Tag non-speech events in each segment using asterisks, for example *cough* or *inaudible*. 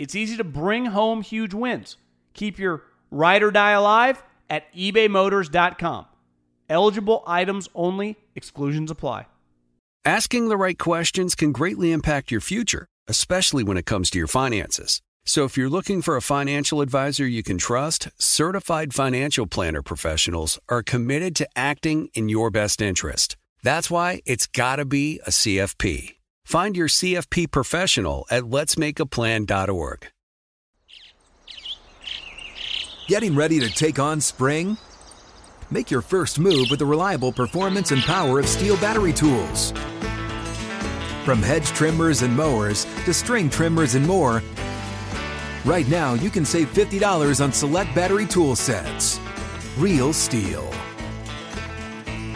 It's easy to bring home huge wins. Keep your ride or die alive at ebaymotors.com. Eligible items only, exclusions apply. Asking the right questions can greatly impact your future, especially when it comes to your finances. So if you're looking for a financial advisor you can trust, certified financial planner professionals are committed to acting in your best interest. That's why it's got to be a CFP. Find your CFP professional at letsmakeaplan.org. Getting ready to take on spring? Make your first move with the reliable performance and power of STIHL battery tools. From hedge trimmers and mowers to string trimmers and more, right now you can save $50 on select battery tool sets. Real STIHL.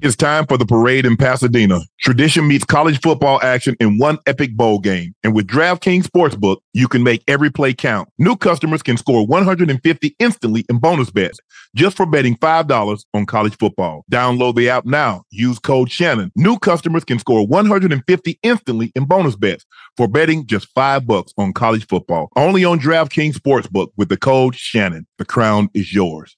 It's time for the parade in Pasadena. Tradition meets college football action in one epic bowl game. And with DraftKings Sportsbook, you can make every play count. New customers can score 150 instantly in bonus bets just for betting $5 on college football. Download the app now. Use code Shannon. New customers can score 150 instantly in bonus bets for betting just 5 bucks on college football. Only on DraftKings Sportsbook with the code Shannon. The crown is yours.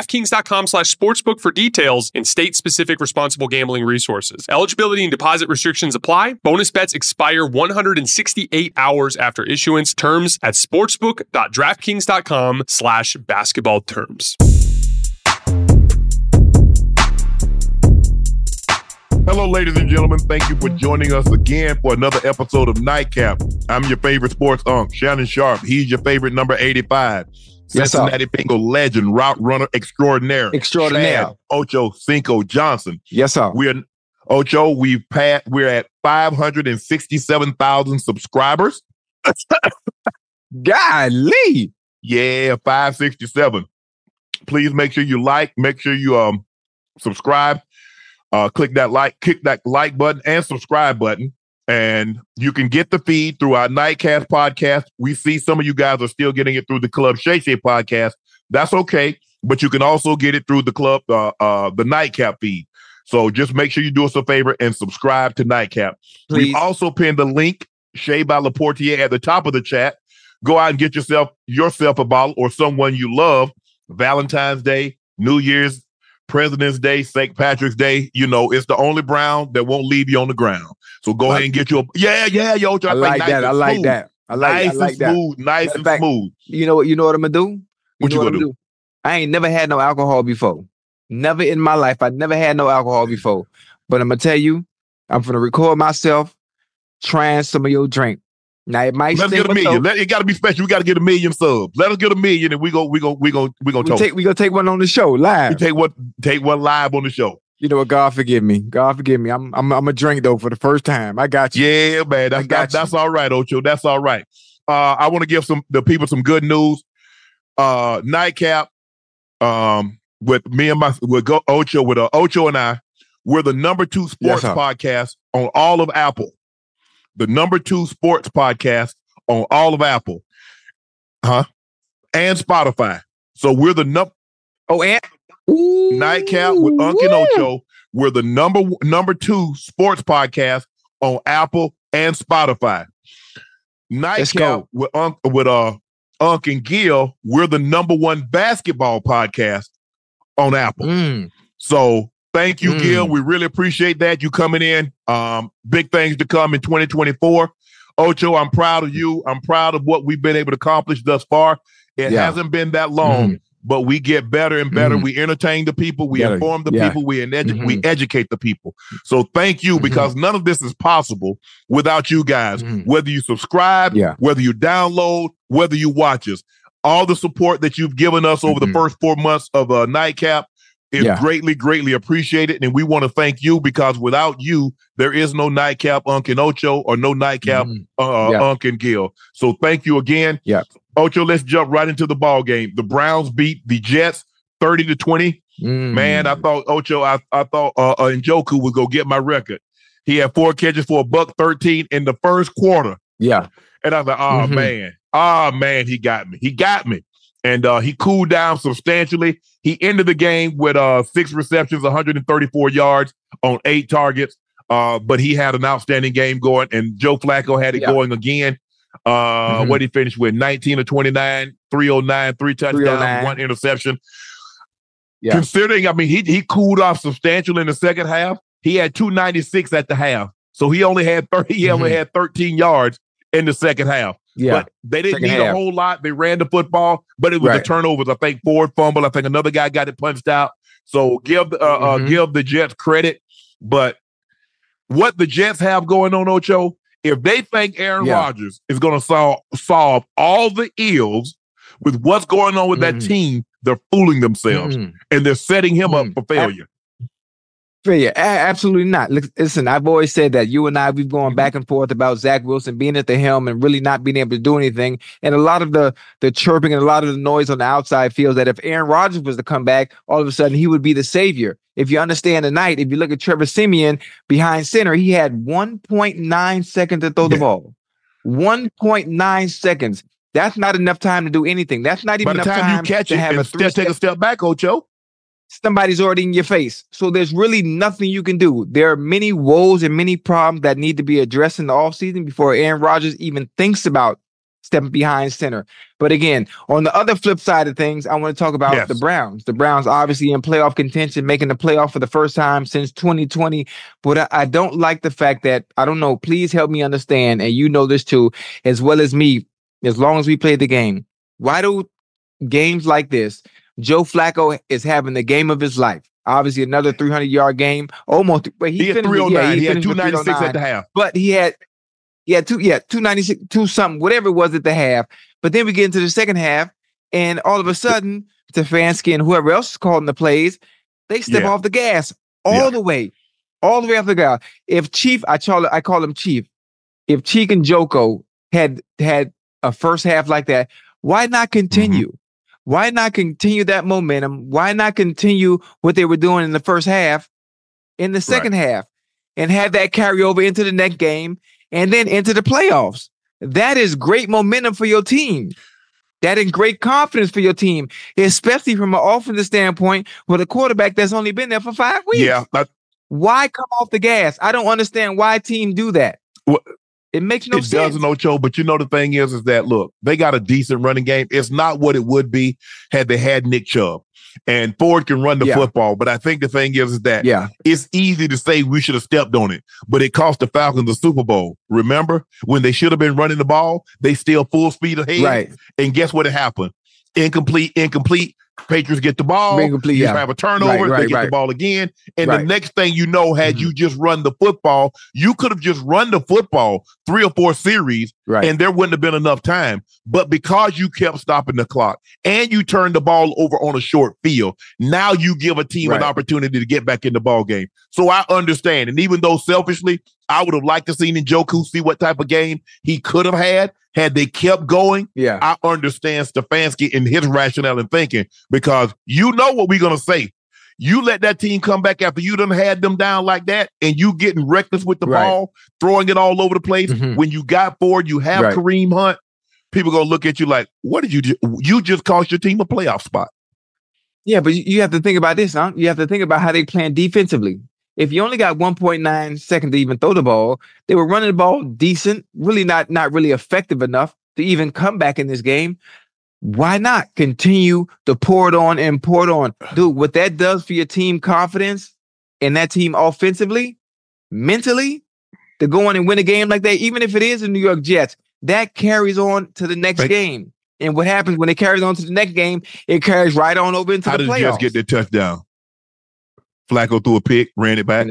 DraftKings.com slash sportsbook for details and state-specific responsible gambling resources. Eligibility and deposit restrictions apply. Bonus bets expire 168 hours after issuance. Terms at sportsbook.draftkings.com slash basketball terms. Hello, ladies and gentlemen. Thank you for joining us again for another episode of Nightcap. I'm your favorite sports unk, Shannon Sharpe. He's your favorite number 85. Yes, sir. Cincinnati Bengal legend, route runner extraordinaire. Extraordinaire. Chad Ochocinco Johnson. Yes, sir. We're Ocho, we've passed, we're at 567,000 subscribers. *coughs* Golly. Yeah, 567. Please make sure you like, make sure you um subscribe. Uh click that like, click that like button and subscribe button. And you can get the feed through our Nightcast podcast. We see some of you guys are still getting it through the Club Shay Shay podcast. That's okay. But you can also get it through the club, uh, uh, the Nightcap feed. So just make sure you do us a favor and subscribe to Nightcap. Please. We've also pinned the link, Shay by Laportier, at the top of the chat. Go out and get yourself yourself a bottle or someone you love. Valentine's Day, New Year's, President's Day, St. Patrick's Day. You know, it's the only brown that won't leave you on the ground. So go ahead and get you a yeah, yeah, yo. I like that. I like that. I like, nice I like and that. smooth, nice Matter and fact, smooth. You know what? You know what I'm gonna do? What you know gonna I'm do? I ain't never had no alcohol before. Never in my life. I never had no alcohol before. But I'm gonna tell you, I'm gonna record myself trying some of your drink. Now it might Let's get a million. Let, it got to be special. We got to get a million subs. Let us get a million, and we go, we go, we go, we gonna We talk. take we gonna take one on the show live. We take one, take one live on the show. You know what? God forgive me. God forgive me. I'm I'm I'm a drink though for the first time. I got you. Yeah, man. I got that's, you. that's all right, Ocho. That's all right. Uh, I want to give some the people some good news. Uh, nightcap. Um, with me and my with go Ocho with uh, Ocho and I, we're the number two sports sir. podcast on all of Apple. The number two sports podcast on all of Apple, huh? And Spotify. So we're the number Oh, and nightcap with Unc and Ocho. We're the number number two sports podcast on Apple and Spotify. Nightcap with Unc with uh Unc and Gil, we're the number one basketball podcast on Apple. Mm. So thank you, Mm. Gil. We really appreciate that you coming in. Um, big things to come in 2024. Ocho, I'm proud of you. I'm proud of what we've been able to accomplish thus far. It Yeah. hasn't been that long, but we get better and better. Mhm. We entertain the people, we inform the Yeah. people, we edu- we Mhm. educate the people. So thank you Mhm. because none of this is possible without you guys. Mhm. Whether you subscribe, whether you download, whether you watch us, all the support that you've given us over the Mhm. first four months of uh, Nightcap is Yeah. greatly, greatly appreciated. And we want to thank you because without you, there is no Nightcap Unc and Ocho or no Nightcap Mhm. uh, Yeah. Unc and Gil. So thank you again. Yeah. Ocho, let's jump right into the ball game. The Browns beat the Jets 30 to 20. Mm. Man, I thought Ocho, I, I thought uh, uh Njoku would go get my record. He had four catches for a buck 13 in the first quarter. yeah. And I was like, oh Mhm. man, oh man, he got me. He got me. And uh, he cooled down substantially. He ended the game with uh, six receptions, 134 yards on eight targets. Uh, but he had an outstanding game going, and Joe Flacco had it Yeah. going again. Uh, Mhm. What he finished with 19 to 29, 309, three touchdowns, 309. one interception. Yeah. Considering, I mean, he he cooled off substantial in the second half. He had 296 at the half. So he only had 30, he only Mhm. had 13 yards in the second half. Yeah. But they didn't Second need a whole lot. They ran the football, but it was the Right. turnovers. I think Ford fumble. I think another guy got it punched out. So give uh, uh Mhm. give the Jets credit. But what the Jets have going on, Ocho, if they think Aaron Yeah. Rodgers is going to solve solve all the ills with what's going on with that Mhm. team, they're fooling themselves Mm. and they're setting him up Mhm. for failure. A- absolutely not. Listen, I've always said that you and I, we've gone back and forth about Zach Wilson being at the helm and really not being able to do anything. And a lot of the the chirping and a lot of the noise on the outside feels that if Aaron Rodgers was to come back, all of a sudden he would be the savior. If you understand tonight, if you look at Trevor Siemian behind center, he had 1.9 seconds to throw the Yeah. ball. 1.9 seconds. That's not enough time to do anything. That's not By even the enough time time you catch to it have a and three st- take a step back, Ocho. Somebody's already in your face. So there's really nothing you can do. There are many woes and many problems that need to be addressed in the offseason before Aaron Rodgers even thinks about stepping behind center. But again, on the other flip side of things, I want to talk about Yes. the Browns. The Browns obviously in playoff contention, making the playoff for the first time since 2020. But I, I don't like the fact that I don't know. Please help me understand, and you know this too, as well as me. As long as we play the game, why do games like this? Joe Flacco is having the game of his life. Obviously, another 300 yard game, almost. But He, had finished- 309. yeah, he, oh had 296 at the oh half. but he had yeah two yeah 296 two something whatever it was at the half but then we get into the second half and all of a sudden Stefanski and whoever else is calling the plays they step Yeah. off the gas all Yeah. the way all the way off the gas if chief i call i call him chief if Chief and Njoku had had a first half like that why not mm-hmm. continue why not continue that momentum why not continue what they were doing in the first half in the second half and have that carry over into the next game and then into the playoffs. That is great momentum for your team. That is great confidence for your team, especially from an offensive standpoint with a quarterback that's only been there for five weeks. Yeah. that- Why come off the gas? I don't understand why teams do that. Well, it makes no it sense. doesn't, Ocho. But you know the thing is, is that look, they got a decent running game. It's not what it would be had they had Nick Chubb. And Ford can run the Yeah. football, but I think the thing is, is that yeah. it's easy to say we should have stepped on it, but it cost the Falcons the Super Bowl. Remember when they should have been running the ball, they still full speed ahead. Right. And guess what happened? Incomplete, incomplete. Patriots get the ball. You yeah. have a turnover. Right, they get right. the ball again. And the next thing you know, had Mhm. you just run the football, you could have just run the football three or four series Right. and there wouldn't have been enough time. But because you kept stopping the clock and you turned the ball over on a short field, now you give a team an opportunity to get back in the ball game. So I understand. And even though selfishly, I would have liked to seen Njoku see what type of game he could have had had they kept going. yeah. I understand Stefanski and his rationale and thinking because you know what we're gonna say. You let that team come back after you done had them down like that, and you getting reckless with the Right. ball, throwing it all over the place. Mhm. When you got forward, you have Right. Kareem Hunt. People gonna look at you like, "What did you do? You just cost your team a playoff spot." Yeah, but you, you have to think about this, huh? You have to think about how they plan defensively. If you only got 1.9 seconds to even throw the ball, they were running the ball decent, really not not really effective enough to even come back in this game. Why not continue to pour it on and pour it on? *sighs* Dude, what that does for your team confidence and that team offensively, mentally, to go on and win a game like that, even if it is the New York Jets, that carries on to the next Thank- game. And what happens when it carries on to the next game, it carries right on over into How the did the. Jets get their touchdown? Flacco threw a pick, ran it back.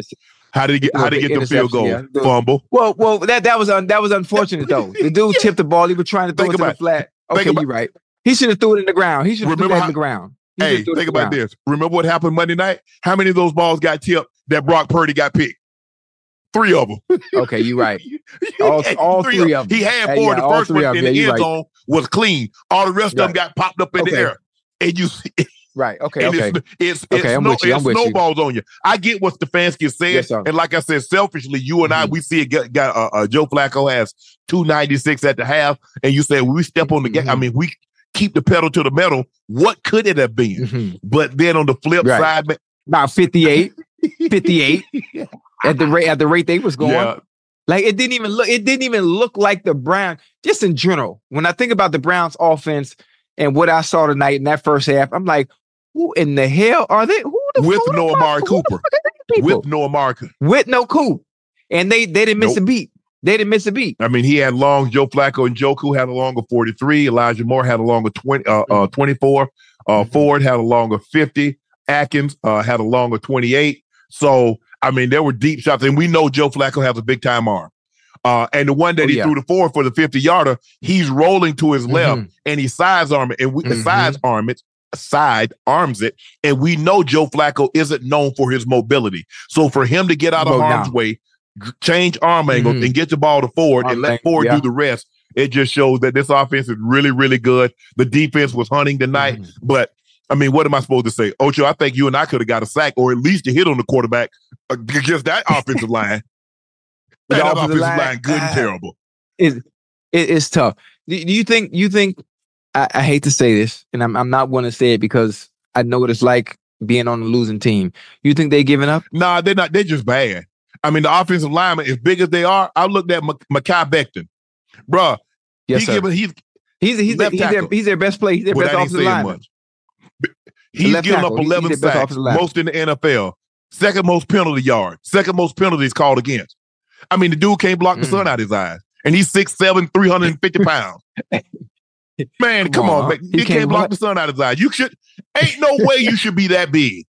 How did he get? How did he get the field goal? yeah. Fumble. Well, well, that that was un, that was unfortunate though. The dude *laughs* tipped the ball. He was trying to throw Think it to the flat. Okay, you're right. He should have threw it in the ground. He should have threw how- in the ground. He Hey, it think about ground. this. Remember what happened Monday night? How many of those balls got tipped that Brock Purdy got picked? Three of them. Okay, you're right. *laughs* All- all three of them. He had four. yeah, the first one in them. the Yeah, end right. zone was clean. All the rest of them got popped up in Okay. the air. And you see, *laughs* Right. Okay. and Okay. it's it's, Okay, it's, I'm snow, with you, I'm with you. snowballs on you. I get what Stefanski said, Yes, sir. and like I said, selfishly, you and I, Mhm. we see it. Got, got uh, uh, Joe Flacco has two ninety six at the half, and you say we step on the gas. I mean, we keep the pedal to the metal. What could it have been? Mhm. But then on the flip Right. side, man, About 58, 58 *laughs* at the rate at the rate they was going. yeah, Like it didn't even look. It didn't even look like the Brown. Just in general, when I think about the Browns' offense and what I saw tonight in that first half, I'm like, who in the hell are they? Who the with no Amari Cooper, fuck are these people? with no Amari. with no coup, and they they didn't miss Nope. a beat. They didn't miss a beat. I mean, he had long. Joe Flacco and Njoku had a longer 43. Elijah Moore had a longer 20, uh, uh, 24. Uh, Mhm. Ford had a longer 50. Atkins uh, had a longer 28. So, I mean, there were deep shots. And we know Joe Flacco has a big time arm. Uh, and the one that Oh, he yeah. threw the four for the 50 yarder, he's rolling to his left Mhm. and he sides arm it and we Mhm. sides arm it, side arms it. And we know Joe Flacco isn't known for his mobility. So for him to get out of Well, harm's now. way, change arm angles Mhm. and get the ball to Ford and let Ford yeah. do the rest, it just shows that this offense is really, really good. The defense was hunting tonight, Mhm. but I mean, what am I supposed to say? Ocho, I think you and I could have got a sack or at least a hit on the quarterback against that *laughs* offensive line. The offensive offensive line, line, good and ah, terrible. It, it's tough. Do, do you think? You think? I, I hate to say this, and I'm I'm not going to say it because I know what it's like being on a losing team. You think they giving up? Nah, they're not. They're just bad. I mean, the offensive linemen, as big as they are, I looked at Mekhi Becton. Bruh, Yes, he sir. giving, he's, he's he's, left he's, their, he's their best play. He's their well, best offensive lineman. He's giving tackle. up He- he's 11 their sacks, most in the NFL. Second most penalty yards, second most penalties called against. I mean, the dude can't block the Mm. sun out of his eyes. And he's 6'7, 350 pounds. *laughs* Man, Come come, on, on, man. he He, can't can't block what? the sun out of his eyes. You should ain't no way you should be that big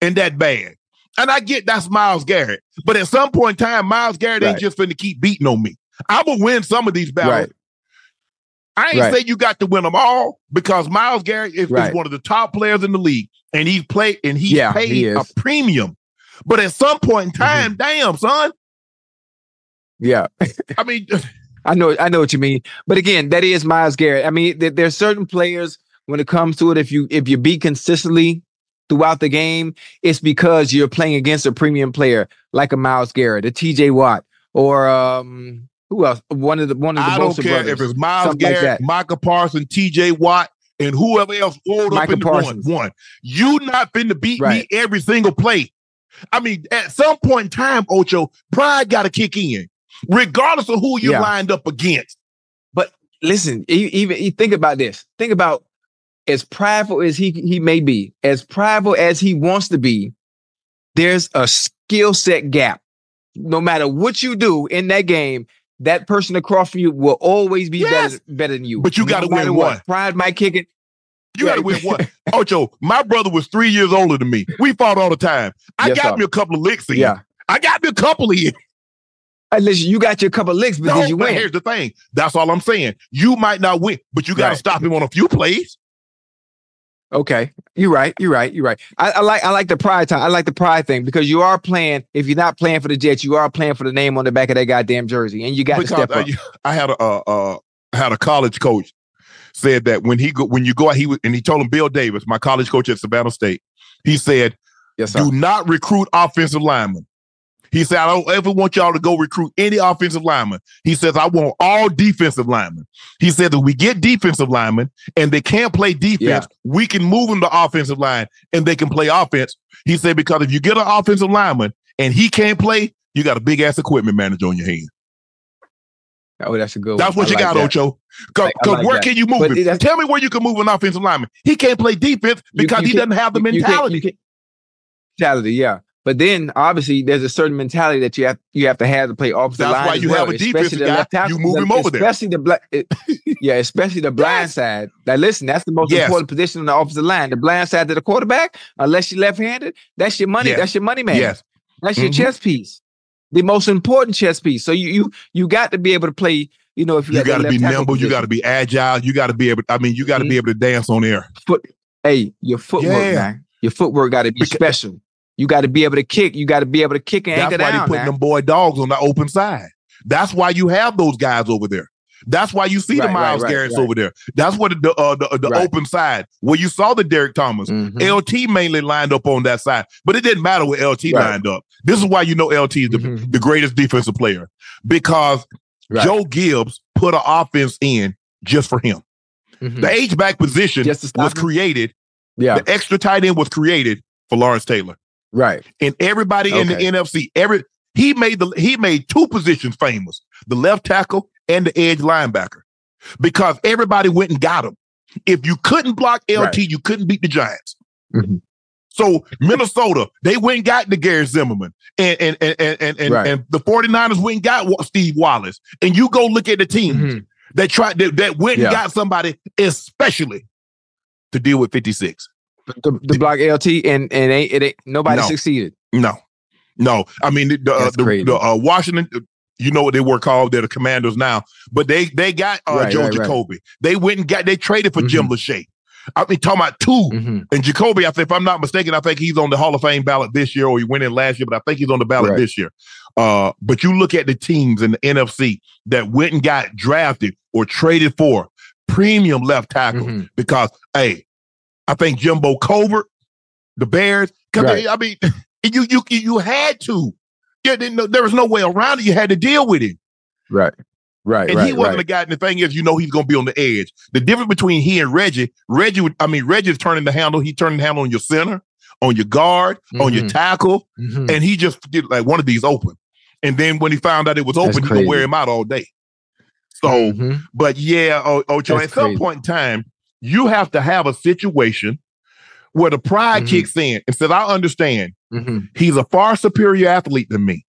and that bad. And I get that's Myles Garrett. But at some point in time, Myles Garrett ain't Right. just finna keep beating on me. I'm gonna win some of these battles. Right. I ain't Right. say you got to win them all because Myles Garrett is, is one of the top players in the league, and he's played and he's Yeah, paid he a premium. But at some point in mm-hmm. time, damn son, Yeah, I mean, *laughs* I know I know what you mean. But again, that is Myles Garrett. I mean, there, there's certain players when it comes to it. If you if you beat consistently throughout the game, it's because you're playing against a premium player like a Myles Garrett, a T.J. Watt, or um, who else? One of the one of the I don't care brothers. if it's Myles like Garrett, that. Micah Parsons, T.J. Watt, and whoever else rolled up in the one. One, you not finna beat Right. me every single play. I mean, at some point in time, Ocho, pride got to kick in, regardless of who you're Yeah. lined up against. But listen, e- even think about this. Think about as prideful as he he may be, as prideful as he wants to be. There's a skill set gap. No matter what you do in that game, that person across from you will always be Yes. better better than you. But you No gotta win what. one. Pride might kick it. You got to win one. *laughs* Ocho, my brother was three years older than me. We fought all the time. I Yes, got sir. me a couple of licks in. Yeah. I got me a couple of years. At least you got your couple licks, but No, did you win? here's the thing. That's all I'm saying. You might not win, but you got to Right. stop him on a few plays. Okay, you're right. You're right. You're right. I, I like I like the pride time. I like the pride thing because you are playing. If you're not playing for the Jets, you are playing for the name on the back of that goddamn jersey, and you got to because step uh, up. you- I had a uh, uh, I had a college coach said that when he go when you go out, he was and he told him Bill Davis, my college coach at Savannah State, he said, Yes, sir. "Do not recruit offensive linemen." He said, "I don't ever want y'all to go recruit any offensive lineman. He says, "I want all defensive linemen." He said that we get defensive linemen and they can't play defense, Yeah. we can move them to offensive line and they can play offense. He said because if you get an offensive lineman and he can't play, you got a big ass equipment manager on your hands. Oh, that's a good. That's one. what I you like got, that. Ocho. Because I like where that. can you move But him? Tell me where you can move an offensive lineman. He can't play defense because you he doesn't have the you- you can't- mentality. you can't- mentality, yeah. But then obviously there's a certain mentality that you have you have to have to play offensive That's line. why you well, have a defensive guy, left tackle, you move him over there. Especially the black, *laughs* yeah, especially the blind side. Now listen, that's the most Yes. important position on the offensive line. The blind side to the quarterback, unless you're left-handed, that's your money. Yes. That's your money man. yes. That's your Mhm. chess piece. The most important chess piece. So you you you got to be able to play. You know, if you, You got to be nimble. You got to be agile. You got to be able. I mean, you got to be able to dance on air. foot. Hey, your footwork, Yeah. man. Your footwork got to be Beca- special. You got to be able to kick. You got to be able to kick and That's anchor why they putting them boy dogs on the open side. That's why you have those guys over there. That's why you see the Right, right, Myles right, Garrett's right. over there. That's what the uh, the, the open side where you saw the Derrick Thomas. Mhm. LT mainly lined up on that side, but it didn't matter where LT lined up. This is why you know LT is the, Mhm. the greatest defensive player because. Joe Gibbs put an offense in just for him. Mhm. The H back position Just to stop was him? created. Yeah, The extra tight end was created for Lawrence Taylor, right. and everybody in the NFC every he made the he made two positions famous: the left tackle and the edge linebacker, because everybody went and got him. If you couldn't block LT, Right. you couldn't beat the Giants. Mhm. So Minnesota, they went and got the Gary Zimmerman. And and and and and, Right. and the 49ers went and got Steve Wallace. And you go look at the teams Mhm. that tried that, that went Yeah. and got somebody, especially to deal with 56. The, the block LT and and ain't, it ain't nobody No. succeeded. No, no. I mean the uh, the, the uh, Washington. You know what they were called? They're the Commanders now, but they they got uh, Right, Joe right, right. Jacoby. They went and got they traded for Jim Mhm. Lachey. I mean, talking about two Mhm. and Jacoby. I think if I'm not mistaken, I think he's on the Hall of Fame ballot this year, or he went in last year, but I think he's on the ballot Right. this year. Uh, but you look at the teams in the NFC that went and got drafted or traded for premium left tackle Mhm. because hey, I think Jimbo Covert, the Bears, Right. I mean, *laughs* you you you had to. Yeah, there there was no way around it. You had to deal with him. Right, right, And right. he wasn't right. a guy. And the thing is, you know, he's going to be on the edge. The difference between he and Reggie, Reggie, would, I mean, Reggie's turning the handle. He turning the handle on your center, on your guard, on your Mhm. tackle, Mhm. and he just did like one of these open. And then when he found out it was open, he could crazy. wear him out all day. So, Mhm. but yeah, Ocho, That's at some crazy. point in time, you have to have a situation where the pride Mhm. kicks in and says, I understand Mhm. he's a far superior athlete than me.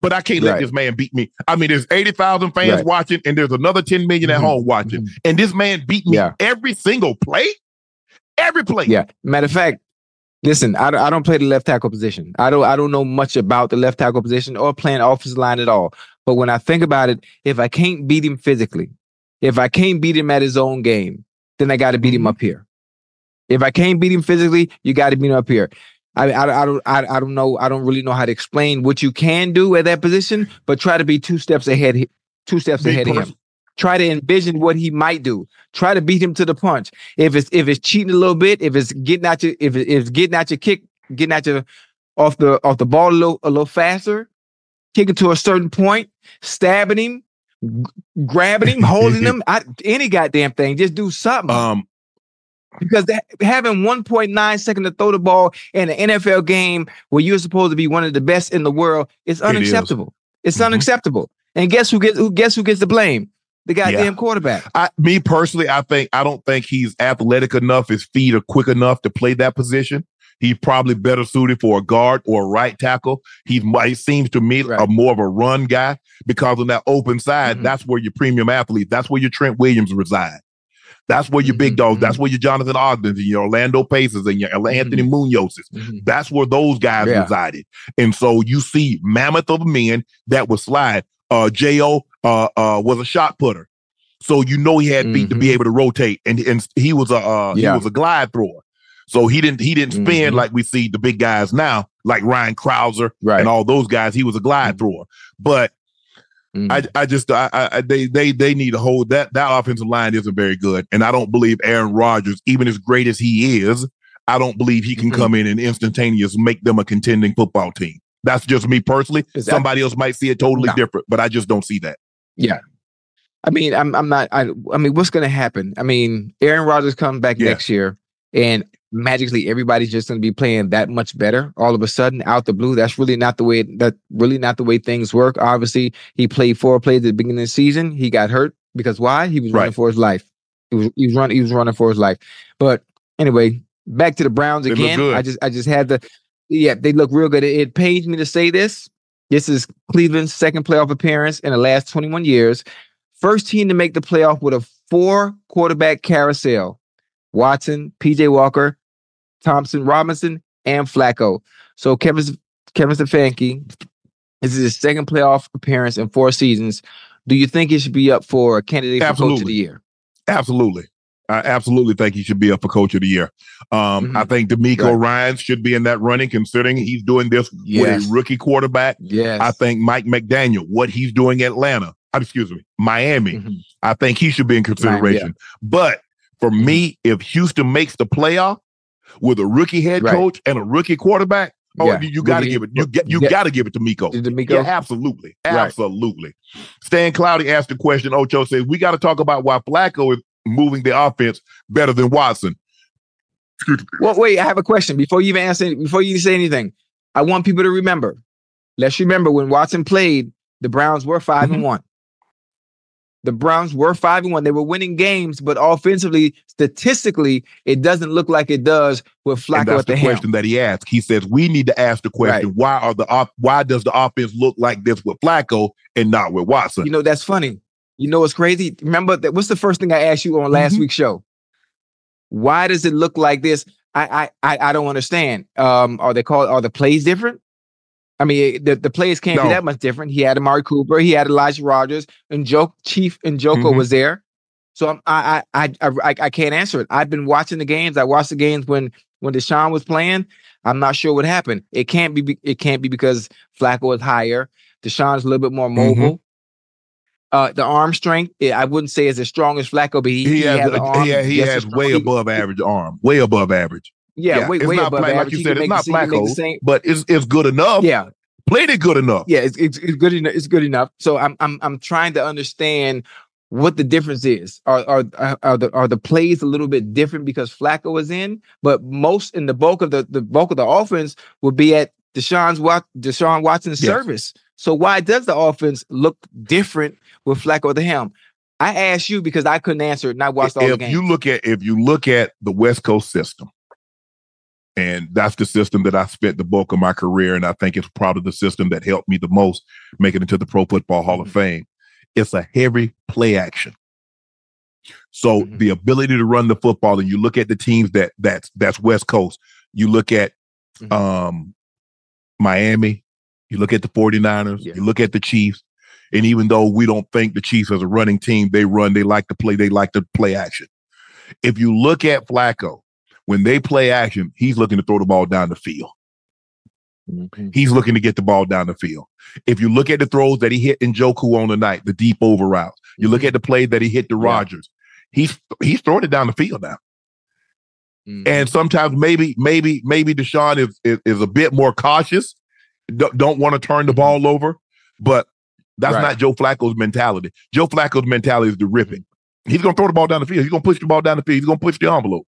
But I can't let this man beat me. I mean, there's 80,000 fans Right. watching, and there's another 10 million at Mhm. home watching. Mhm. And this man beat me Yeah. every single play. Every play. Yeah. Matter of fact, listen, I don't, I don't play the left tackle position. I don't I don't know much about the left tackle position or playing offensive line at all. But when I think about it, if I can't beat him physically, if I can't beat him at his own game, then I got to beat him Mhm. up here. If I can't beat him physically, you got to beat him up here. I, I, I don't I, I don't know I don't really know how to explain what you can do at that position, but try to be two steps ahead two steps Me ahead of him. Try to envision what he might do. Try to beat him to the punch. If it's if it's cheating a little bit, if it's getting at you, if it- if it's getting at your kick, getting at you off the off the ball a little a little faster, kicking to a certain point, stabbing him, grabbing him, holding him, I, any goddamn thing. Just do something Um, because that, having 1.9 second to throw the ball in an NFL game where you're supposed to be one of the best in the world is is. unacceptable. It's Mhm. unacceptable. And guess who gets who guess who gets the blame? The goddamn quarterback. I, me personally, I think I don't think he's athletic enough. His feet are quick enough to play that position. He's probably better suited for a guard or a right tackle. He's he seems to me Right. a more of a run guy because on that open side, Mhm. that's where your premium athletes, That's where your Trent Williams reside. That's where your big Mhm, dogs. mhm. That's where your Jonathan Ogdens and your Orlando Paces and your Anthony Munozes. Mhm. That's where those guys Yeah. resided. And so you see mammoth of men that would slide. Uh J.O. Uh, uh, was a shot putter. So you know he had feet to be Mhm. able to rotate. And, and he was a uh, Yeah. he was a glide thrower. So he didn't he didn't spin Mhm. like we see the big guys now, like Ryan Crouser Right. and all those guys. He was a glide thrower. But Mhm. I, I just I, I they they they need to hold that that offensive line isn't very good, and I don't believe Aaron Rodgers, even as great as he is, I don't believe he can Mhm. come in and instantaneous make them a contending football team. That's just me personally. Somebody else might see it totally No. different, but I just don't see that. Yeah, I mean, I'm I'm not I I mean, what's gonna happen? I mean, Aaron Rodgers comes back Yeah. next year. and magically everybody's just going to be playing that much better all of a sudden out the blue. That's really not the way that really not the way things work. Obviously, he played four plays at the beginning of the season. He got hurt because why? He was running for his life. He was he was running he was running for his life. But anyway, back to the Browns They again. I just I just had to yeah, they look real good. It, it pains me to say this. This is Cleveland's second playoff appearance in the last 21 years. First team to make the playoff with a four quarterback carousel. Watson, PJ Walker, Thompson Robinson, and Flacco. So Kevin Kevin Stefanski, this is his second playoff appearance in four seasons. Do you think he should be up for a candidate for coach of the year? Absolutely. I absolutely think he should be up for coach of the year. Um, Mhm. I think DeMeco Right. Ryan should be in that running, considering he's doing this Yes. with a rookie quarterback. Yes. I think Mike McDaniel, what he's doing at Atlanta, uh, excuse me, Miami, Mhm. I think he should be in consideration. But for Mm-hmm. me, if Houston makes the playoff with a rookie head Right. coach and a rookie quarterback, oh, Yeah. you got to give it. You get you yeah. got to give it to Miko. To DeMeco? Yeah, absolutely, Right. absolutely. Stan Cloudy asked the question. Ocho says we got to talk about why Flacco is moving the offense better than Watson. *laughs* Well, wait, I have a question before you even answer, before you say anything. I want people to remember. Let's remember when Watson played, the Browns were 5 Mhm. and one. The Browns were five and one. They were winning games, but offensively, statistically, it doesn't look like it does with And Flacco that's at the, the helm. question that he asked. He says we need to ask the question: Why are the op- why does the offense look like this with Flacco and not with Watson? You know, that's funny. You know what's crazy? Remember that what's the first thing I asked you on last Mhm. week's show? Why does it look like this? I I I, I don't understand. Um, are they called are the plays different? I mean, the, the plays can't be that much different. He had Amari Cooper, he had Elijah Rogers, and Joe Chief and Njoku Mhm. was there. So I'm, I, I I I I can't answer it. I've been watching the games. I watched the games when when Deshaun was playing. I'm not sure what happened. It can't be. It can't be because Flacco is higher. Deshaun's a little bit more Mhm. mobile. Uh, the arm strength, I wouldn't say is as strong as Flacco, but he, he, has, has an arm he, he has strong. way He- above average arm, way above average. Yeah, Yeah, way, it's way not above like average. you He said, it's not black he can make the Flacco. same- But it's it's good enough. Yeah, played it good enough. yeah, it's, it's it's good enough. It's good enough. So I'm I'm I'm trying to understand what the difference is. Are are are- are the are the plays a little bit different because Flacco was in, but most in the bulk of the the bulk of the offense will be at Deshaun's Wat Deshaun Watson's Yes. service. So why does the offense look different with Flacco at the helm? I asked you because I couldn't answer it, and I watched all the if games. you look at if you look at the West Coast system, and that's the system that I spent the bulk of my career, and I think it's probably the system that helped me the most make it into the Pro Football Hall of Fame. It's a heavy play action. So Mhm. the ability to run the football, and you look at the teams that that's that's West Coast. You look at Mhm. um Miami, you look at the 49ers, Yeah. you look at the Chiefs. And even though we don't think the Chiefs as a running team, they run, they like to play, they like to play action. If you look at Flacco, when they play action, he's looking to throw the ball down the field. Mhm. He's looking to get the ball down the field. If you look at the throws that he hit in Njoku on the night, the deep over routes, you look at the play that he hit to Mm-hmm. Yeah. Rogers, he's he's throwing it down the field now. Mhm. And sometimes maybe, maybe, maybe Deshaun is is, is a bit more cautious. Don't, don't want to turn the ball over, but that's Mm-hmm. Right. not Joe Flacco's mentality. Joe Flacco's mentality is to rip it. Mm-hmm. He's gonna throw the ball down the field. He's gonna push the ball down the field. He's gonna push the envelope.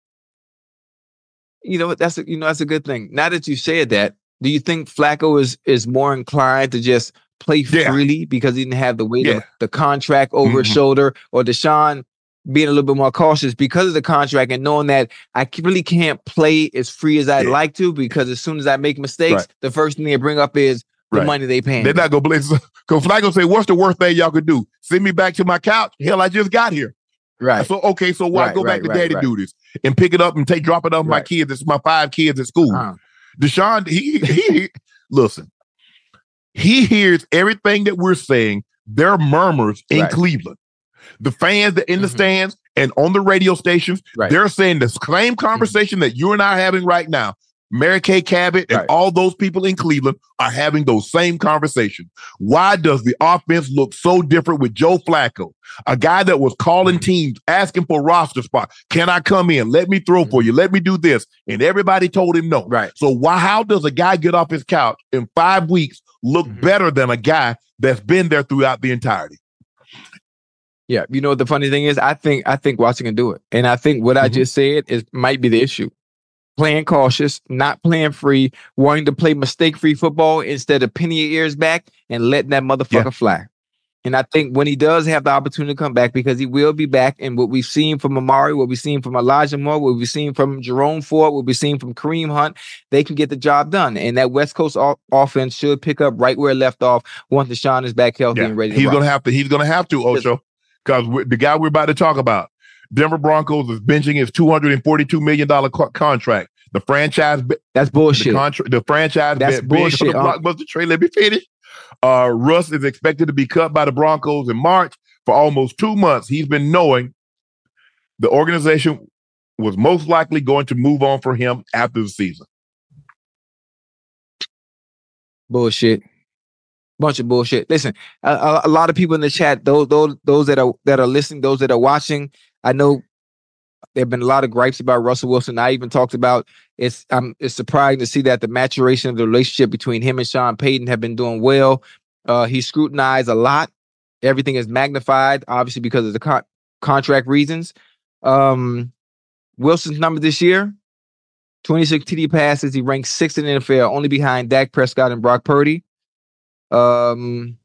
You know what that's a, you know that's a good thing. Now that you said that, do you think Flacco is is more inclined to just play Yeah. freely because he didn't have the weight Yeah. of the contract over his Mhm. shoulder, or Deshaun being a little bit more cautious because of the contract and knowing that I really can't play as free as I'd Yeah. like to because as soon as I make mistakes, Right. the first thing they bring up is the Right. money they pay. They're not gonna blitz. Because *laughs* Flacco say, "What's the worst thing y'all could do? Send me back to my couch? Hell, I just got here. Right. So okay, so why Right, go back right, to daddy right. do this and pick it up and take drop it off my kids? It's my five kids at school. Uh, Deshaun, he, he, listen, he hears everything that we're saying. There are murmurs in. Cleveland. The fans that in the Mhm. stands and on the radio stations, they're saying the same conversation that you and I are having right now. Mary Kay Cabot and Right. all those people in Cleveland are having those same conversations. Why does the offense look so different with Joe Flacco, a guy that was calling Mm-hmm. teams asking for roster spot? Can I come in? Let me throw for you. Let me do this. And everybody told him no. Mm-hmm. Right. So why? How does a guy get off his couch in five weeks look Mhm. better than a guy that's been there throughout the entirety? Yeah, you know what the funny thing is? I think I think Watson can do it, and I think what I Mhm. just said is might be the issue. Playing cautious, not playing free, wanting to play mistake-free football instead of pinning your ears back and letting that motherfucker fly. And I think when he does have the opportunity to come back, because he will be back, and what we've seen from Amari, what we've seen from Elijah Moore, what we've seen from Jerome Ford, what we've seen from Kareem Hunt, they can get the job done. And that West Coast offense should pick up right where it left off once Deshaun is back healthy Yeah. and ready to He's rock. gonna have to. He's gonna have to, Ocho, because the guy we're about to talk about, Denver Broncos, is benching his two hundred and forty-two million dollar co- contract. The franchise, be- That's the bullshit. the franchise That's bet big on bullshit, the Unc. blockbuster trade. Let me finish. Uh, Russ is expected to be cut by the Broncos in March. For almost two months, he's been knowing the organization was most likely going to move on for him after the season. bullshit bunch of bullshit listen a, a, a lot of people in the chat those those those that are that are listening those that are watching i know there have been a lot of gripes about russell wilson i even talked about it's um it's surprising to see that the maturation of the relationship between him and sean payton have been doing well uh he's scrutinized a lot everything is magnified obviously because of the con- contract reasons um wilson's number this year 26 TD passes. He ranks sixth in the NFL, only behind Dak Prescott and Brock Purdy. Um,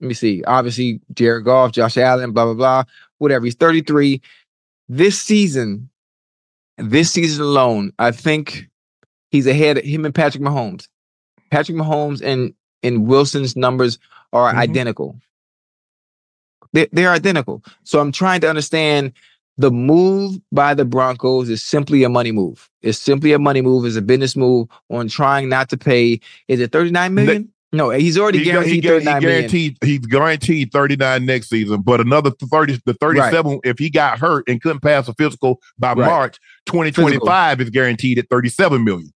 let me see. Obviously, Jared Goff, Josh Allen, blah blah blah. Whatever. He's 33. This season, this season alone, I think he's ahead of him and Patrick Mahomes. Patrick Mahomes and and Wilson's numbers are Mhm. identical. They, they're identical. So I'm trying to understand the move by the Broncos is simply a money move. It's simply a money move. It's a business move on trying not to pay. Is it 39 million? No, he's already He, gu- he, guaranteed gu- he 39 million. guaranteed he's guaranteed 39 next season, but another 30 the 37 if he got hurt and couldn't pass a physical by Right. March 2025 is guaranteed at 37 million.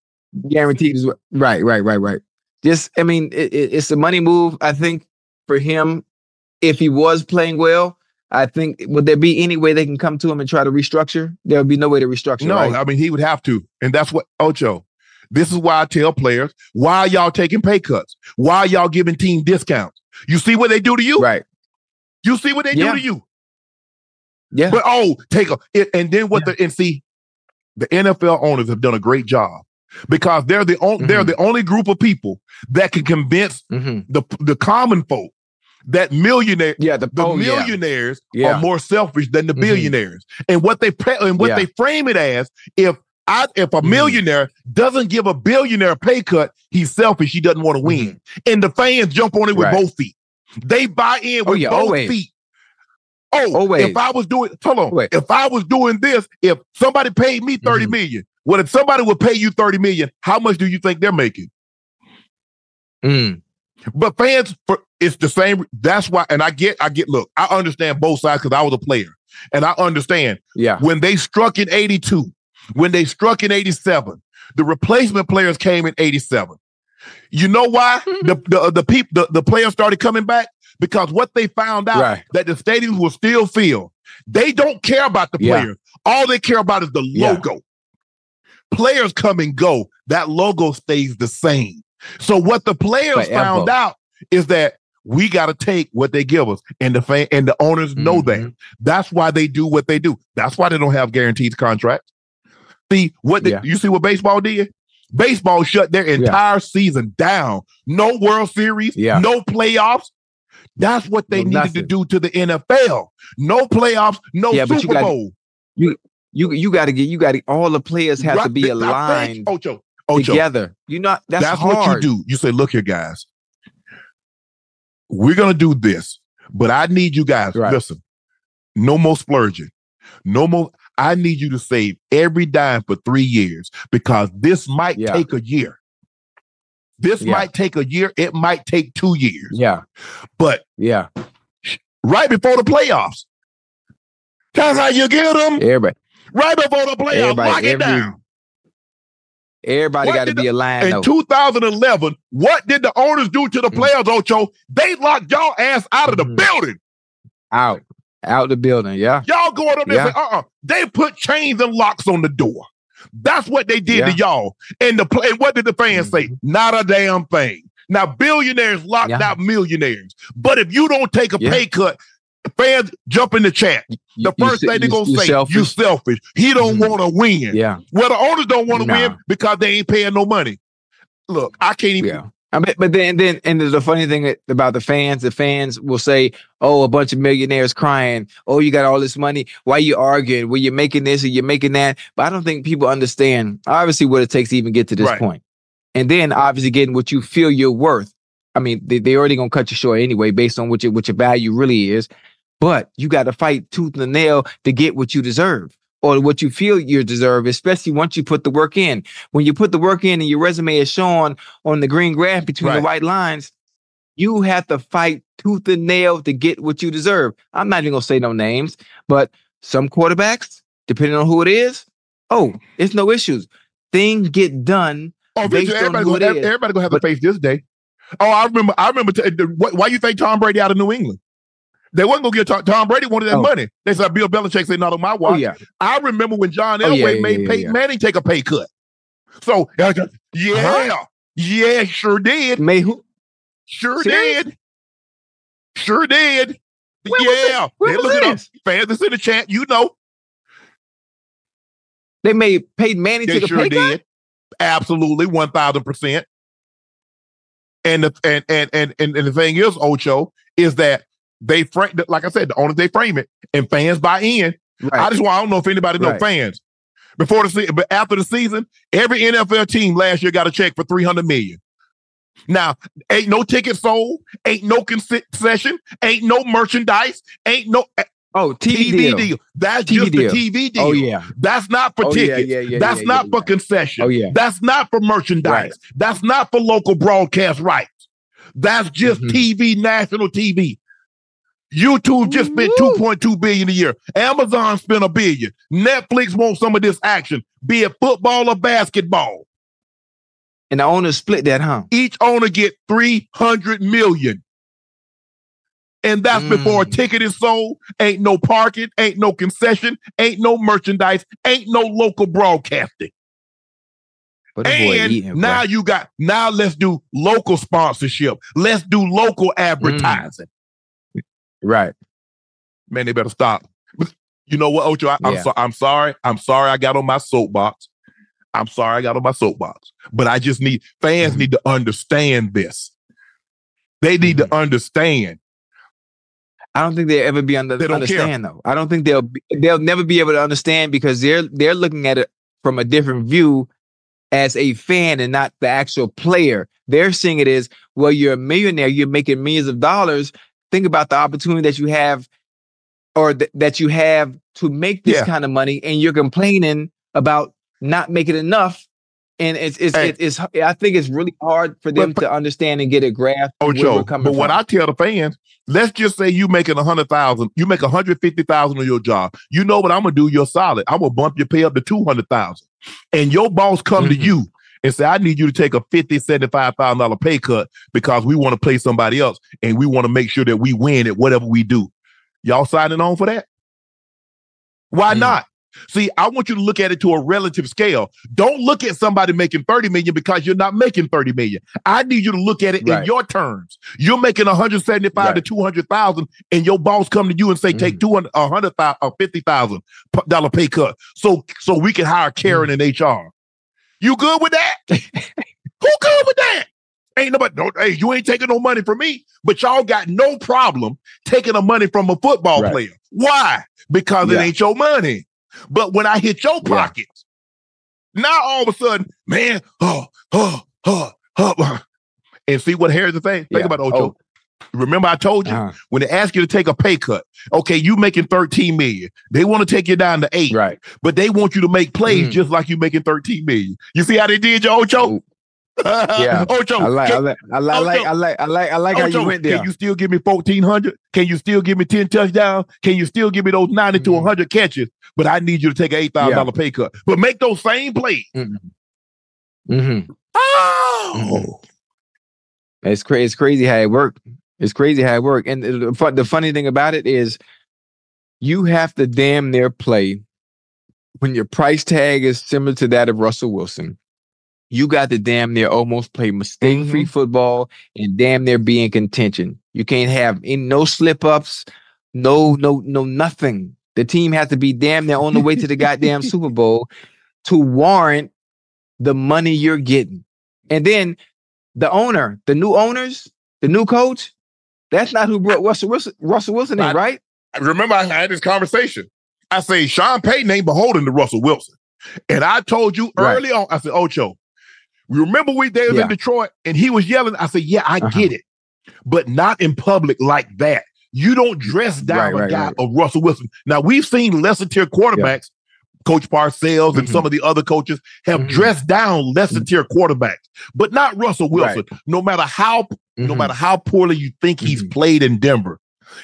guaranteed. Right, right, right, right. Just, I mean, it, it- it's a money move. I think for him, if he was playing well, I think would there be any way they can come to him and try to restructure? There would be no way to restructure. No, right? I mean he would have to. And that's what Ocho. This is why I tell players, why are y'all taking pay cuts? Why are y'all giving team discounts? You see what they do to you? right. You see what they Yeah. do to you? Yeah. But oh, take a it, and then what the and see, the NFL owners have done a great job because they're the only they're the only group of people that can convince hmm the the common folk that millionaire Yeah. The, the oh, millionaires Yeah. are more selfish than the Mhm. billionaires. And what they pre- and what Yeah. they frame it as if I if a Mhm. millionaire doesn't give a billionaire a pay cut, he's selfish. He doesn't want to win. And the fans jump on it with Mm-hmm. Right. both feet. They buy in Oh, with yeah, both always. feet. Oh, Always. if I was doing hold on, if I was doing this, if somebody paid me 30 Mhm. million, well, if somebody would pay you 30 million, how much do you think they're making? Mm. But fans, for it's the same. That's why, and I get, I get. Look, I understand both sides because I was a player, and I understand Yeah. when they struck in '82, when they struck in '87, the replacement players came in '87. You know why *laughs* the the the people the, the players started coming back because what they found out Right. that the stadiums were still filled. They don't care about the Yeah. players. All they care about is the Yeah. logo. Players come and go. That logo stays the same. So what the players Forever. found out is that we got to take what they give us, and the fan and the owners know that. Mhm. That's why they do what they do. That's why they don't have guaranteed contracts. See what the, Yeah. you see what baseball did? Baseball shut their entire season down. No World Series, Yeah. no playoffs. That's what they No needed to do to the NFL. No playoffs, no Yeah, but you Super gotta- Bowl. You you got to get you got to all the players have to be th- now thank- aligned Ocho, Ocho, together. You not that's, that's, hard. what you do. You say, look here, guys. We're gonna do this, but I need you guys. Right. Listen, no more splurging. No more. I need you to save every dime for three years because this might Yeah. take a year. This Yeah. might take a year. It might take two years. Yeah. But Yeah. right before the playoffs, that's how you get them. Everybody. Right before the playoffs, Everybody- lock it every- down. Everybody got to be aligned. In though. 2011, what did the owners do to the Mm. players, Ocho? They locked y'all ass out of the Mhm. building. out. Out the building. Yeah. Y'all going up there Yeah. and say, uh-uh. They put chains and locks on the door. That's what they did to y'all. And the play, what did the fans say? Mhm. Not a damn thing. Now, billionaires locked Yeah. out millionaires. But if you don't take a Yeah. pay cut, Fans jump in the chat. The You- you first se- thing they're gonna you say, selfish. you selfish. He don't Mhm. want to win. You selfish. He don't Mhm. want to win. Yeah, Well, the owners don't want to Nah. win because they ain't paying no money. Look, I can't even. I mean, but then, then, and the funny thing about the fans, the fans will say, "Oh, a bunch of millionaires crying. Oh, you got all this money. Why you arguing? Well, you're making this and you're making that." But I don't think people understand obviously what it takes to even get to this Right. point. and then obviously getting what you feel you're worth. I mean, they they already gonna cut you short anyway, based on what your what your value really is. But you got to fight tooth and nail to get what you deserve or what you feel you deserve, especially once you put the work in. When you put the work in and your resume is shown on the green graph between the Right. white lines, you have to fight tooth and nail to get what you deserve. I'm not even gonna say no names, but some quarterbacks, depending on who it is, oh, it's no issues. Things get done. Oh, based everybody, gonna, everybody gonna have But- to face this day. Oh, I remember. I remember. T- the- why you think Tom Brady out of New England? They wasn't gonna get Tom, Tom Brady wanted that Oh. money. They said Bill Belichick said not on my watch. Oh yeah, I remember when John Oh, Elway yeah, yeah, made yeah, Peyton. Manning take a pay cut. So yeah, Uh-huh. yeah, sure did, May who? sure Serious? did, sure did. When yeah, it? When Yeah, was look up. this? Fans that's in the chat, you know, They made Peyton Manning they take a sure pay cut. Absolutely, one thousand percent. And the and and and, and the thing is, Ocho, is that they frame like I said, the owners they frame it and fans buy in. I just want I don't know if anybody know Right. fans. Before the season, but after the season, every NFL team last year got a check for 300 million. Now, ain't no ticket sold, ain't no concession, ain't no merchandise, ain't no Oh, TV, TV, deal. deal. That's TV just deal. the TV deal. Oh yeah. That's not for Oh, yeah, tickets. yeah, yeah, That's yeah, not yeah, for concession. Oh, yeah. That's not for merchandise. Right. That's not for local broadcast rights. That's just Mhm. TV, national TV. YouTube just spent Woo. 2.2 billion a year. Amazon spent a billion. Netflix wants some of this action, be it football or basketball. And the owners split that, huh? Each owner get 300 million. And that's before a Mm. ticket is sold. Ain't no parking, ain't no concession, ain't no merchandise, ain't no local broadcasting. But And eating, now you got now let's do local sponsorship. Let's do local Mm. Right. Man, they better stop. You know what, Ocho? I, I'm Yeah. so, I'm sorry. I'm sorry I got on my soapbox. I'm sorry I got on my soapbox. But I just need fans Mhm. need to understand this. They need Mm-hmm. to understand. I don't think they'll ever be under They don't care. though. I don't think they'll be, they'll never be able to understand because they're they're looking at it from a different view as a fan and not the actual player. They're seeing it as well. You're a millionaire. You're making millions of dollars. Think about the opportunity that you have, or th- that you have to make this Yeah. kind of money, and you're complaining about not making enough. And it's it's Hey. it's, it's I think it's really hard for them But- to understand and get a grasp. Ocho, we're but what. I tell the fans, let's just say you making a hundred thousand, you make a hundred fifty thousand on your job. You know what I'm gonna do? You're solid. I'm gonna bump your pay up to two hundred thousand, and your boss come to Mhm. you and say, "I need you to take a fifty, seventy-five thousand dollar pay cut because we want to play somebody else and we want to make sure that we win at whatever we do." Y'all signing on for that? Why Mm. not? See, I want you to look at it to a relative scale. Don't look at somebody making 30 million because you're not making 30 million. I need you to look at it in your terms. You're making 175 to Right. 200,000 and your boss come to you and say take 200 a 100,000 or 50,000 p- dollar pay cut so so we can hire Karen in HR. You good with that? *laughs* Who good with that? Ain't nobody no hey, you ain't taking no money from me, but y'all got no problem taking the money from a football Right. player. Why? Because Yeah. it ain't your money. But when I hit your Yeah. pockets, now all of a sudden, man, oh, oh, oh, oh. And see what the thing. Think Yeah. about Ocho. Remember, I told you Uh-huh. when they ask you to take a pay cut, okay, you making 13 million. They want to take you down to eight, Right. but they want you to make plays Mm. just like you making 13 million. You see how they did you, Ocho? Yeah. Ocho, I like, I like, I like, I like, I like, I like, like how Ocho, you went there. can you still give me 1,400? Can you still give me 10 touchdowns? Can you still give me those 90 to Mhm. 100 catches? But I need you to take an $8,000 pay cut. But make those same plays. hmm Oh. It's crazy. It's crazy how it worked. It's crazy how it worked. And the, the funny thing about it is, you have to damn near play when your price tag is similar to that of Russell Wilson. You got to damn near almost play mistake-free Mm-hmm. football and damn near be in contention. You can't have in no slip ups, no, no, no, nothing. The team has to be damn near on the way to the goddamn *laughs* Super Bowl to warrant the money you're getting. And then the owner, the new owners, the new coach, that's not who brought Russell Wilson, Russell Wilson in, I- right? Remember, I had this conversation. I say Sean Payton ain't beholden to Russell Wilson. And I told you Right. early on, I said, Ocho, remember we they was Yeah. in Detroit and he was yelling. I said, Yeah, I Uh-huh. get it, but not in public like that. You don't dress down Right, a right, guy right. of Russell Wilson. Now we've seen lesser tier quarterbacks, Coach Parcells and Mhm. some of the other coaches have Mhm. dressed down lesser tier quarterbacks, but not Russell Wilson. No matter how no Mhm. matter how poorly you think he's Mhm. played in Denver,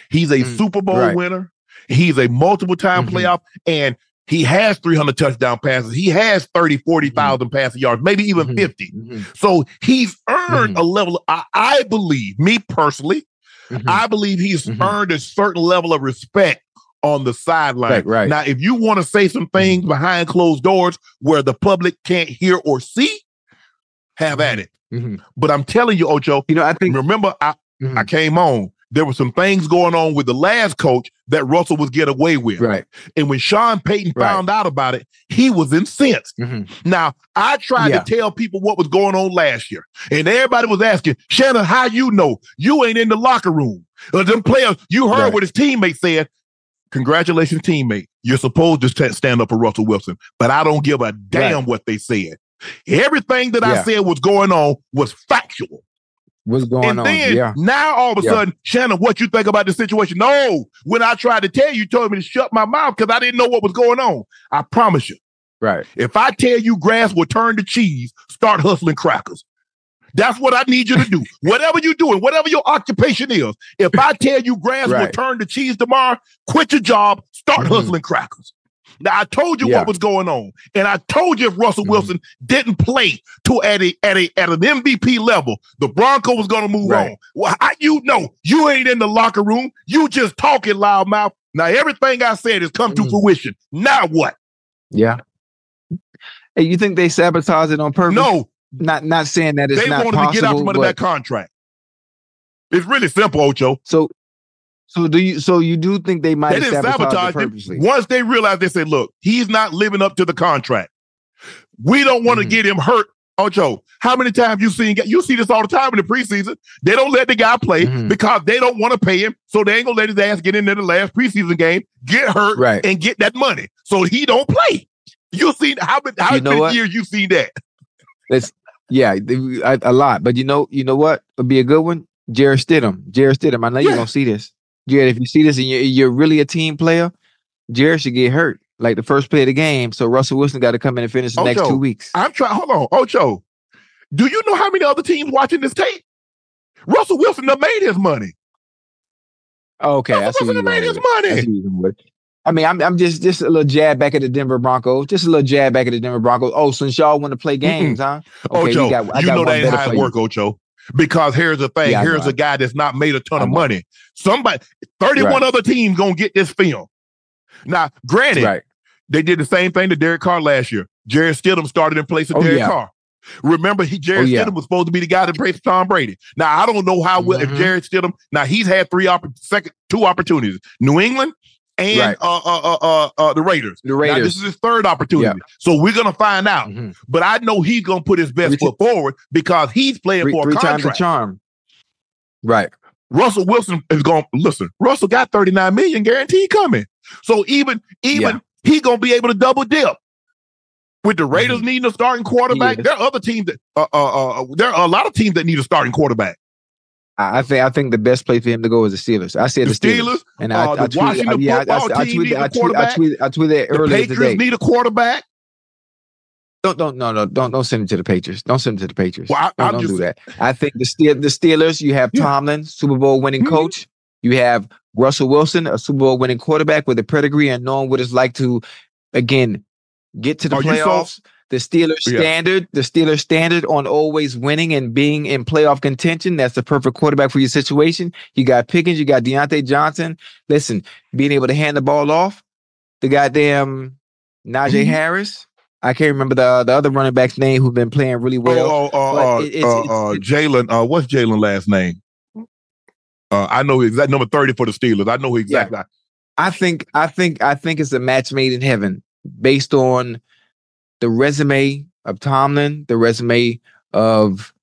he's a Mhm. Super Bowl Right. winner. He's a multiple time Mhm. playoff, and he has 300 touchdown passes. He has 30, 40,000 passing yards, maybe even Mhm. 50. Mhm. So he's earned a level, I, I believe, me personally. I believe he's earned a certain level of respect on the sideline. Right, right. Now, if you want to say some things behind closed doors where the public can't hear or see, have at it. Mhm. But I'm telling you, Ocho, You know, I think remember, I, Mhm. I came on. There were some things going on with the last coach that Russell was get away with. right. And when Sean Payton Right. found out about it, he was incensed. Mhm. Now, I tried Yeah. to tell people what was going on last year. And everybody was asking, Shannon, how you know? You ain't in the locker room. Uh, them players, you heard Right. what his teammate said. Congratulations, teammate. You're supposed to sta- stand up for Russell Wilson, but I don't give a damn Right. what they said. Everything that I said was going on was factual. What's going and on? then yeah. now all of a Yeah. sudden, Shannon, what you think about the situation? No, when I tried to tell you, you told me to shut my mouth because I didn't know what was going on. I promise you, Right. if I tell you grass will turn to cheese, start hustling crackers. That's what I need you to do. whatever you're doing, whatever your occupation is, if I tell you grass will turn to cheese tomorrow, quit your job, start Mhm. hustling crackers. Now I told you Yeah. what was going on, and I told you if Russell Mhm. Wilson didn't play to at a at a at an MVP level, the Bronco was going to move Right. on. Well, how you know you ain't in the locker room? You just talking loud mouth. Now everything I said has come to Mhm. fruition. Now what? Yeah. Hey, you think they sabotage it on purpose? No, Not not saying that it's they not wanted possible. to get out from under that contract. It's really simple, Ocho. So so do you so you do think they might They didn't sabotaged sabotage him. purposely? Once they realized, they said, "Look, he's not living up to the contract. We don't want to Mhm. get him hurt." Ocho, how many times you seen? You see this all the time in the preseason. They don't let the guy play Mhm. because they don't want to pay him, so they ain't gonna let his ass get into the last preseason game, get hurt, Right. and get that money, so he don't play. You seen how many how You know many what? years you seen that? It's yeah, a, a lot. But you know, you know what would be a good one? Jarrett Stidham. Jarrett Stidham. I know you're gonna see this. Jarrett, if you see this and you're, you're really a team player, Jarrett should get hurt like the first play of the game. So Russell Wilson got to come in and finish the next two weeks. I'm trying. Hold on, Ocho. Do you know how many other teams watching this tape? Russell Wilson done made his money. Okay, I see Wilson done made his money. See what you're going with. I mean, I'm I'm just just a little jab back at the Denver Broncos. Just a little jab back at the Denver Broncos. Oh, since y'all want to play games, huh? Okay, Ocho, got- you know that ain't how it work, Ocho. Because here's the thing. Yeah, here's a guy that's not made a ton I of money. Somebody, 31 Right. other teams gonna get this film. Now, granted, Right. they did the same thing to Derek Carr last year. Jarrett Stidham started in place of Oh, Derek yeah. Carr. Remember, he Jarrett Oh, yeah. Stidham was supposed to be the guy that placed Tom Brady. Now, I don't know how well if Mhm. Jarrett Stidham. Now he's had three opp- second two opportunities: New England and Right. uh, uh, uh, uh, uh, the Raiders. The Now, Raiders. this is his third opportunity, so we're gonna find out. Mhm. But I know he's gonna put his best Three- foot forward because he's playing Three, for a three times the contract. charm. Right. Russell Wilson is going to listen. Russell got 39 million guaranteed coming. So even even he gonna be able to double dip. With the Raiders needing a starting quarterback, there are other teams that uh, uh, uh, there are a lot of teams that need a starting quarterback. I I think I think the best place for him to go is the Steelers. I said The the, Steelers, Steelers, and I, uh, I the tweeted, Washington yeah, I, I, football I team tweeted, needs a I tweeted, I tweeted, I tweeted that The earlier Patriots today. need a quarterback. Don't don't no no don't don't send it to the Patriots. Don't send it to the Patriots. Well, I- don't don't just- do that. I think the Steel, the Steelers. You have Yeah. Tomlin, Super Bowl winning Mhm. coach. You have Russell Wilson, a Super Bowl winning quarterback with a pedigree and knowing what it's like to, again, get to the Are playoffs. The Steelers Yeah. standard, the Steelers standard on always winning and being in playoff contention. That's the perfect quarterback for your situation. You got Pickens, you got Diontae Johnson. Listen, being able to hand the ball off. The goddamn Najee Mhm. Harris. I can't remember the the other running back's name who's been playing really well. oh, oh, uh, uh, it- it's- uh, it's- uh, it's- Jaylen. Uh, what's Jaylen last name? Uh, I know exact number thirty for the Steelers. I know who exactly. I think I think I think it's a match made in heaven based on the resume of Tomlin, the resume of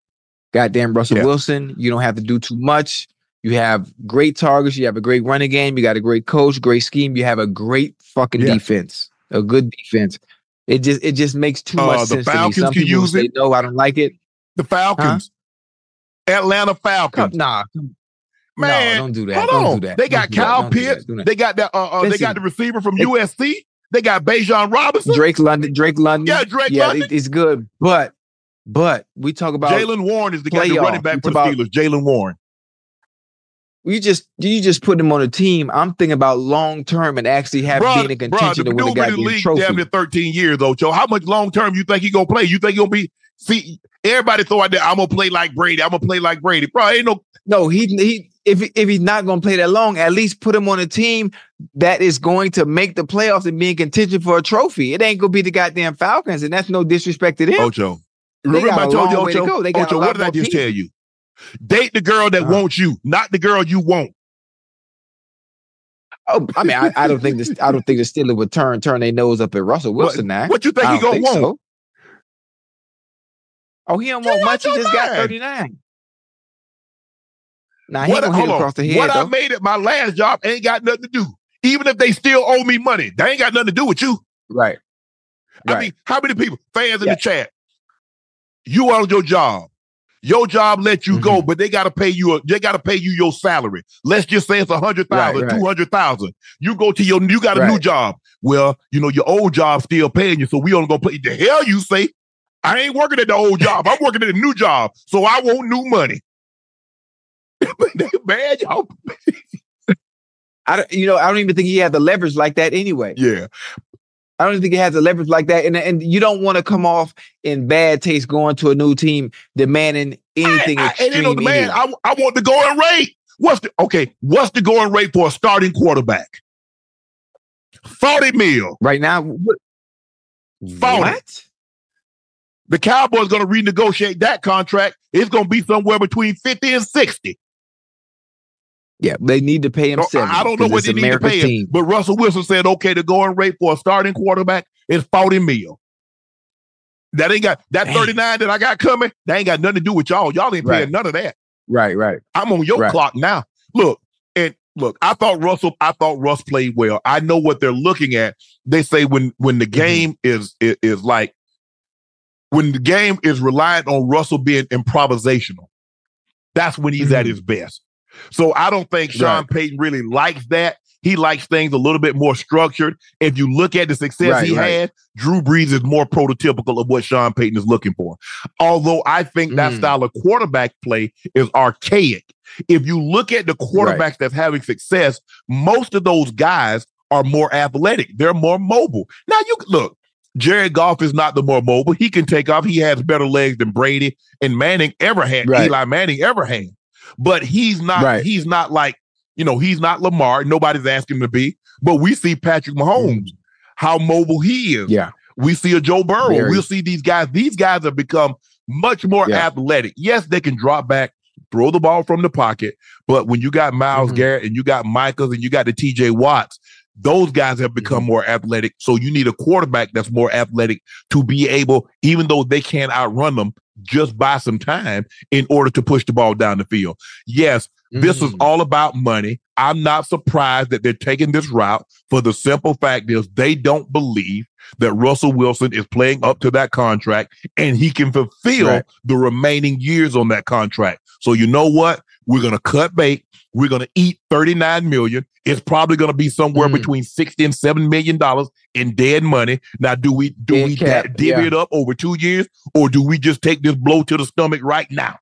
goddamn Russell Yeah. Wilson. You don't have to do too much. You have great targets. You have a great running game. You got a great coach, great scheme. You have a great fucking Yeah. defense, a good defense. It just it just makes too Uh, much sense to me. Falcons Some can people use say it. no, I don't like it. The Falcons, Atlanta Come, Falcons. nah, Man, no, don't do that. Hold don't on. do that. They got. Kyle Don't do that. Pitts. They got that. Uh, uh, they got the receiver from USC. They got Bijan Robinson. Drake London, Drake London. Yeah, Drake yeah, London. it- it's good, but but we talk about Jaylen Warren is the guy, running back for the about- Steelers. Jaylen Warren. you just you just put him on a team. I'm thinking about long term and actually have Bruh, being in contention the to win a dude in the goddamn league trophy. damn near 13 years, Ocho. How much long term you think he gonna play? You think he gonna be? See, everybody throw out there. I'm gonna play like Brady. I'm gonna play like Brady. Bro, ain't no. No, he he if if he's not to play that long, at least put him on a team that is going to make the playoffs and be in contention for a trophy. It ain't to be the goddamn Falcons, and that's no disrespect to them. Ocho. They Remember I told you, to Ocho. go. They got Ocho, what did I just pieces. tell you? Date the girl that Uh-huh. wants you, not the girl you want. Oh, I mean, I, I don't think this. I don't think the Steelers would turn turn their nose up at Russell Wilson now. What you think I he gonna think want? so. Oh, he don't want much. He just got thirty nine. Now he What, gonna hit hold on. across the head what I made at my last job ain't got nothing to do. Even if they still owe me money, they ain't got nothing to do with you. Right. I Right. mean, how many people, fans in the chat, you on your job. Your job let you Mm-hmm. go, but they gotta pay you. A, they gotta pay you your salary. Let's just say it's a hundred thousand, Right, right. two hundred thousand. You go to your, you got a new job. Well, you know your old job still paying you, so we only gonna pay. The hell you say? I ain't working at the old job. I'm working at a new job, so I want new money. *laughs* Man, y'all, I don't, you know, I don't even think he had the leverage like that anyway. yeah. I don't think he has the leverage like that, and and you don't want to come off in bad taste going to a new team demanding anything I, I, extreme. you know, the man, anyway. I, I want the going rate. What's the okay? What's the going rate for a starting quarterback? Forty mil. right now, what? Phony. What? The Cowboys going to renegotiate that contract. It's going to be somewhere between fifty and sixty. Yeah, they need to pay him So, seven. I don't know what they need to pay him, team. but Russell Wilson said, okay, the going rate for a starting quarterback is forty mil. That ain't got that thirty nine that I got coming. That ain't got nothing to do with y'all. Y'all ain't paying Right. none of that. Right, right. I'm on your Right. clock now. Look, and look, I thought Russell, I thought Russ played well. I know what they're looking at. They say when when the Mm-hmm. game is, is is like when the game is reliant on Russell being improvisational, that's when he's at Mhm. his best. So I don't think Sean Right. Payton really likes that. He likes things a little bit more structured. If you look at the success Right, he right. had, Drew Brees is more prototypical of what Sean Payton is looking for. Although I think that Mm. style of quarterback play is archaic. If you look at the quarterbacks that's having success, most of those guys are more athletic. They're more mobile. Now you look, Jared Goff is not the more mobile. He can take off. He has better legs than Brady and Manning ever had. Right. Eli Manning ever had. But he's not. Right. He's not like you know. He's not Lamar. Nobody's asking him to be. But we see Patrick Mahomes, how mobile he is. Mm. Yeah. We see a Joe Burrow. Very. We'll see these guys. These guys have become much more Yeah. athletic. Yes, they can drop back, throw the ball from the pocket. But when you got Myles Mhm. Garrett and you got Michaels and you got the TJ Watts, those guys have become Mm-hmm. more athletic. So you need a quarterback that's more athletic to be able, even though they can't outrun them, just buy some time in order to push the ball down the field. Yes, this is Mm. all about money. I'm not surprised that they're taking this route for the simple fact is they don't believe that Russell Wilson is playing up to that contract and he can fulfill Right. the remaining years on that contract. So you know what? We're going to cut bait. We're going to eat 39 million. It's probably going to be somewhere Mm. between 60 and 7 million dollars in dead money. Now do we do Dead we cap, da- divvy yeah. it up over 2 years or do we just take this blow to the stomach right now?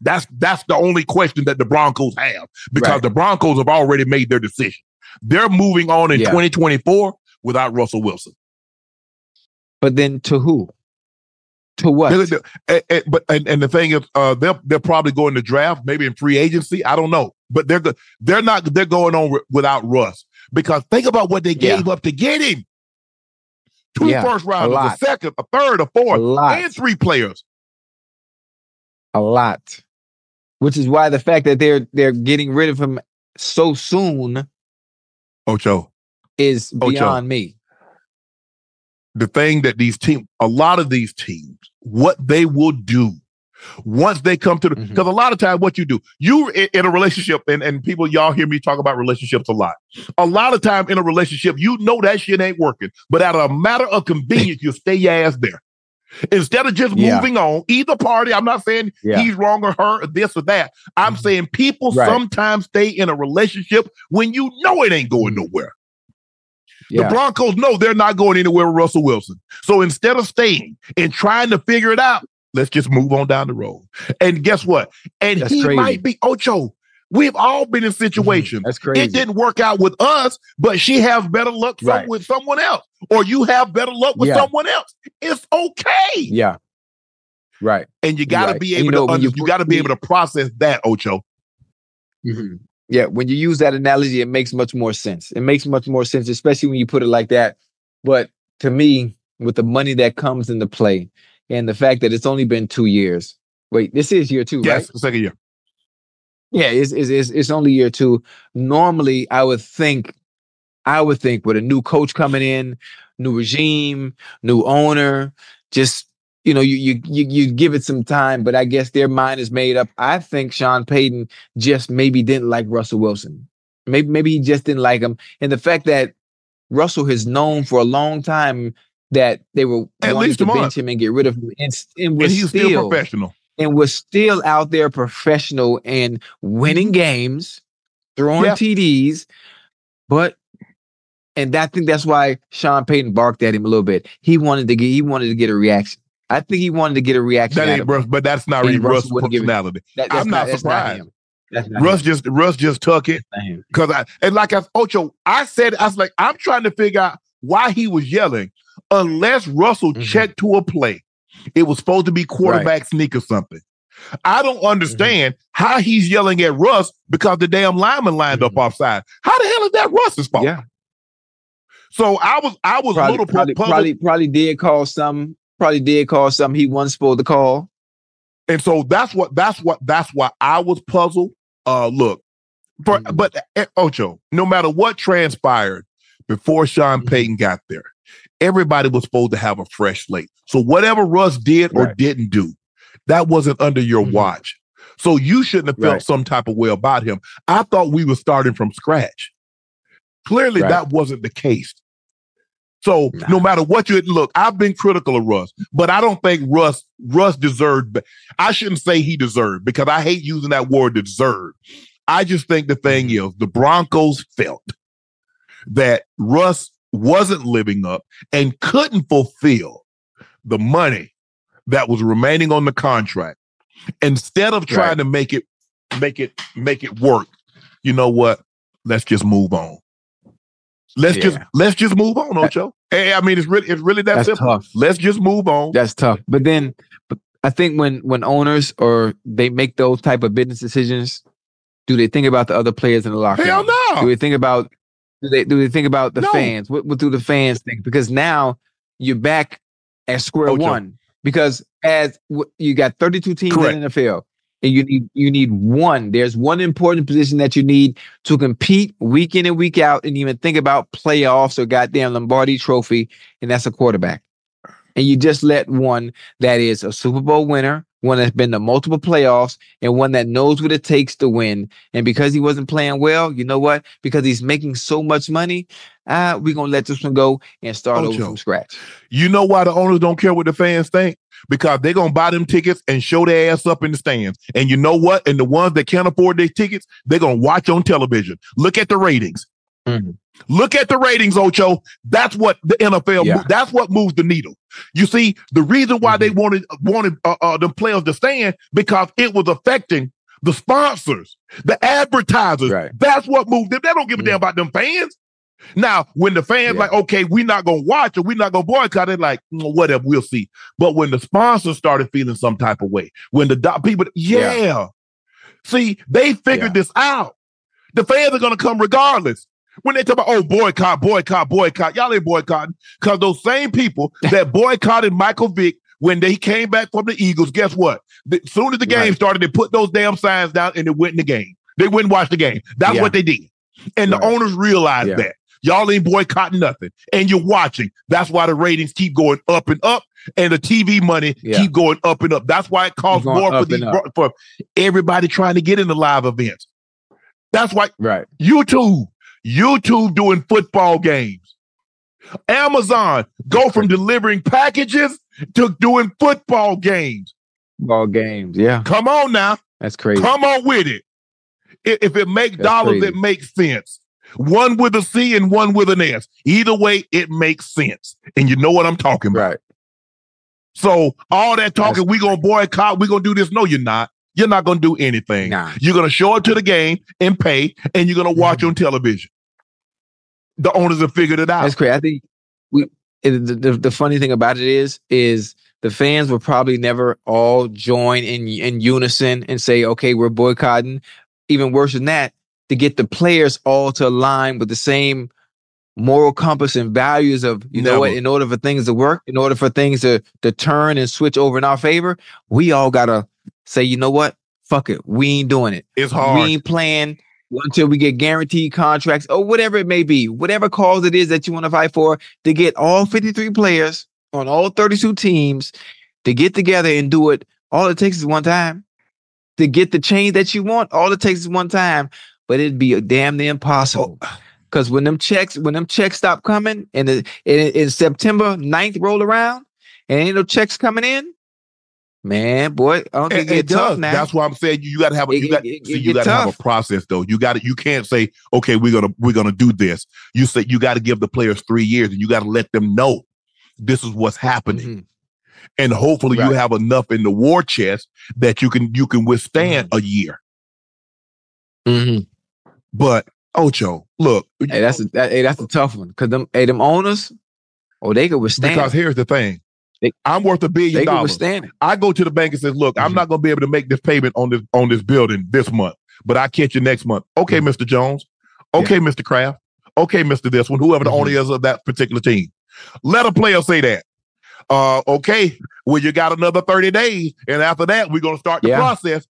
That's that's the only question that the Broncos have because Right. the Broncos have already made their decision. They're moving on in Yeah. 2024 without Russell Wilson. But then to who? To what? And- and- but and, and the thing is, uh, they'll they'll probably go in the draft, maybe in free agency. I don't know, but they're good. they're not they're going on wi- without Russ because think about what they Yeah. gave up to get him. Two Yeah, first a rounders, a, lot. second, a third, a a fourth, lot. and three players. A lot. which is why the fact that they're they're getting rid of him so soon Ocho, is Ocho. beyond me. The thing that these teams, a lot of these teams, what they will do once they come to the, because a lot of times what you do, you in, in a relationship, and, and people, y'all hear me talk about relationships a lot. A lot of time in a relationship, you know that shit ain't working, but out of a matter of convenience, you stay your ass there. Instead of just Yeah. moving on, either party, I'm not saying Yeah. he's wrong or her or this or that. I'm Mhm. saying people Right. sometimes stay in a relationship when you know it ain't going nowhere. The Broncos know they're not going anywhere with Russell Wilson. So instead of staying and trying to figure it out, let's just move on down the road. And guess what? And That's he crazy. might be Ocho. We've all been in situations. That's crazy. It didn't work out with us, but she has better luck some- Right. with someone else, or you have better luck with Yeah. someone else. It's okay. Yeah. Right. And you got to Right. be able you know, to under, you you, got to be able to process that, Ocho. Mhm. Yeah, when you use that analogy, it makes much more sense. It makes much more sense, especially when you put it like that. But to me, with the money that comes into play and the fact that it's only been two years. Wait, this is year two, Yes, right? second year. Yeah, it's, it's it's it's only year two. Normally, I would think, I would think with a new coach coming in, new regime, new owner, just you know, you you you you give it some time. But I guess their mind is made up. I think Sean Payton just maybe didn't like Russell Wilson. Maybe maybe he just didn't like him, and the fact that Russell has known for a long time that they were At least to bench him and get rid of him, and, and And was he's still professional. and was still out there professional and winning games, throwing. TDs. But and I think that's why Sean Payton barked at him a little bit. He wanted to get he wanted to get a reaction. I think he wanted to get a reaction. That out ain't. Russ, but that's not really Russell Russ's wouldn't give it- personality. That- that's I'm not that's surprised. him. That's not Russ him. just Russ just took it. Cause I and like I Ocho, I said I was like, I'm trying to figure out why he was yelling. Unless Russell Mhm. checked to a play, it was supposed to be quarterback sneak or something. I don't understand how he's yelling at Russ because the damn lineman lined up Mhm. offside. How the hell is that Russ's fault? Yeah, So I was I was a probably, little probably, probably, probably did call some. Probably did call something He wasn't supposed to call. And so that's what that's what that's why I was puzzled. Uh look, for, Mhm. but uh, Ocho, no matter what transpired before Sean Mhm. Payton got there, everybody was supposed to have a fresh slate. So whatever Russ did or Right. didn't do, that wasn't under your Mhm. watch. So you shouldn't have felt Right. some type of way about him. I thought we were starting from scratch. Clearly, Right. that wasn't the case. So Nah. no matter what you look, I've been critical of Russ, but I don't think Russ Russ deserved. I shouldn't say he deserved because I hate using that word deserve. I just think the thing Mm-hmm. is the Broncos felt that Russ wasn't living up and couldn't fulfill the money that was remaining on the contract. Instead of trying Right. to make it make it make it work, you know what? Let's just move on. Let's just let's just move on, Ocho. Hey, I mean, it's really it's really that That's simple. tough. Let's just move on. That's tough. But then, but I think when when owners or they make those type of business decisions, do they think about the other players in the locker Hell room? Do no. they think about do they do they think about the No. fans? What what do the fans think? Because now you're back at square Ocho. one. Because as w- you got 32 teams Correct. in the NFL, and you need you need one. There's one important position that you need to compete week in and week out, and even think about playoffs or goddamn Lombardi Trophy, and that's a quarterback. And you just let one that is a Super Bowl winner, one that's been to multiple playoffs, and one that knows what it takes to win. And because he wasn't playing well, you know what? Because he's making so much money, uh, we're gonna let this one go and start over from scratch. You know why the owners don't care what the fans think? Because they're gonna buy them tickets and show their ass up in the stands. And you know what? And the ones that can't afford their tickets, they're gonna watch on television. Look at the ratings. Mhm. Look at the ratings, Ocho. That's what the NFL. Yeah. that's what moves the needle. You see, the reason why they Mhm. wanted wanted uh, uh, the players to stand because it was affecting the sponsors, the advertisers. Right. That's what moved them. They don't give a damn Mhm. about them fans. Now, when the fans Yeah. like, okay, we're not gonna watch or we're not gonna boycott, they're like, "Mm, whatever, we'll see. But when the sponsors started feeling some type of way, when the do- people, yeah. Yeah. See, they figured Yeah. this out. The fans are gonna come regardless. When they talk about oh boycott, boycott, boycott, y'all ain't boycotting because those same people *laughs* that boycotted Michael Vick when they came back from the Eagles, guess what? The, soon as the game Right. started, they put those damn signs down and they went in the game. They went and watched the game. That's what they did. And the owners realized that. Y'all ain't boycotting nothing. And you're watching. That's why the ratings keep going up and up. And the TV money Yeah. keep going up and up. That's why it costs more for these up. for everybody trying to get into live events. That's why Right. YouTube, YouTube doing football games. Amazon go from delivering packages to doing football games. Ball games. Yeah. Come on now. That's crazy. Come on with it. If it makes That's dollars, crazy. it makes sense. One with a C and one with an S. Either way, it makes sense. And you know what I'm talking about. Right. So all that talking, That's we gonna boycott, we gonna do this. No, you're not. You're not gonna do anything. Nah. You're gonna show up to the game and pay, and you're gonna watch Mm-hmm. on television. The owners have figured it out. That's crazy. I think we the, the the funny thing about it is is the fans will probably never all join in in unison and say, okay, we're boycotting. Even worse than that, to get the players all to align with the same moral compass and values of you know what in order for things to work in order for things to to turn and switch over in our favor we all gotta say you know what fuck it we ain't doing it It's hard. we ain't playing until we get guaranteed contracts or whatever it may be, whatever cause it is that you want to fight for, to get all 53 players on all 32 teams to get together and do it. All it takes is one time to get the change that you want. All it takes is one time, but it'd be a damn near impossible. Because when them checks, when them checks stop coming and in, in, in September 9th roll around and ain't no checks coming in, man, boy, I don't think It, it, does. now. That's why I'm saying you, you got to have a you got it- it- see, you got to have a process though. You got to you can't say okay we're gonna we're gonna do this. You say you got to give the players three years and you got to let them know this is what's happening. Mhm. And hopefully you have enough in the war chest that you can you can withstand Mm-hmm. a year. Mhm. But Ocho, look, Hey, that's a, that, hey, that's a tough one because them, hey, them owners, oh, they could withstand. because here's the thing. They- I'm worth a billion dollars. withstand it. I go to the bank and says, "Look, I'm Mhm. not going to be able to make this payment on this on this building this month, but I catch you next month." Okay, Mhm. Mr. Jones. Okay, Mr. Kraft. Okay, Mr. This one, whoever the Mhm. owner is of that particular team. Let a player say that. Uh, okay, well, you got another 30 days, and after that, we're gonna start the Yeah. process.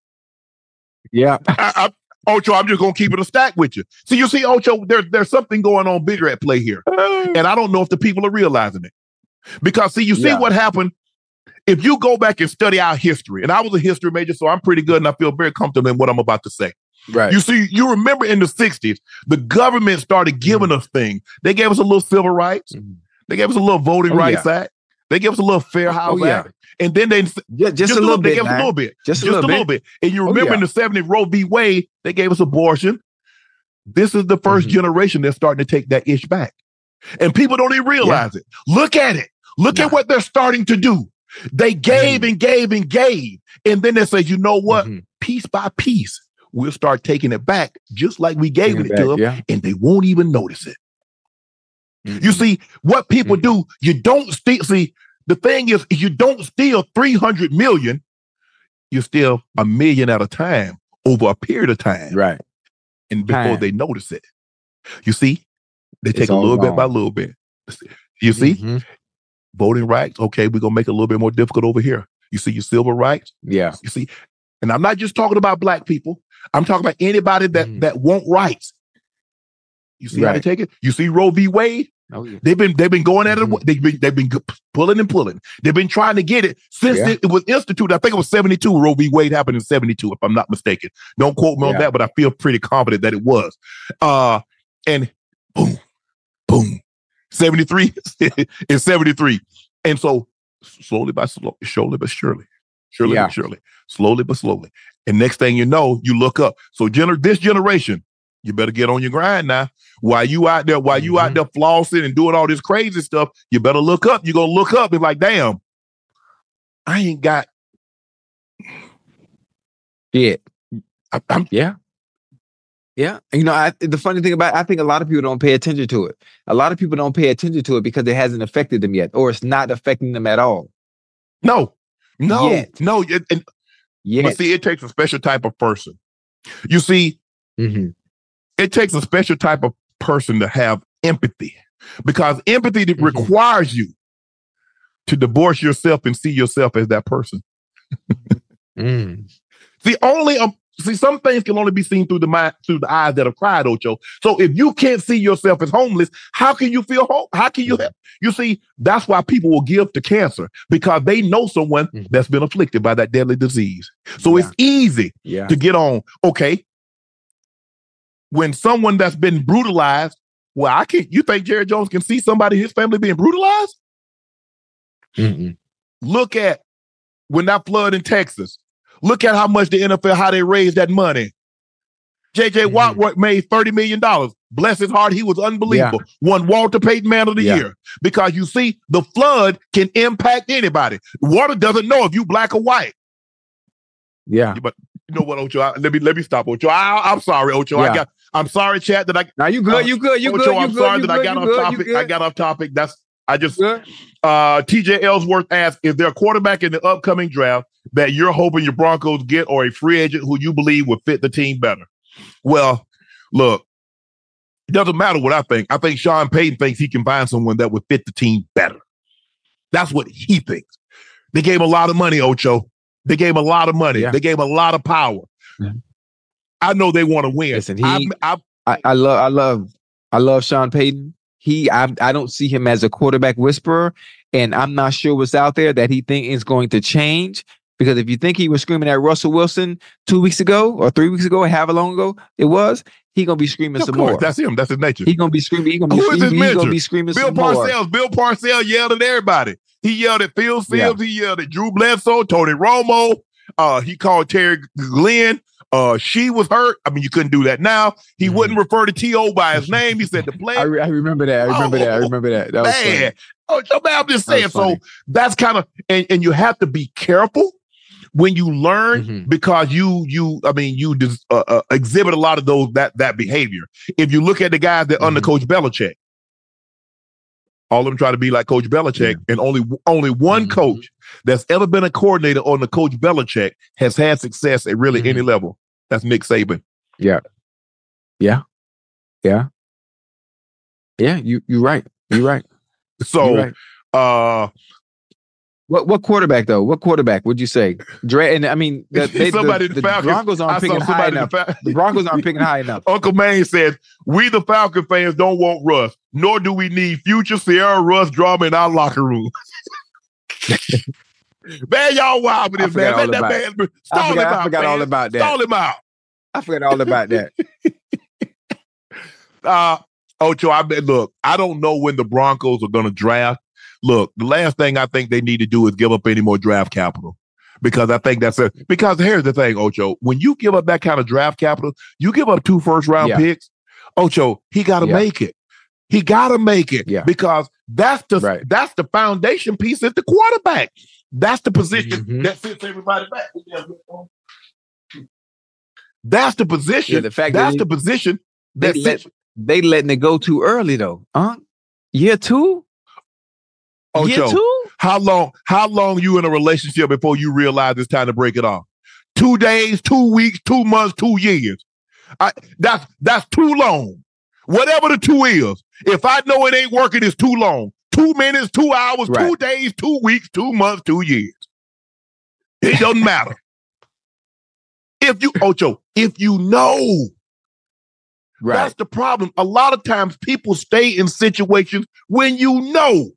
Yeah, I, Ocho, I'm just gonna keep it a stack with you. So you see, Ocho, there's there's something going on bigger at play here. And I don't know if the people are realizing it. Because see, you see Yeah. what happened. If you go back and study our history, and I was a history major, so I'm pretty good and I feel very comfortable in what I'm about to say. right. You see, you remember in the 60s, the government started giving us things. They gave us a little civil rights, Mhm. they gave us a little voting Oh, rights act, they gave us a little fair housing Oh, yeah. act. And then they Yeah, just, a little they bit, gave us a little bit. Just a Just little bit. And you Oh, remember yeah. in the 70s, Roe v. Wade, they gave us abortion. This is the 1st Mhm. generation that's starting to take that ish back. And people don't even realize it. Look at it. Look Nah. at what they're starting to do. They gave and gave and gave. And then they say, you know what? Mhm. Piece by piece, we'll start taking it back just like we gave Bring it, to them, back, and they won't even notice it. Yeah. You see, what people Mhm. do, you don't. See, the thing is, you don't steal 300 million, you steal a million at a time over a period of time. right. And before Time. they notice it, you see, they It's take a little bit by little bit. You see, Mhm. voting rights, okay, we're going to make it a little bit more difficult over here. You see, your civil rights, Yeah. you see, and I'm not just talking about black people. I'm talking about anybody that Mhm. that want rights. You see how they take it? You see Roe v. Wade? Oh, yeah. They've been they've been going at it. Mhm. They've been they've been pulling and pulling. They've been trying to get it since Yeah. it, it was instituted. I think it was seventy two. Roe v. Wade happened in seventy two, if I'm not mistaken. Don't quote me on that, but I feel pretty confident that it was. Uh, and boom, boom, seventy three *laughs* is seventy three, and so slowly by slow, slowly but surely, surely Yeah. but surely, slowly but slowly, and next thing you know, you look up. So gener- this generation, you better get on your grind now. While you out there, while you out Mhm. there flossing and doing all this crazy stuff, you better look up. You're gonna look up and like, damn, I ain't got. shit. I, I'm Yeah. Yeah. You know, I, the funny thing about it, I think a lot of people don't pay attention to it. A lot of people don't pay attention to it because it hasn't affected them yet, or it's not affecting them at all. no, no, Yet. no. It, and, Yeah. But see, it takes a special type of person. You see, hmm it takes a special type of person to have empathy because empathy Mhm. requires you to divorce yourself and see yourself as that person. *laughs* Mm. See, only um, see some things can only be seen through the mind, through the eyes that have cried, Ocho. So if you can't see yourself as homeless, how can you feel hope? How can you help? You see, that's why people will give to cancer because they know someone Mhm. that's been afflicted by that deadly disease. So Yeah. it's easy Yeah. to get on. Okay. When someone that's been brutalized, well, I can't. You think Jerry Jones can see somebody, his family being brutalized? Mm-mm. Look at when that flood in Texas. Look at how much the NFL, how they raised that money. JJ Mhm. Watt made $30 million. Bless his heart, he was unbelievable. Won Walter Payton Man of the Yeah. Year. Because you see, the flood can impact anybody. Water doesn't know if you black or white. Yeah. But you know what, Ocho? I, let me let me stop, Ocho. I, am sorry, Ocho. I got. I'm sorry, chat that I. Now you good. You good. You Ocho, good. You I'm good. sorry that I got off good, topic. I got off topic. That's I just uh, TJ Ellsworth asked, "Is there a quarterback in the upcoming draft that you're hoping your Broncos get, or a free agent who you believe would fit the team better?" Well, look, it doesn't matter what I think. I think Sean Payton thinks he can find someone that would fit the team better. That's what he thinks. They gave him a lot of money, Ocho. They gave him a lot of money. Yeah. They gave him a lot of power. Yeah. I know they want to win. Listen, he- I, I, I, I love. I love. I love Sean Payton. He. I. I don't see him as a quarterback whisperer, and I'm not sure what's out there that he think is going to change. Because if you think he was screaming at Russell Wilson two weeks ago or three weeks ago, however long ago it was, he gonna be screaming of some course, more. that's him. That's his nature. He gonna be screaming. He gonna be Who is his screaming. He gonna be screaming Bill some more. Parcells. Bill Parcells yelled at everybody. He yelled at Phil Yeah. He yelled at Drew Bledsoe, Tony Romo. Uh, he called Terry Glenn. Uh, she was hurt. I mean, you couldn't do that now. He Mhm. wouldn't refer to T.O. by his *laughs* name. He said the I, re- I remember that. I remember that. I Oh, remember that. That man. Oh, so, man, I'm just That saying. So that's kind of and, and you have to be careful when you learn Mhm. because you you I mean you dis, uh, uh, exhibit a lot of those that that behavior. If you look at the guys that under Mhm. Coach Belichick, all of them try to be like Coach Belichick, and only only one Mhm. coach that's ever been a coordinator on the Coach Belichick has had success at really Mhm. any level. That's Nick Saban. Yeah, Yeah. Yeah. Yeah, you you're right. You're right. *laughs* So, You're right. uh, What what quarterback though? What quarterback would you say? Dre and I mean the, *laughs* they, Somebody the, the Falcons- Broncos aren't picking high enough. the The Broncos aren't picking high enough. *laughs* Uncle Maine says, We the Falcon fans don't want Russ, nor do we need future Sierra Russ drama in our locker room. Man, y'all wild with this, man. Let that man stall I him forgot, out. I forgot man. all about that. Stall him out. I forgot all about that. *laughs* Uh, Ocho, I bet, look, I don't know when the Broncos are going to draft. Look, the last thing I think they need to do is give up any more draft capital. Because I think that's it. because here's the thing, Ocho. When you give up that kind of draft capital, you give up two first round Yeah. picks. Ocho, he got to Yeah. make it. He got to make it Yeah. because that's the Right. that's the foundation piece at the quarterback. That's the position Mhm. that fits everybody back. That's the position. Yeah, the fact that that's he- the position They that let, they letting it go too early though. Huh? Year two? Year Ocho, two? How long? How long you in a relationship before you realize it's time to break it off? Two days, two weeks, two months, two years. I, that's that's too long. Whatever the two is, if I know it ain't working, it's too long. Two minutes, two hours, two days, two weeks, two months, two years. It doesn't matter. If you, Ocho, if you know, Right. that's the problem. A lot of times people stay in situations when you know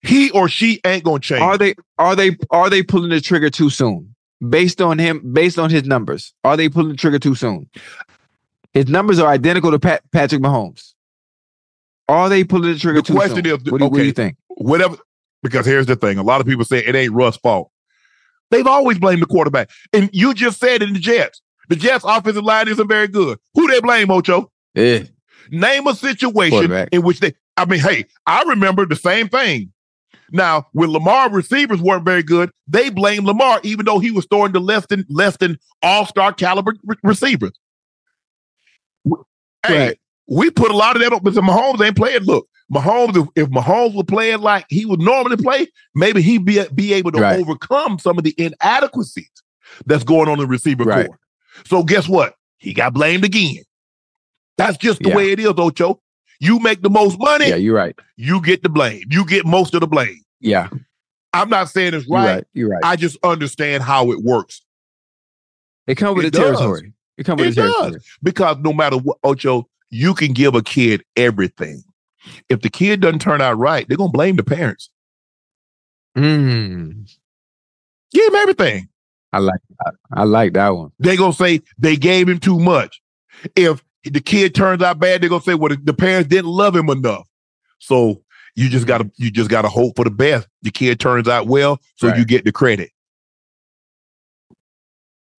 he or she ain't gonna change. Are they are they are they pulling the trigger too soon? Based on him, based on his numbers, are they pulling the trigger too soon? His numbers are identical to Pat, Patrick Mahomes. Are they pulling the trigger The too question soon? is, what, do, you- what do you think? whatever. Because here's the thing: a lot of people say it ain't Russ' fault. They've always blamed the quarterback, and you just said in the Jets, the Jets' offensive line isn't very good. Who they blame, Ocho? Yeah. Name a situation in which they. I mean, hey, I remember the same thing. Now, when Lamar receivers weren't very good, they blamed Lamar, even though he was throwing to less than less than all star caliber re- receivers. Hey, Right. We put a lot of that up, but Mahomes ain't playing. Look, Mahomes, if, if Mahomes were playing like he would normally play, maybe he'd be be able to Right. overcome some of the inadequacies that's going on in the receiver Right. corps. So guess what? He got blamed again. That's just the Yeah. way it is, Ocho. You make the most money, Yeah, you're right. you get the blame. You get most of the blame. Yeah. I'm not saying it's You're right. right. You're right. I just understand how it works. it comes with it the does. territory. It comes with It the does. territory. Because no matter what, Ocho, you can give a kid everything. If the kid doesn't turn out right, they're gonna blame the parents. Mm, Give him everything. I like that. I like that one. They're gonna say they gave him too much. If the kid turns out bad, they're gonna say, well, the, parents didn't love him enough. So you just gotta you just gotta hope for the best. The kid turns out well, so Right. you get the credit.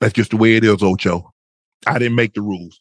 That's just the way it is, Ocho. I didn't make the rules.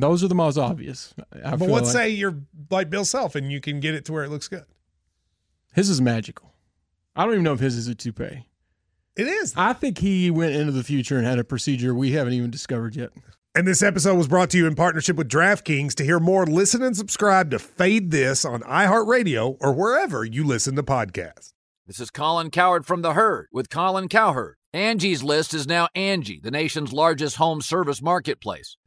Those are the most obvious. I but feel let's like. say you're like Bill Self and you can get it to where it looks good. his is magical. I don't even know if his is a toupee. It is. I think he went into the future and had a procedure we haven't even discovered yet. And this episode was brought to you in partnership with DraftKings. To hear more, listen and subscribe to Fade This on iHeartRadio or wherever you listen to podcasts. This is Colin Cowherd from The Herd with Colin Cowherd. Angie's List is now Angie, the nation's largest home service marketplace.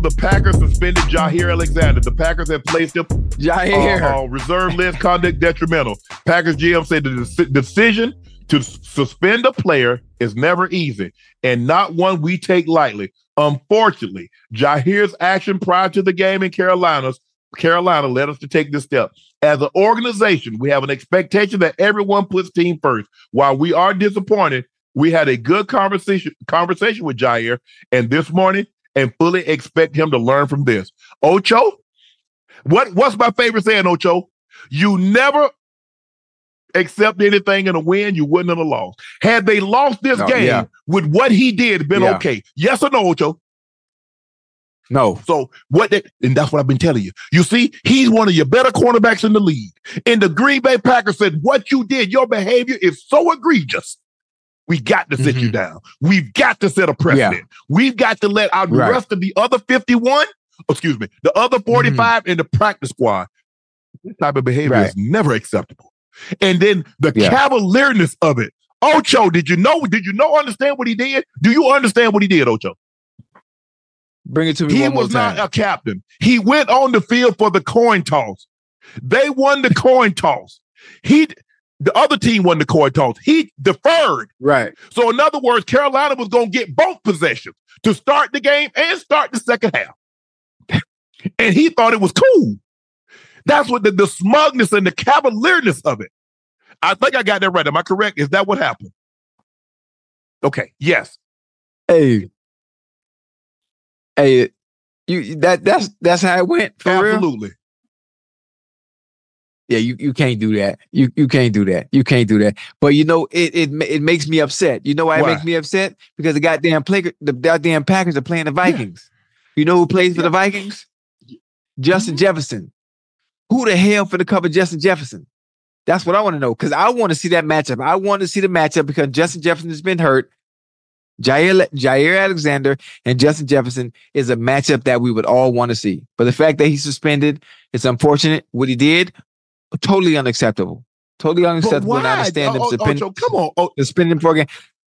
The Packers suspended Jaire Alexander. The Packers have placed him Jaire. uh, uh, reserve list conduct detrimental. Packers GM said the deci- decision to suspend a player is never easy and not one we take lightly. Unfortunately, Jaire's action prior to the game in Carolina's Carolina led us to take this step. As an organization, we have an expectation that everyone puts team first. While we are disappointed, we had a good conversation conversation with Jaire, and this morning, and fully expect him to learn from this. Ocho, what what's my favorite saying, Ocho? You never accept anything in a win you wouldn't have a loss. Had they lost this No, game, yeah. would what he did been Yeah. okay? Yes or no, Ocho? No. So what that and that's what I've been telling you. You see, he's one of your better cornerbacks in the league. And the Green Bay Packers said, What you did, your behavior is so egregious. We got to sit you Mhm. down. We've got to set a precedent. We've got to let our Right. rest of the other 51, excuse me, the other 45 in the practice squad. This type of behavior Right. is never acceptable. And then the Yeah. cavalierness of it. Ocho, did you know? Did you know understand what he did? Do you understand what he did, Ocho? Bring it to me He one more was not a captain. He went on the field for the coin toss. They won the coin toss. He, the other team won the coin toss. He deferred. right. So in other words, Carolina was going to get both possessions to start the game and start the second half. *laughs* and he thought it was cool. That's what the, the smugness and the cavalierness of it. I think I got that right. Am I correct? Is that what happened? Okay. Yes. Hey. Hey, you that that's that's how it went for real. Yeah, you, you can't do that. You you can't do that. You can't do that. But you know, it it it makes me upset. You know why, Why? it makes me upset? Because the goddamn play the goddamn Packers are playing the Vikings. You know who plays for the Vikings? Justin Mm-hmm. Jefferson. Who the hell for the cover Justin Jefferson? That's what I want to know. Because I want to see that matchup. I want to see the matchup because Justin Jefferson has been hurt. Jaire, Jaire Alexander and Justin Jefferson is a matchup that we would all want to see. But the fact that he's suspended, it's unfortunate. What he did, totally unacceptable. Totally unacceptable. And I understand Oh, oh, suspending, come on. Oh, suspending for a game.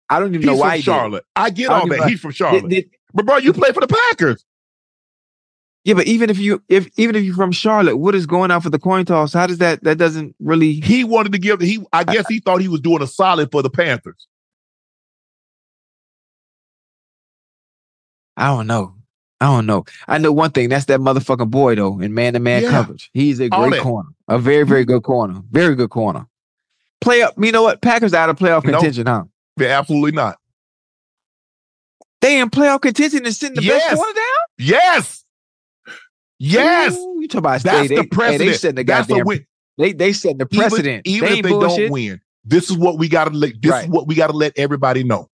I don't even he's know why Charlotte. I get I all that. He's from. Charlotte. Did- did- but bro, you play for the Packers. yeah, but even if you if even if you're from Charlotte, what is going on for the coin toss? How does that that doesn't really He wanted to give he I guess he thought he was doing a solid for the Panthers. I don't know. I don't know. I know one thing. That's that motherfucking boy though in man to man coverage. He's a All great corner. A very very good corner. Very good corner. Play up. You know what? Packers out of playoff Nope. contention, huh? Yeah, absolutely not. They in playoff contention and sitting the Yes. best corner down. Yes. Yes. Ooh, you talk about That's they, the precedent. Hey, they setting the That's goddamn. win. They they setting the Even- precedent. Even, they if they bullshit. don't win, this is what we gotta let this Right. is what we gotta let everybody know.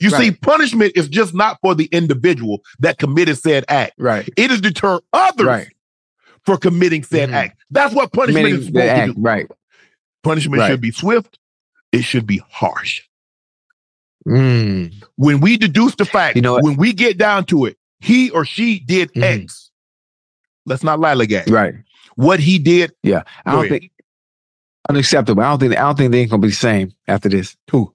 You see, punishment is just not for the individual that committed said act. Right. It is deter others Right. for committing said Mhm. act. That's what punishment Committing is supposed act, to do. Right. Punishment Right. should be swift. It should be harsh. Mm. When we deduce the fact, You know what? when we get down to it, he or she did Mhm. X. Let's not lollygag. Right. What he did, Yeah. I don't ahead. think unacceptable. I don't think I don't think they ain't gonna be the same after this. Who?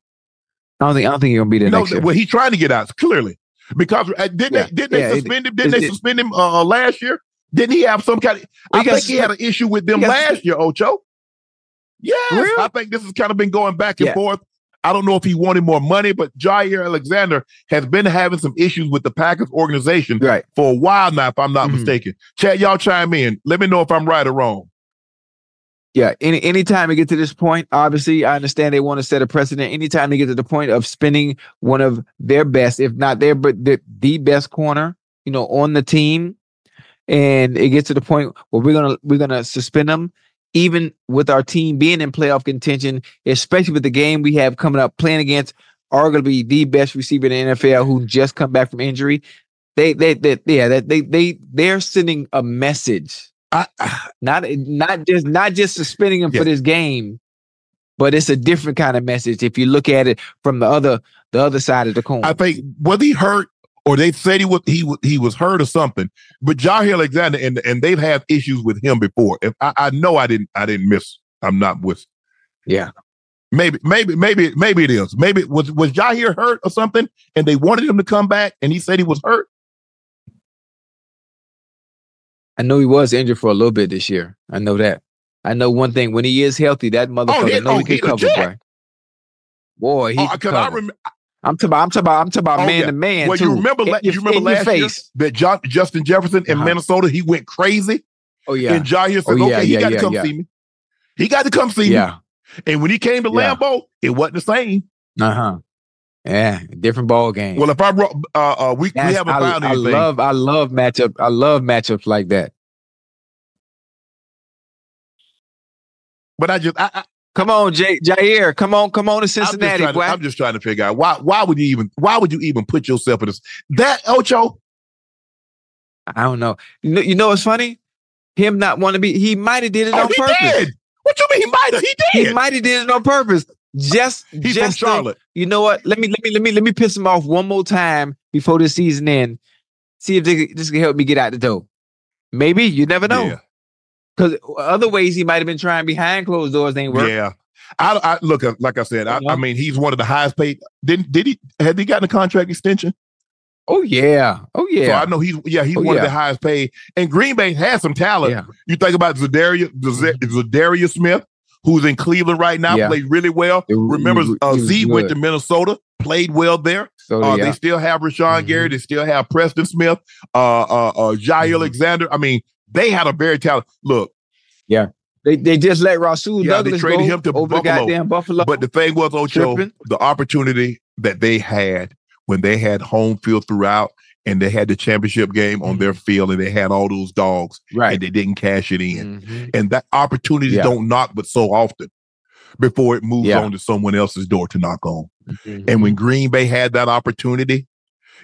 I don't think I don't think you're gonna be there no, next year. well, he's trying to get out clearly because uh, didn't Yeah. they didn't they Yeah, it- suspend him? Didn't they suspend him uh, uh, last year? Didn't he have some kind of? Well, I think he had an issue with them last year, Ocho. Yes, Really? I think this has kind of been going back and Yeah. forth. I don't know if he wanted more money, but Jaire Alexander has been having some issues with the Packers organization Right. for a while now, if I'm not Mhm. mistaken. Chad, y'all chime in. Let me know if I'm right or wrong. Yeah. Any anytime they get to this point, obviously I understand they want to set a precedent. Anytime they get to the point of spending one of their best, if not their but the, the best corner, you know, on the team, and it gets to the point where we're gonna we're gonna suspend them, even with our team being in playoff contention, especially with the game we have coming up, playing against arguably the best receiver in the NFL who just come back from injury. They they they yeah, they they they're sending a message I, *sighs* not not just not just suspending him Yeah. for this game, but it's a different kind of message if you look at it from the other the other side of the coin. I think was he hurt or they said he was he was he was hurt or something. But Jaire Alexander and and they've had issues with him before. If I, I know I didn't I didn't miss. I'm not with. yeah, Maybe maybe maybe maybe it is. Maybe was was Jaire hurt or something, and they wanted him to come back, and he said he was hurt. I know he was injured for a little bit this year. I know that. I know one thing: when he is healthy, that motherfucker he- know oh, he can he cover, boy. Boy, he Oh, can I remember. I'm talking about. I'm talking about. I'm talking about Oh, man yeah. to man. Well, too. you remember? In you remember last year that John, Justin Jefferson in Uh-huh. Minnesota he went crazy, Oh yeah. and Jaire said, Oh, yeah, "Okay, he yeah, got to come see me. He got to come see me." yeah. And when he came to. Lambeau, it wasn't the same. Uh huh. Yeah. Different ball game. Well, if I brought, uh, uh, we, we haven't I, found I anything. love. I love matchup. I love matchups like that. but I just, I, I, Come on, Jay, Jaire. Come on, come on to I'm, just Cincinnati, to. I'm just trying to figure out why. Why would you even? Why would you even put yourself in this? That Ocho. I don't know. You know, you know what's funny? Him not want to be. He might have did it Oh, on he purpose. did. What you mean? He might have. He did. He might have did it on purpose. Just, He's from just to- Charlotte. you know what? Let me, let me, let me, let me piss him off one more time before the season end. See if they, this can help me get out the door. Maybe you never know. Yeah. Because other ways he might have been trying behind closed doors ain't work. Yeah. I, I look uh, like I said. I, I mean, he's one of the highest paid. Didn't did he? Had he gotten a contract extension? Oh yeah. Oh yeah. So I know he's yeah he's Oh, one of the highest paid. And Green Bay has some talent. Yeah. You think about Za'Darius Za'Darius Smith, who's in Cleveland right now, Yeah. played really well. It- Remember, uh, Z went to Minnesota, played well there. So Uh, yeah. They still have Rashan Mhm. Gary. They still have Preston Smith, uh, uh, uh, Jaire Mhm. Alexander. I mean, they had a very talented look. Yeah. They they just let Rasul Yeah, they Douglas traded go him to over Buffalo. goddamn Buffalo. But the thing was, Ocho, Tripping. the opportunity that they had when they had home field throughout and they had the championship game on their field and they had all those dogs Mm-hmm. right. and they didn't cash it in. Mhm. And that opportunity Yeah. don't knock but so often before it moves Yeah. on to someone else's door to knock on. Mhm. And when Green Bay had that opportunity,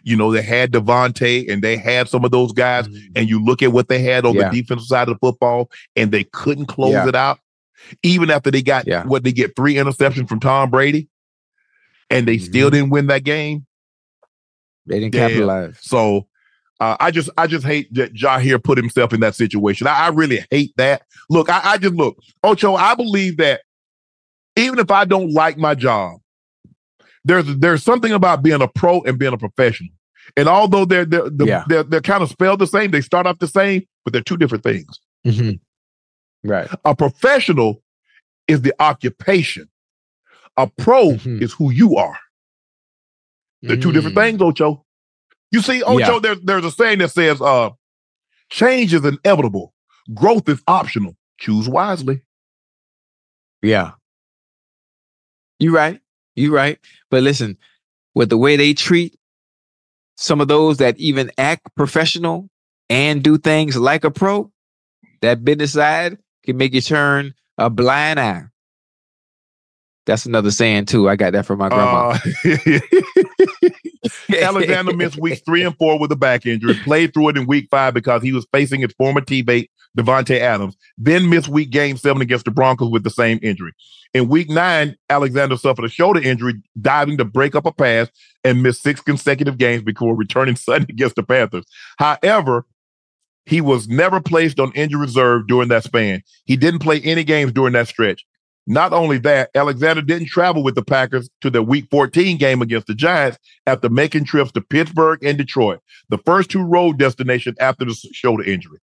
you know, they had Davante and they had some of those guys, and you look at what they had on Mm-hmm. Yeah. the defensive side of the football, and they couldn't close it out, even after they got what they get three interceptions from Tom Brady, and they still Mhm. didn't win that game. They didn't Yeah. capitalize. So uh, I just I just hate that Jaire put himself in that situation. I, I really hate that. Look, I, I just look, Ocho, I believe that even if I don't like my job, there's there's something about being a pro and being a professional. And although they're they're the, Yeah. they're, they're kind of spelled the same, they start off the same, but they're two different things. Mhm. Right. A professional is the occupation. A pro Mhm. is who you are. They're two different Mm. things, Ocho. You see, Ocho, Yeah. there's there's a saying that says, uh, change is inevitable, growth is optional. Choose wisely. Yeah. You right. You right. But listen, with the way they treat some of those that even act professional and do things like a pro, that business side can make you turn a blind eye. That's another saying too. I got that from my grandma. Uh, *laughs* Alexander missed weeks *laughs* three and four with a back injury, played through it in week five because he was facing his former teammate, Davante Adams, then missed week game seven against the Broncos with the same injury. In week nine, Alexander suffered a shoulder injury diving to break up a pass and missed six consecutive games before returning *laughs* Sunday against the Panthers. However, he was never placed on injury reserve during that span. He didn't play any games during that stretch. Not only that, Alexander didn't travel with the Packers to the Week 14 game against the Giants after making trips to Pittsburgh and Detroit, the first two road destinations after the shoulder injury.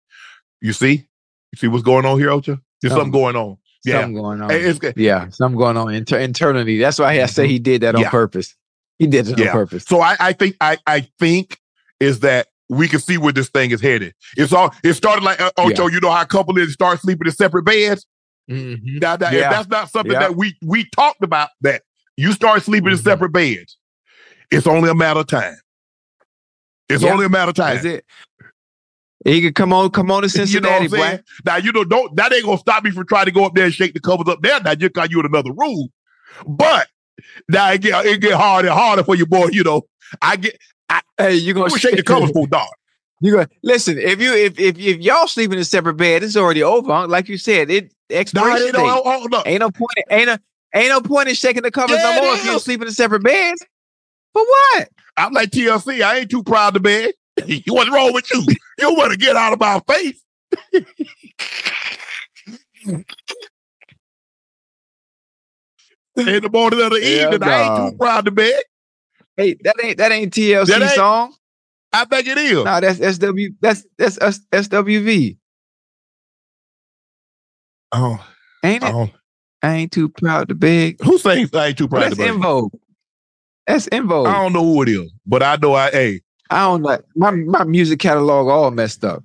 You see, you see what's going on here, Ocha? There's something Something- going on. Yeah, Something going on. It's yeah, something going on inter- internally. That's why I say he did that on Yeah. purpose. He did it Yeah. on purpose. So I, I think I, I think is that we can see where this thing is headed. It's all it started like uh, Ocho. You know how a couple is start sleeping in separate beds. Mhm. Now, that, Yeah. that's not something Yeah. that we we talked about, that you start sleeping in Mhm. separate beds, it's only a matter of time. It's Yeah. only a matter of time. That's it. He could come on, come on to *laughs* You know Cincinnati, boy. Now you know don't that ain't gonna stop me from trying to go up there and shake the covers up there. Now just cause you in another room, but now it get it get harder and harder for you, boy. You know, I get Hey, you gonna shake the covers for dog. You go listen. If you if if if y'all sleeping in a separate bed, it's already over. Like you said, it Nah, expiration don't date. hold. Ain't no point. Ain't no ain't no point in shaking the covers Yeah, no more if you is. sleeping in a separate beds. For what? I'm like TLC. I ain't too proud to bed. *laughs* What's wrong with you? You want to get out of my face? *laughs* In the morning of the Yeah, evening, I ain't too proud to bed. Hey, that ain't that ain't TLC That ain't- song. I think it is. No, that's SW. That's that's S- SWV. Oh, Ain't it? oh. I ain't too proud to beg. Who sings I ain't too proud That's to En Vogue. That's En Vogue. I don't know who it is, but I know I hey, I don't like my my music catalog all messed up.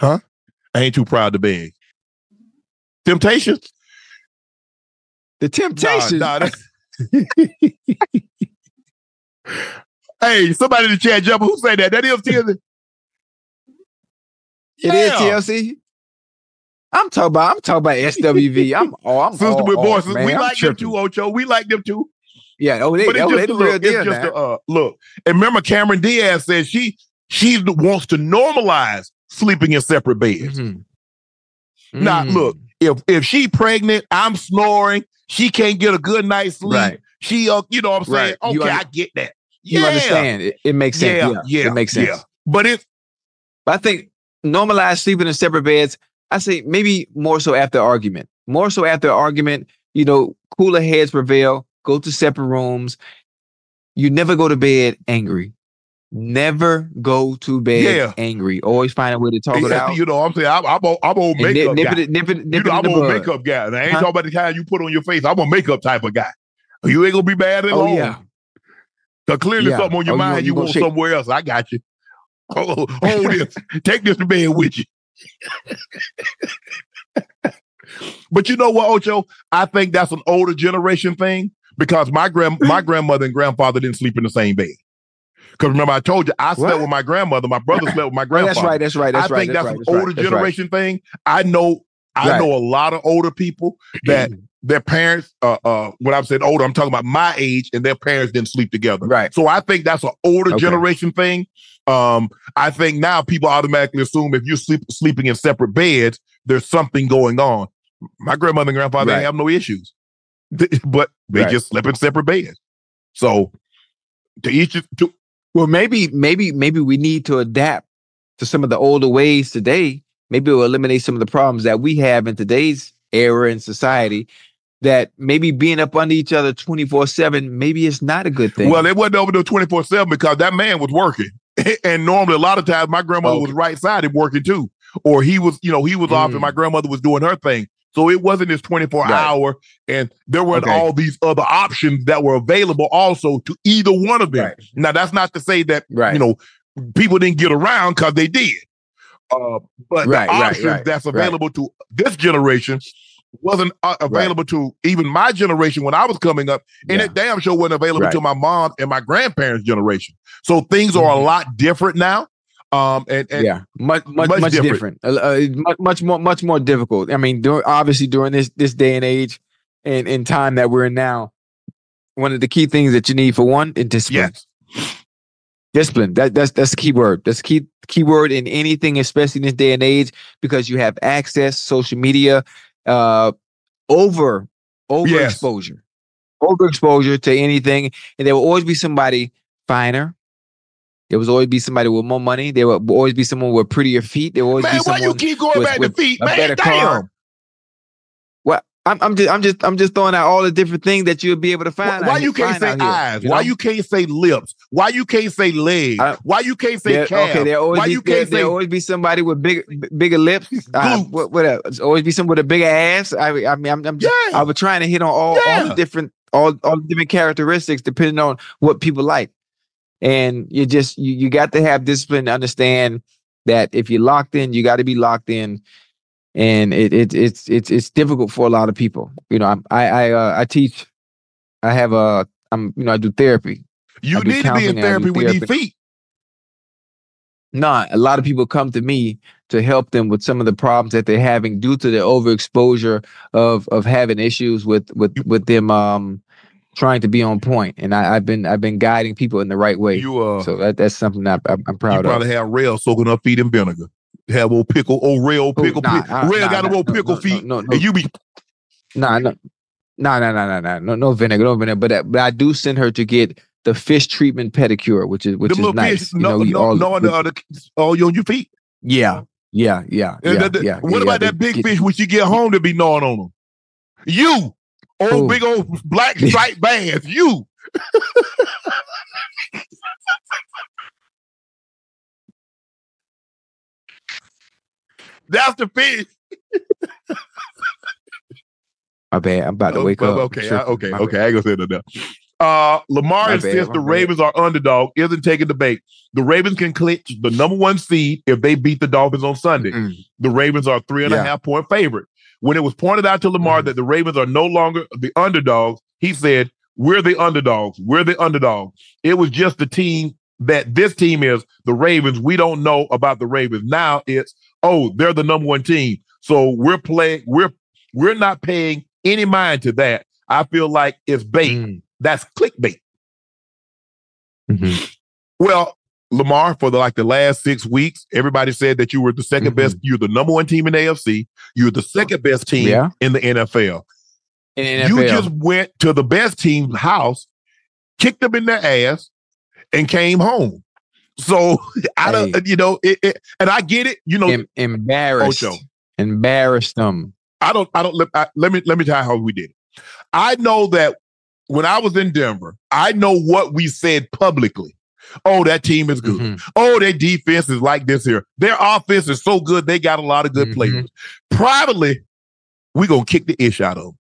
Huh? I ain't too proud to beg. Temptations? The Nah, Temptations. nah, that's- *laughs* hey, somebody in the chat jump who say that? That is TLC. It is. TLC. I'm talking about. I'm talking about SWV. *laughs* I'm. Oh, I'm Sister all with voices. man. we I'm like them tripping. too, Ocho. We like them too. Yeah. Oh, they, but it's oh, just they the look. real It's deal just now. a uh, look. And remember, Cameron Diaz said she she wants to normalize sleeping in separate beds. Mhm. Now, Mm. look, if if she pregnant, I'm snoring. She can't get a good night's sleep. Right. She, uh, you know, what I'm saying, Right. Okay, I get that. You yeah, understand? It, it makes sense. Yeah, Yeah. yeah, It makes sense. yeah. But if But I think normalize sleeping in separate beds. I say maybe more so after argument. More so after argument. You know, cooler heads prevail. Go to separate rooms. You never go to bed angry. never go to bed Yeah. angry. Always find a way to talk it out. You know, what I'm saying I'm I'm a, I'm a and nip, makeup nip guy. it, nip it, You nip know, it I'm a makeup guy. And I ain't Huh? talking about the kind you put on your face. I'm a makeup type of guy. You ain't gonna be bad at Oh all. yeah, Cause clearly Yeah. something on your Oh, mind you, you want shake- somewhere else. I got you. Oh, oh, *laughs* oh hold this. Take this to bed with you. but you know what, Ocho? I think that's an older generation thing because my grand my *laughs* grandmother and grandfather didn't sleep in the same bed. Because remember, I told you I slept with my grandmother. My brother slept with my Oh, grandfather. that's right. That's right. That's I right. think that's that's, right, an that's older right. generation thing. I know. I Right. know a lot of older people that their parents, uh, uh, when I'm saying older, I'm talking about my age, and their parents didn't sleep together. Right. So I think that's an older Okay. generation thing. Um, I think now people automatically assume if you're sleep, sleeping in separate beds, there's something going on. My grandmother and grandfather Right. have no issues, *laughs* but they Right. just slept in separate beds. So to each to Well, maybe, maybe, maybe we need to adapt to some of the older ways today. Maybe it'll eliminate some of the problems that we have in today's era in society. That maybe being up under each other 24 7, maybe it's not a good thing. Well, it wasn't over there 24 7 because that man was working. *laughs* and normally, a lot of times, my grandmother was Okay. right sided working too. Or he was, you know, he was off and Mm. my grandmother was doing her thing. So it wasn't his 24 Right. hour. And there weren't Okay. all these other options that were available also to either one of them. Right. Now, that's not to say that, Right. you know, people didn't get around because they did. Uh, but the options that's available to this generation wasn't uh, available to even my generation when I was coming up, and Yeah. it damn sure wasn't available Right. to my mom and my grandparents' generation. So things are a Mhm. lot different now. Um, and, and yeah, much much much much, different. different, Uh, uh, much much more much more difficult. I mean, obviously during this this day and age and in time that we're in now, one of the key things that you need for one is discipline. yes, Discipline. That that's that's the key word. That's key key word in anything, especially in this day and age, because you have access, social media, uh, over overexposure, overexposure to anything, and there will always be somebody finer. There will always be somebody with more money. There will always be someone with prettier feet. There will always man, be why someone. you keep going with- back to feet, man? Damn. car. Well, I'm, I'm just I'm just I'm just throwing out all the different things that you'll be able to find. why out you can't say out here, eyes? you Why know? you can't say lips? Why you can't say legs? I- Why you can't say There- calves? okay, there always Why be, you there, can't there say always be somebody with big, bigger lips. Uh, Glutes. what, what else? always be someone with a bigger ass. I, I mean, I'm, I'm just, Yeah. I was trying to hit on all, all the different, all, all the different characteristics depending on what people like. And you just, you, you got to have discipline to understand that if you're locked in, you got to be locked in. And it, it, it's, it's, it's difficult for a lot of people. You know, I, I, uh, I teach, I have a, I'm, you know, I do therapy. you do need to be in counseling and I do therapy with these therapy. feet? A lot of people come to me to help them with some of the problems that they're having due to the overexposure of of having issues with with with them um trying to be on point. And I, I've been I've been guiding people in the right way. You uh, so that, that's something that I'm, I'm you proud of. probably have Rail soaking up feet in vinegar. Have old pickle, old Rail Oh, pickle. nah, pi- nah, Rail nah, got nah, old no, pickle no, feet, no, no, and you be Nah, no, nah, nah, nah, nah, nah, no, no vinegar, no vinegar. But I- but I do send her to get the fish treatment pedicure, which is which them is nice. fish, You no, know, no, all- no, no, all you on your feet. yeah, yeah, yeah, yeah, the- the- yeah. what yeah, about that big get- fish when you get home to be gnawing on them? You, old Who? big old black *laughs* striped bass. You. That's the fish. *laughs* My bad. I'm about to Oh, wake well, up. Okay. I- okay, My okay. I ain't gonna say that now. Uh, Lamar My insists the my bad. Ravens are underdog, isn't taking the bait. The Ravens can clinch the number one seed if they beat the Dolphins on Sunday. Mm. The Ravens are three and a half Yeah. point favorite. When it was pointed out to Lamar Mhm. that the Ravens are no longer the underdogs, he said, We're the underdogs. We're the underdogs. It was just the team that this team is, the Ravens. We don't know about the Ravens. Now it's, oh, they're the number one team. So we're playing, we're we're not paying any mind to that. I feel like it's bait. Mm. That's clickbait. Mhm. Well, Lamar, for the like the last six weeks, everybody said that you were the 2nd Mhm. best. You're the number one team in AFC. You're the second best team Yeah. in the NFL. In You just went to the best team's house, kicked them in their ass, and came home. So *laughs* I don't, Hey. you know, it, it, and I get it. You know, Em- embarrassed. Ocho. Embarrassed them. I don't, I don't. Let, I, let me let me tell you how we did it. I know that when I was in Denver, I know what we said publicly. Oh, that team is good. Mhm. Oh, their defense is like this here. Their offense is so good. They got a lot of good Mhm. players. Privately, we gonna kick the ish out of them.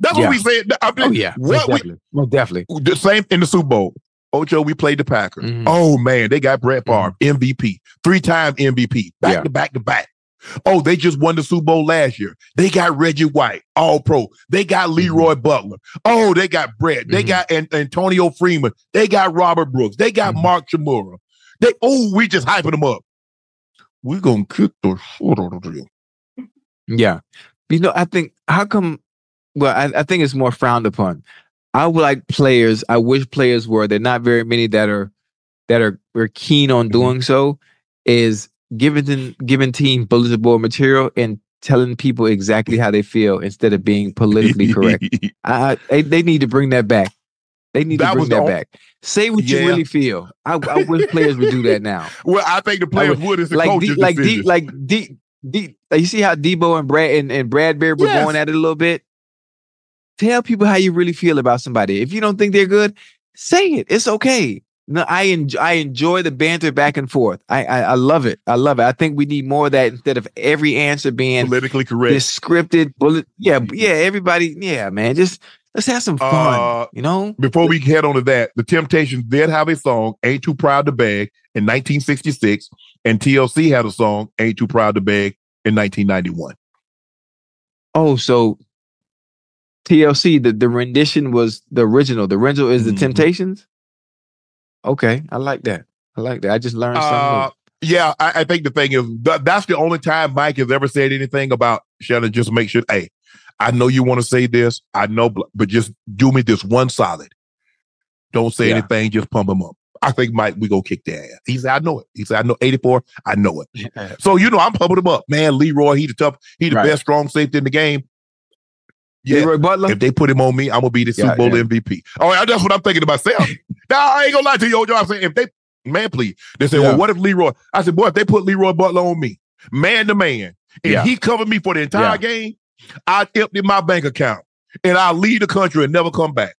That's Yeah. what we said. I mean, Oh yeah, most what we, definitely. Most definitely. the same in the Super Bowl. Ocho, we played the Packers. Mhm. Oh man, they got Brett Favre, MVP, three time MVP, back Yeah. to back to back. Oh, they just won the Super Bowl last year. They got Reggie White, All Pro. They got Leroy Butler. Oh, they got Brett. They Mhm. got An- Antonio Freeman. They got Robert Brooks. They got Mhm. Mark Chmura. They oh, we just hyping them up. We gonna kick the shit out of them. Yeah. You know, I think how come well, I, I think it's more frowned upon. I would like players, I wish players were, there are not very many that are that are are keen on mm-hmm. doing so, is giving them giving team bulletin board material and telling people exactly how they feel instead of being politically correct. *laughs* I, I they, they need to bring that back. They need That to bring that on- back. Say what you really feel. I, I wish players would do that now. *laughs* well, I think the players would. It's like D, like D, like D, D. You see how Deebo and Brad and, and Bradbury were Yes. going at it a little bit. Tell people how you really feel about somebody. If you don't think they're good, say it. It's okay. No, I enjoy, I enjoy the banter back and forth. I, I I love it. I love it. I think we need more of that instead of every answer being politically correct. scripted bullet. Yeah, yeah. Everybody, yeah, man. Just let's have some fun. Uh, you know. before we head on to that, the Temptations did have a song, Ain't Too Proud to Beg, in 1966, and TLC had a song, Ain't Too Proud to Beg, in 1991. Oh, so TLC, the, the rendition was the original. The original is the Mhm. Temptations. Okay, I like that. I like that. I just learned something. Uh, yeah, I, I think the thing is, th- that's the only time Mike has ever said anything about Shannon. Just make sure, hey, I know you want to say this. I know, but just do me this one solid. Don't say Yeah. anything, just pump him up. I think Mike, we go kick their ass. He said, I know it. He said, I know 84. I know it. So you know, I'm pumping him up. Man, Leroy, he the tough, he the Right. best strong safety in the game. Yeah. Leroy Butler. If they put him on me, I'm gonna be the Yeah, Super Bowl yeah. MVP. Oh, that's what I'm thinking to myself. now I ain't gonna lie to you, Ojo. I'm saying if they man, please. They say, well, what if Leroy? I said, boy, if they put Leroy Butler on me, man to man, and he covered me for the entire game, I'd empty my bank account and I'll leave the country and never come back.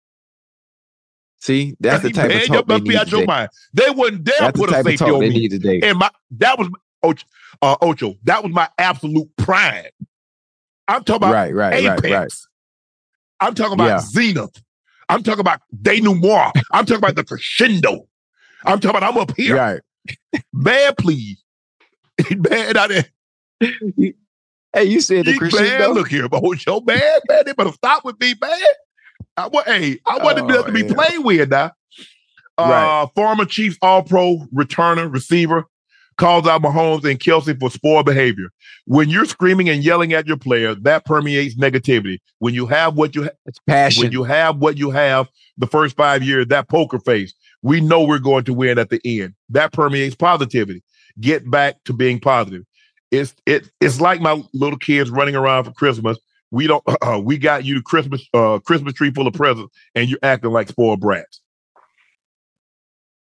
See, that's the type man, of talk they need out your today. mind. They wouldn't dare That's put a safety on me. today. And my that was Ocho, uh, Ocho. That was my absolute prime. I'm talking about Right, right, right, right. I'm talking about Yeah. Zenith. I'm talking about denouement. I'm talking about the crescendo. I'm talking about I'm up here. Right. Man, please. *laughs* man, out there. Hey, you said the You- Man, crescendo. look here, but Ocho. Man, man, they better stop with me, man. I, wa- hey, I wasn't Oh, to be yeah. played with now. Uh, Right. Former Chiefs All Pro returner, receiver, calls out Mahomes and Kelce for spoiled behavior. When you're screaming and yelling at your player, that permeates negativity. When you have what you ha- It's passion. when you have what you have the first five years, that poker face, we know we're going to win at the end. That permeates positivity. Get back to being positive. It's it it's like my little kids running around for Christmas. We don't uh, *clears throat* we got you the Christmas uh Christmas tree full of presents and you're acting like spoiled brats.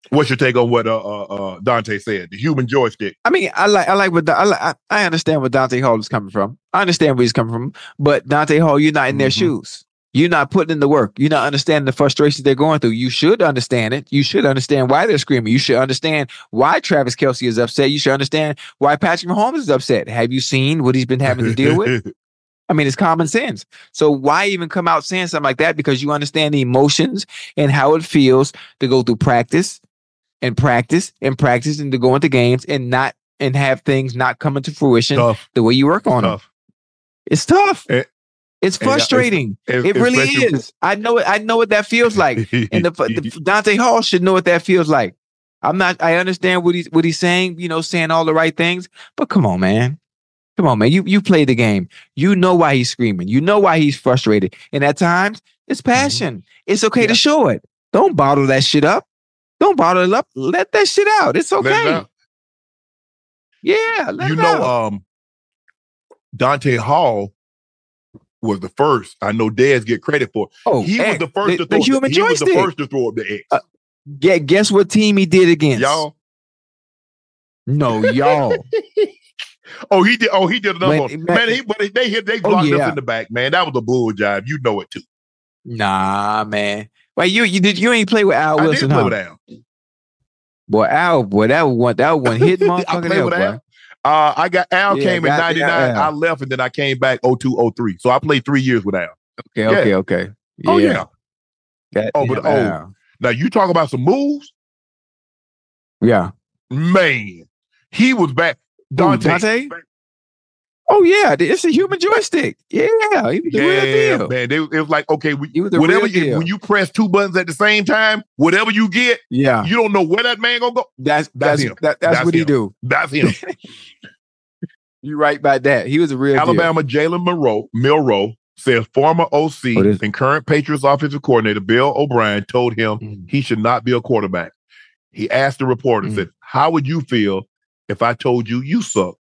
What's your take on what uh, uh, uh Dante said? The human joystick. I mean, I like I like what I like, I, understand where Dante Hall is coming from. I understand where he's coming from, but Dante Hall, you're not in their Mhm. shoes. You're not putting in the work. You're not understanding the frustrations they're going through. You should understand it. You should understand why they're screaming. You should understand why Travis Kelce is upset. You should understand why Patrick Mahomes is upset. Have you seen what he's been having to deal with? *laughs* I mean, it's common sense. So why even come out saying something like that? Because you understand the emotions and how it feels to go through practice and practice and practice and to go into games and not and have things not come into fruition tough, the way you work on them. It's tough. Eh, it's uh, frustrating. Es- it really especially- is. I know it. I know what that feels like. And the, *laughs* the Dante Hall should know what that feels like. I'm not. I understand what he's what he's saying. You know, saying all the right things. But come on, man. Come on, man. You you play the game. You know why he's screaming. You know why he's frustrated. And at times, it's passion. It's okay to show it. Don't bottle that shit up. Don't bottle it up. Let that shit out. It's Let it okay. out. Yeah. You know, um, Dante Hall was the first. I know Dez get credit for. oh, he was the first the, to the throw. human he was the first to throw up the X. Uh, Yeah, guess what team he did against? Y'all. No, y'all. *laughs* Oh, he did. Oh, he did another When- one. Man, he, but they hit. They Oh, blocked us in the back. Man, that was a bull jive. You know it too. Nah, man. Wait, you you did you ain't play with Al I Wilson, did play huh? with Al. Boy, Al, boy, that one, that one hit *laughs* I motherfucker. played there, with. Al. Uh, I got Al Yeah, came in got- got '99. I left and then I came back 02, 03. So I played three years with Al. Okay, okay, okay. Oh yeah. Oh, but oh, Al. now you talk about some moves, yeah. man. He was back. Dante, Dante? Oh yeah, it's a human joystick. Yeah, he was the real yeah, deal. man. They, it was like okay, we, whatever you, when you press two buttons at the same time, whatever you get, Yeah, you don't know where that man gonna go. that's That's that's him. that, that's, That's what he do. That's *laughs* him. You right about that. He was a real. Alabama Jalen Monroe, Milroe says former OC is- and current Patriots offensive coordinator Bill O'Brien told him Mm. he should not be a quarterback. He asked the reporter, Mm. said, How would you feel if I told you you suck?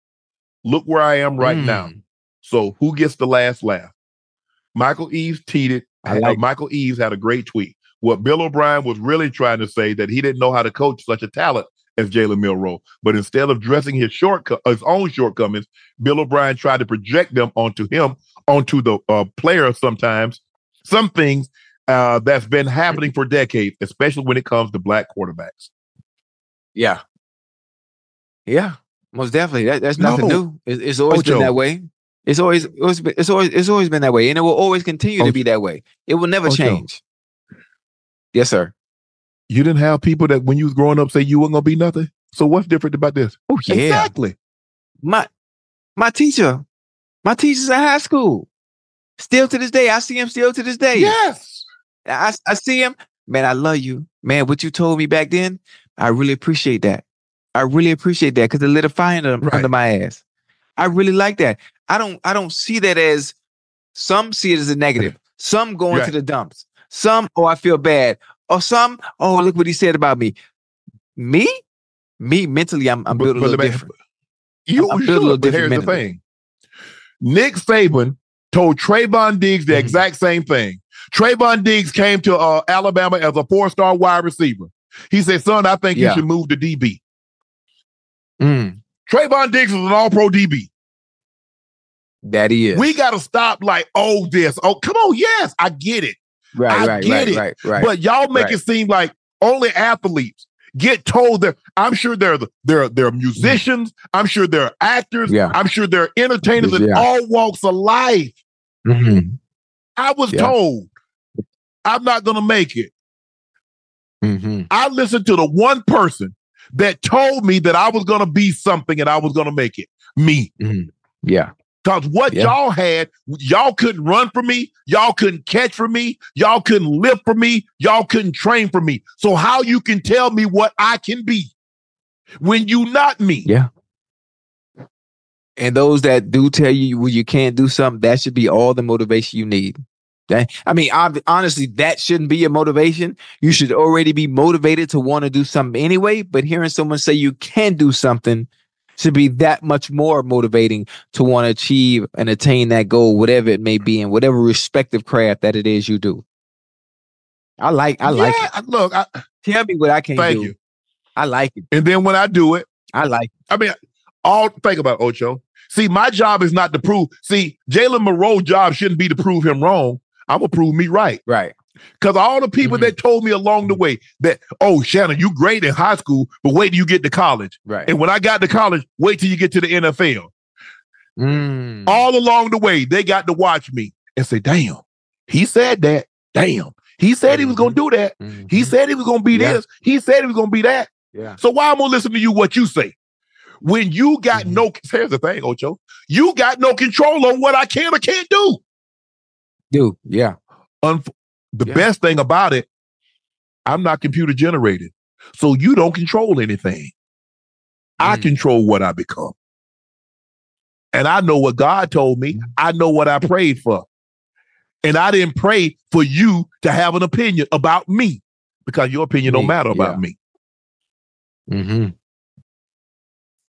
Look where I am right Mm. now. So who gets the last laugh? Michael Eaves tweeted, I uh, Michael Eaves had a great tweet. What Bill O'Brien was really trying to say that he didn't know how to coach such a talent as Jalen Milroe. But instead of addressing his shortcut, his own shortcomings, Bill O'Brien tried to project them onto him, onto the uh, player. Sometimes, some things uh, that's been happening for decades, especially when it comes to black quarterbacks. Yeah. Yeah, most definitely. That, that's nothing No. new. It's, it's always Ocho. been that way. It's always, it's always been, it's always it's always been that way, and it will always continue to be that way. It will never Ocho. change. Yes, sir. You didn't have people that when you was growing up say you weren't gonna be nothing. So what's different about this? Oh yeah. Exactly. My my teacher, my teachers at high school. Still to this day, I see him still to this day. Yes. I, I see him. Man, I love you. Man, what you told me back then, I really appreciate that. I really appreciate that because it lit a fire under, Right. under my ass. I really like that. I don't I don't see that as some see it as a negative. Some going Right. to the dumps. Some, oh, I feel bad. Or some, oh, look what he said about me. Me? Me mentally, I'm, I'm built a little me- different. You I'm should, built a little but here's different the thing. Nick Saban told Trevon Diggs the Mhm. exact same thing. Trevon Diggs came to uh, Alabama as a four-star wide receiver. He said, "Son, I think Yeah. you should move to DB." Mm, Trevon Diggs is an All-Pro DB. that he is. We got to stop like, oh, this. Oh, come on, yes, I get it. right, I right, get right, it. right, right. But y'all make Right. it seem like only athletes get told that. I'm sure there are the, there are, there are musicians. I'm sure there are actors. Yeah. I'm sure there are entertainers in all walks of life. Mhm, I was Yeah. told I'm not going to make it. mhm. I listened to the one person that told me that I was going to be something and I was going to make it. Me. Mm-hmm. Yeah. Because what Yeah. y'all had, y'all couldn't run for me, y'all couldn't catch for me, y'all couldn't lift for me, y'all couldn't train for me. So how you can tell me what I can be when you not me? Yeah. And those that do tell you when you can't do something, that should be all the motivation you need. That- I mean, ob- honestly, that shouldn't be your motivation. You should already be motivated to want to do something anyway. But hearing someone say you can do something should be that much more motivating to want to achieve and attain that goal, whatever it may be, in whatever respective craft that it is you do. I like, I like Yeah, Look, I. Tell me what I can thank do. you. I like it. And then when I do it, I like it. I mean, all think about Ocho. See, my job is not to prove. See, Jalen Monroe's job shouldn't be to prove him wrong. I'm gonna prove me right. Right. Because all the people Mhm. that told me along the way that, oh, Shannon, you great in high school, but wait till you get to college. Right. And when I got to college, wait till you get to the NFL. Mm. All along the way, they got to watch me and say, damn, he said that. Damn. He said he was gonna do that. Mhm. He said he was gonna be Yeah. this. He said he was gonna be that. Yeah. So why am I gonna listen to you what you say? When you got Mhm. no here's the thing, Ocho. You got no control on what I can or can't do. Dude, yeah. Unf- the Yeah. best thing about it, I'm not computer generated. So you don't control anything. I Mm. control what I become. And I know what God told me. I know what I prayed for. And I didn't pray for you to have an opinion about me because your opinion don't matter about yeah. me. Mm-hmm.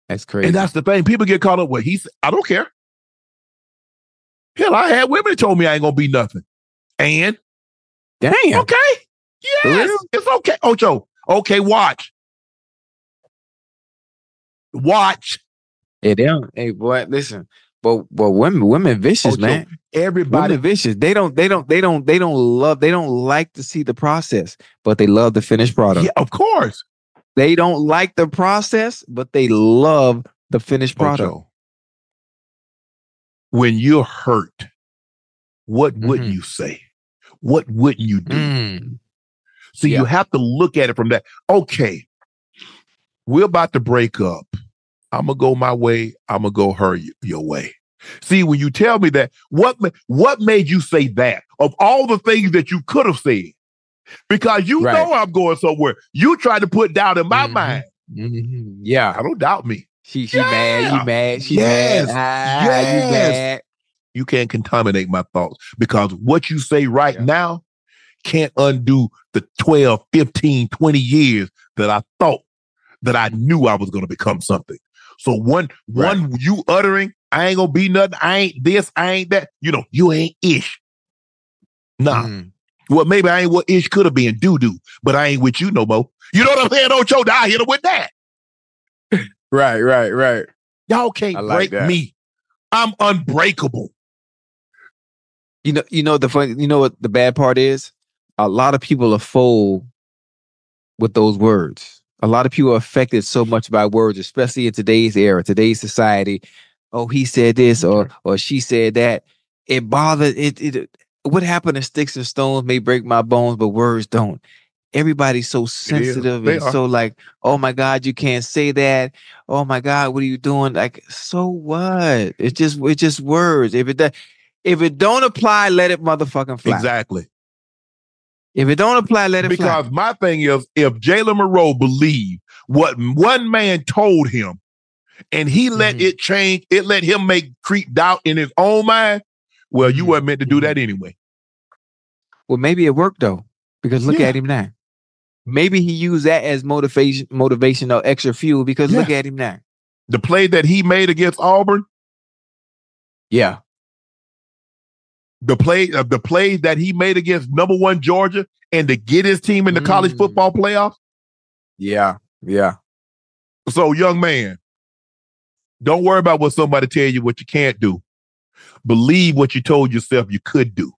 That's crazy. And that's the thing. People get caught up with. He said, I don't care. Hell, I had women that told me I ain't gonna be nothing. And Damn. okay, yes, it's okay. Ocho, okay, watch. Watch. Hey, they don't, hey, boy, listen. But but women, women vicious, Ocho, man. Everybody. Women vicious. They don't, they don't, they don't, they don't love, they don't like to see the process, but they love the finished product. Yeah, of course. They don't like the process, but they love the finished oh, product. Ocho, when you're hurt, what wouldn't Mhm. you say? What wouldn't you do? Mm. So Yeah. you have to look at it from that. Okay, we're about to break up. I'm gonna go my way. I'm gonna go her your way. See, when you tell me that, what what made you say that? Of all the things that you could have said, because you Right. know I'm going somewhere. You try to put doubt in my Mhm. mind. Mhm. Yeah. I don't doubt me. She she mad. You mad. She Yes. mad. Ah, Yes. You mad. You can't contaminate my thoughts because what you say right Yeah. now can't undo the 12, 15, 20 years that I thought that I knew I was going to become something. So one, Right. one you uttering, I ain't gonna be nothing. I ain't this. I ain't that. You know, you ain't ish. Nah. Mm. Well, maybe I ain't what ish could have been doo doo, but I ain't with you no more. You know what I'm saying? Ocho, I hit him with that. Right, right, right. Y'all can't like break that. me. I'm unbreakable. You know, you know the funny. You know what the bad part is? A lot of people are full with those words. A lot of people are affected so much by words, especially in today's era, today's society. Oh, he said this, mm-hmm. or or she said that. It bothered it. It what happened to sticks and stones may break my bones, but words don't. Everybody's so sensitive and are. so like, oh my God, you can't say that. Oh my God, what are you doing? Like, so what? It's just it's just words. If it does, if it don't apply, let it motherfucking fly. Exactly. If it don't apply, let it Because fly. my thing is, if Jalen Milroe believed what one man told him, and he let Mhm. it change, it let him make creep doubt in his own mind. Well, you Mhm. weren't meant to do Mhm. that anyway. Well, maybe it worked though, because look Yeah. at him now. Maybe he used that as motivation, motivational extra fuel. Because look at him now. The play that he made against Auburn, Yeah, the play of the plays that he made against number one Georgia, and to get his team in the college Mm. football playoffs. yeah, yeah. So, young man, don't worry about what somebody tell you what you can't do. Believe what you told yourself you could do,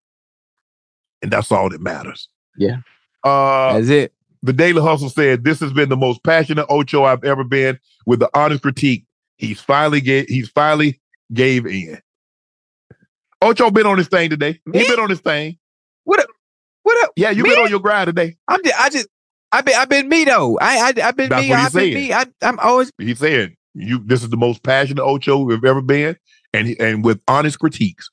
and that's all that matters. Yeah. Uh, That's it. The Daily Hustle said this has been the most passionate Ocho I've ever been. With the honest critique, he's finally gave he's finally gave in. Ocho been on his thing today. He been on his thing. What? Up, what up? Yeah, you Me? been on your grind today. I'm just, I just, I've been, I've been me though. I, I, I've been That's me. he I've been me. I, I'm always He said you this is the most passionate Ocho we've ever been, and and with honest critiques.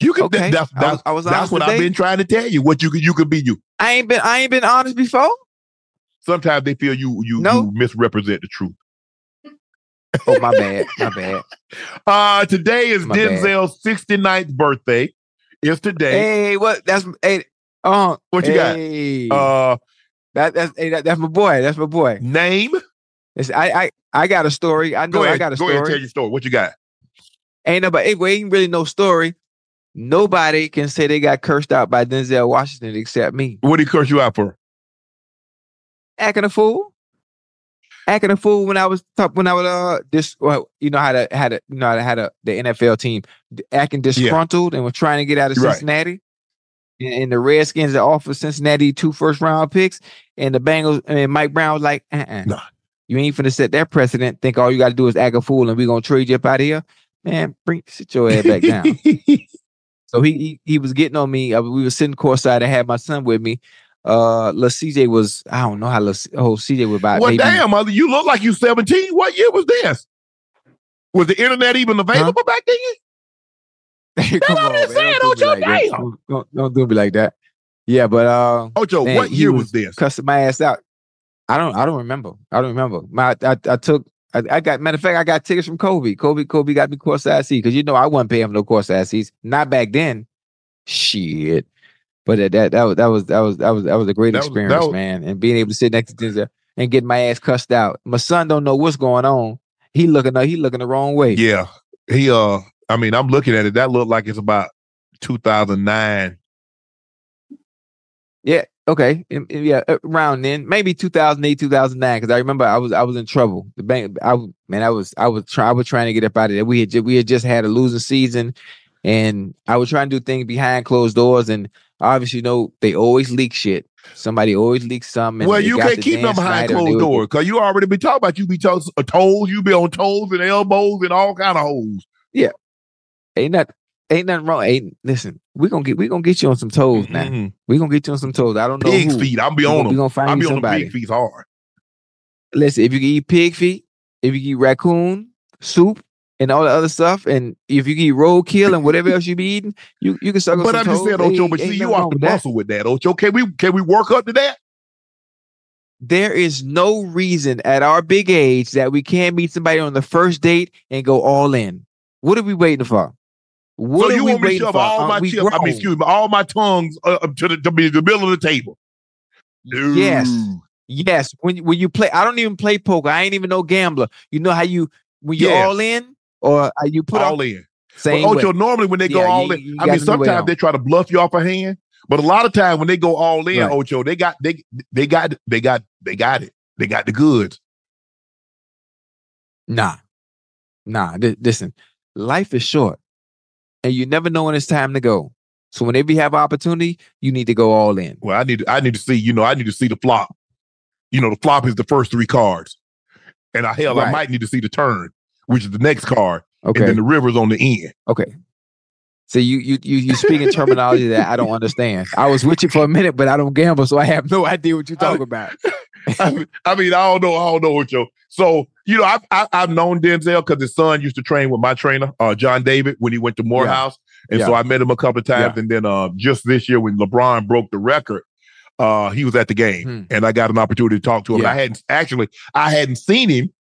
You can Okay. that's I was- I was that's what I've been trying to tell you. What you could you could be you. I ain't been, I ain't been honest before. Sometimes they feel you you, No. you misrepresent the truth. Oh my bad, my bad. *laughs* Uh today is My bad. Denzel's 69th birthday. It's today. Hey, what? That's hey. Uh, What you got? Uh that that's hey, that, that's my boy. That's my boy. name. It's, I I I got a story. I know Go ahead. I got a go story. ahead and tell your story. What you got? Ain't nobody. Well, ain't really no story. Nobody can say they got cursed out by Denzel Washington except me. What did he curse you out for? Acting a fool. Acting a fool when I was top, when I was uh this well you know how to had a you know how to had a the NFL team acting disgruntled and was trying to get out of Right. Cincinnati. And, and the Redskins that offered Cincinnati two first round picks, and the Bengals and Mike Brown was like, uh-uh. Nah. You ain't finna set that precedent. Think all you gotta do is act a fool and we gonna trade you up out of here. Man, bring sit your head back down. *laughs* So he, he he was getting on me. Uh, we were sitting courtside. I had my son with me. Uh, La CJ was I don't know how La oh CJ was about well, maybe damn, mother, you look like you 17. What year was this? Was the internet even available back then? *laughs* Come I'm on, man. saying, Don't do Ocho, me like that. damn. Don't, don't, don't me like that. Yeah, but uh, Ocho, man, what year was, this? cussing my ass out. I don't I don't remember. I don't remember. My I, I took I, I got matter of fact I got tickets from Kobe. Kobe Kobe got me courtside seat because you know I wasn't paying for no courtside seats. Not back then. Shit. But that that that was that was that was that was that was a great That experience, that was- man. And being able to sit next to Denzel and get my ass cussed out. My son don't know what's going on. He looking he looking the wrong way. Yeah. He uh I mean, I'm looking at it. That looked like it's about 2009. Yeah. Okay. Yeah. uh, Around then, maybe 2008, 2009. Because I remember I was I was in trouble. The bank. I man, I was I was trying. I was trying to get up out of there. We had we had just had a losing season, and I was trying to do things behind closed doors. And obviously, you know, they always leak shit. Somebody always leaks something. well, you can't keep them behind night or they closed doors because you already been talking about you be to- uh, toes, you be on toes and elbows and all kind of holes. Yeah, ain't not ain't nothing wrong. Ain't listen. We gonna get we gonna get you on some toes now. Mhm. We gonna get you on some toes. I don't know who. feet. I'll be We on gonna- we gonna find I'll be on the somebody. pig feet hard. Listen, if you can eat pig feet, if you can eat raccoon soup and all the other stuff, and if you can eat roadkill and whatever else you be eating, you you can suck on But I'm just toes. saying, Ocho, but see, you off the with that. muscle with that, Ocho. Can we can we work up to that? There is no reason at our big age that we can't meet somebody on the first date and go all in. What are we waiting for? What so you want me to shove all my chips, I mean, excuse me, all my tongues uh, up to the to be the middle of the table? No. Yes. Yes, when you- when you play, I don't even play poker. I ain't even no gambler. You know how you when you're Yeah. all in, or you put all in. same Well, way. Ocho, normally when they go Yeah, you- all in, you I mean, to know where sometimes they try to bluff you off a hand, but a lot of times when they go all in, Right. Ocho, they got they they got they got they got it. They got the goods. Nah, nah. li- listen, life is short, and you never know when it's time to go. So whenever you have opportunity, you need to go all in. Well, I need I need to see, you know, I need to see the flop. You know, the flop is the first three cards. And I hell, I might need to see the turn, which is the next card. Okay. And then the river's on the end. Okay. So you you you you speak in terminology that I don't understand. I was with you for a minute, but I don't gamble, so I have no *laughs* idea what you're talking about. *laughs* I mean, I mean, I don't know, I don't know what you. So you know, I've I, I've known Denzel because his son used to train with my trainer, uh, John David, when he went to Morehouse, and so I met him a couple of times. And then uh, just this year, when LeBron broke the record, uh, he was at the game, Hmm. and I got an opportunity to talk to him. Yeah. I hadn't actually, I hadn't seen him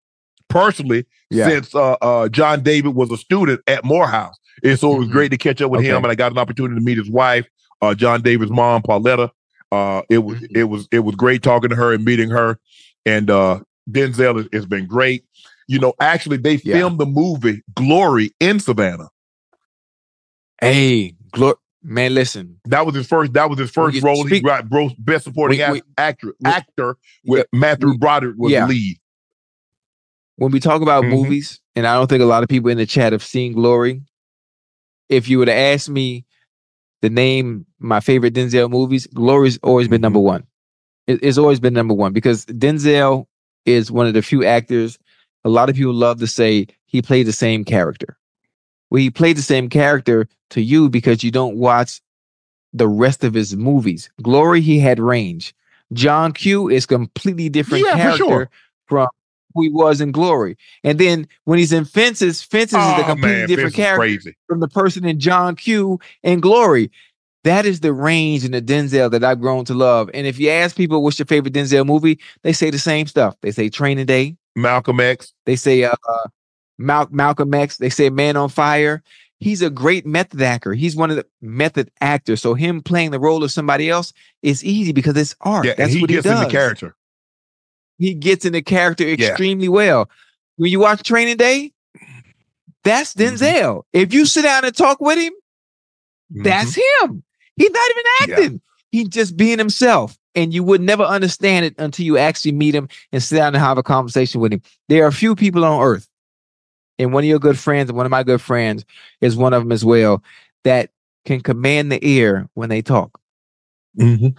personally Yeah. since uh, uh, John David was a student at Morehouse, and so it was Mhm. great to catch up with him. And I got an opportunity to meet his wife, uh, John David's mom, Pauletta. Uh, it was Mhm. it was it was great talking to her and meeting her. And uh, Denzel has, has been great. You know, actually, they Yeah. filmed the movie Glory in Savannah. Hey, glo- man, listen. That was his first. That was his first you role. he speak- got bro- best supporting We- we- actor we- actor with Yeah, Matthew Broderick was yeah. lead. When we talk about Mhm. movies, and I don't think a lot of people in the chat have seen Glory. If you would have asked me to name my favorite Denzel movies, Glory's always been Mhm. number one. It- it's always been number one because Denzel is one of the few actors. A lot of people love to say he played the same character. Well, he played the same character to you because you don't watch the rest of his movies. Glory, he had range. John Q is completely different Yeah, character sure. from he was in Glory. And then when he's in Fences, Fences is a Oh, completely man, different character from the person in John Q and Glory. That is the range in the Denzel that I've grown to love. And if you ask people what's your favorite Denzel movie, they say the same stuff. They say Training Day. Malcolm X. They say uh, Mal- Malcolm X. They say Man on Fire. He's a great method actor. He's one of the method actors. So him playing the role of somebody else is easy because it's art. Yeah, and That's he what gets he does. in the character. He gets in the character extremely well. When you watch Training Day, that's Mm-hmm. Denzel. If you sit down and talk with him, that's him. He's not even Mm-hmm. Yeah. acting. He's just being himself. And you would never understand it until you actually meet him and sit down and have a conversation with him. There are a few people on earth, and one of your good friends, and one of my good friends is one of them as well, that can command the ear when they talk. Mhm.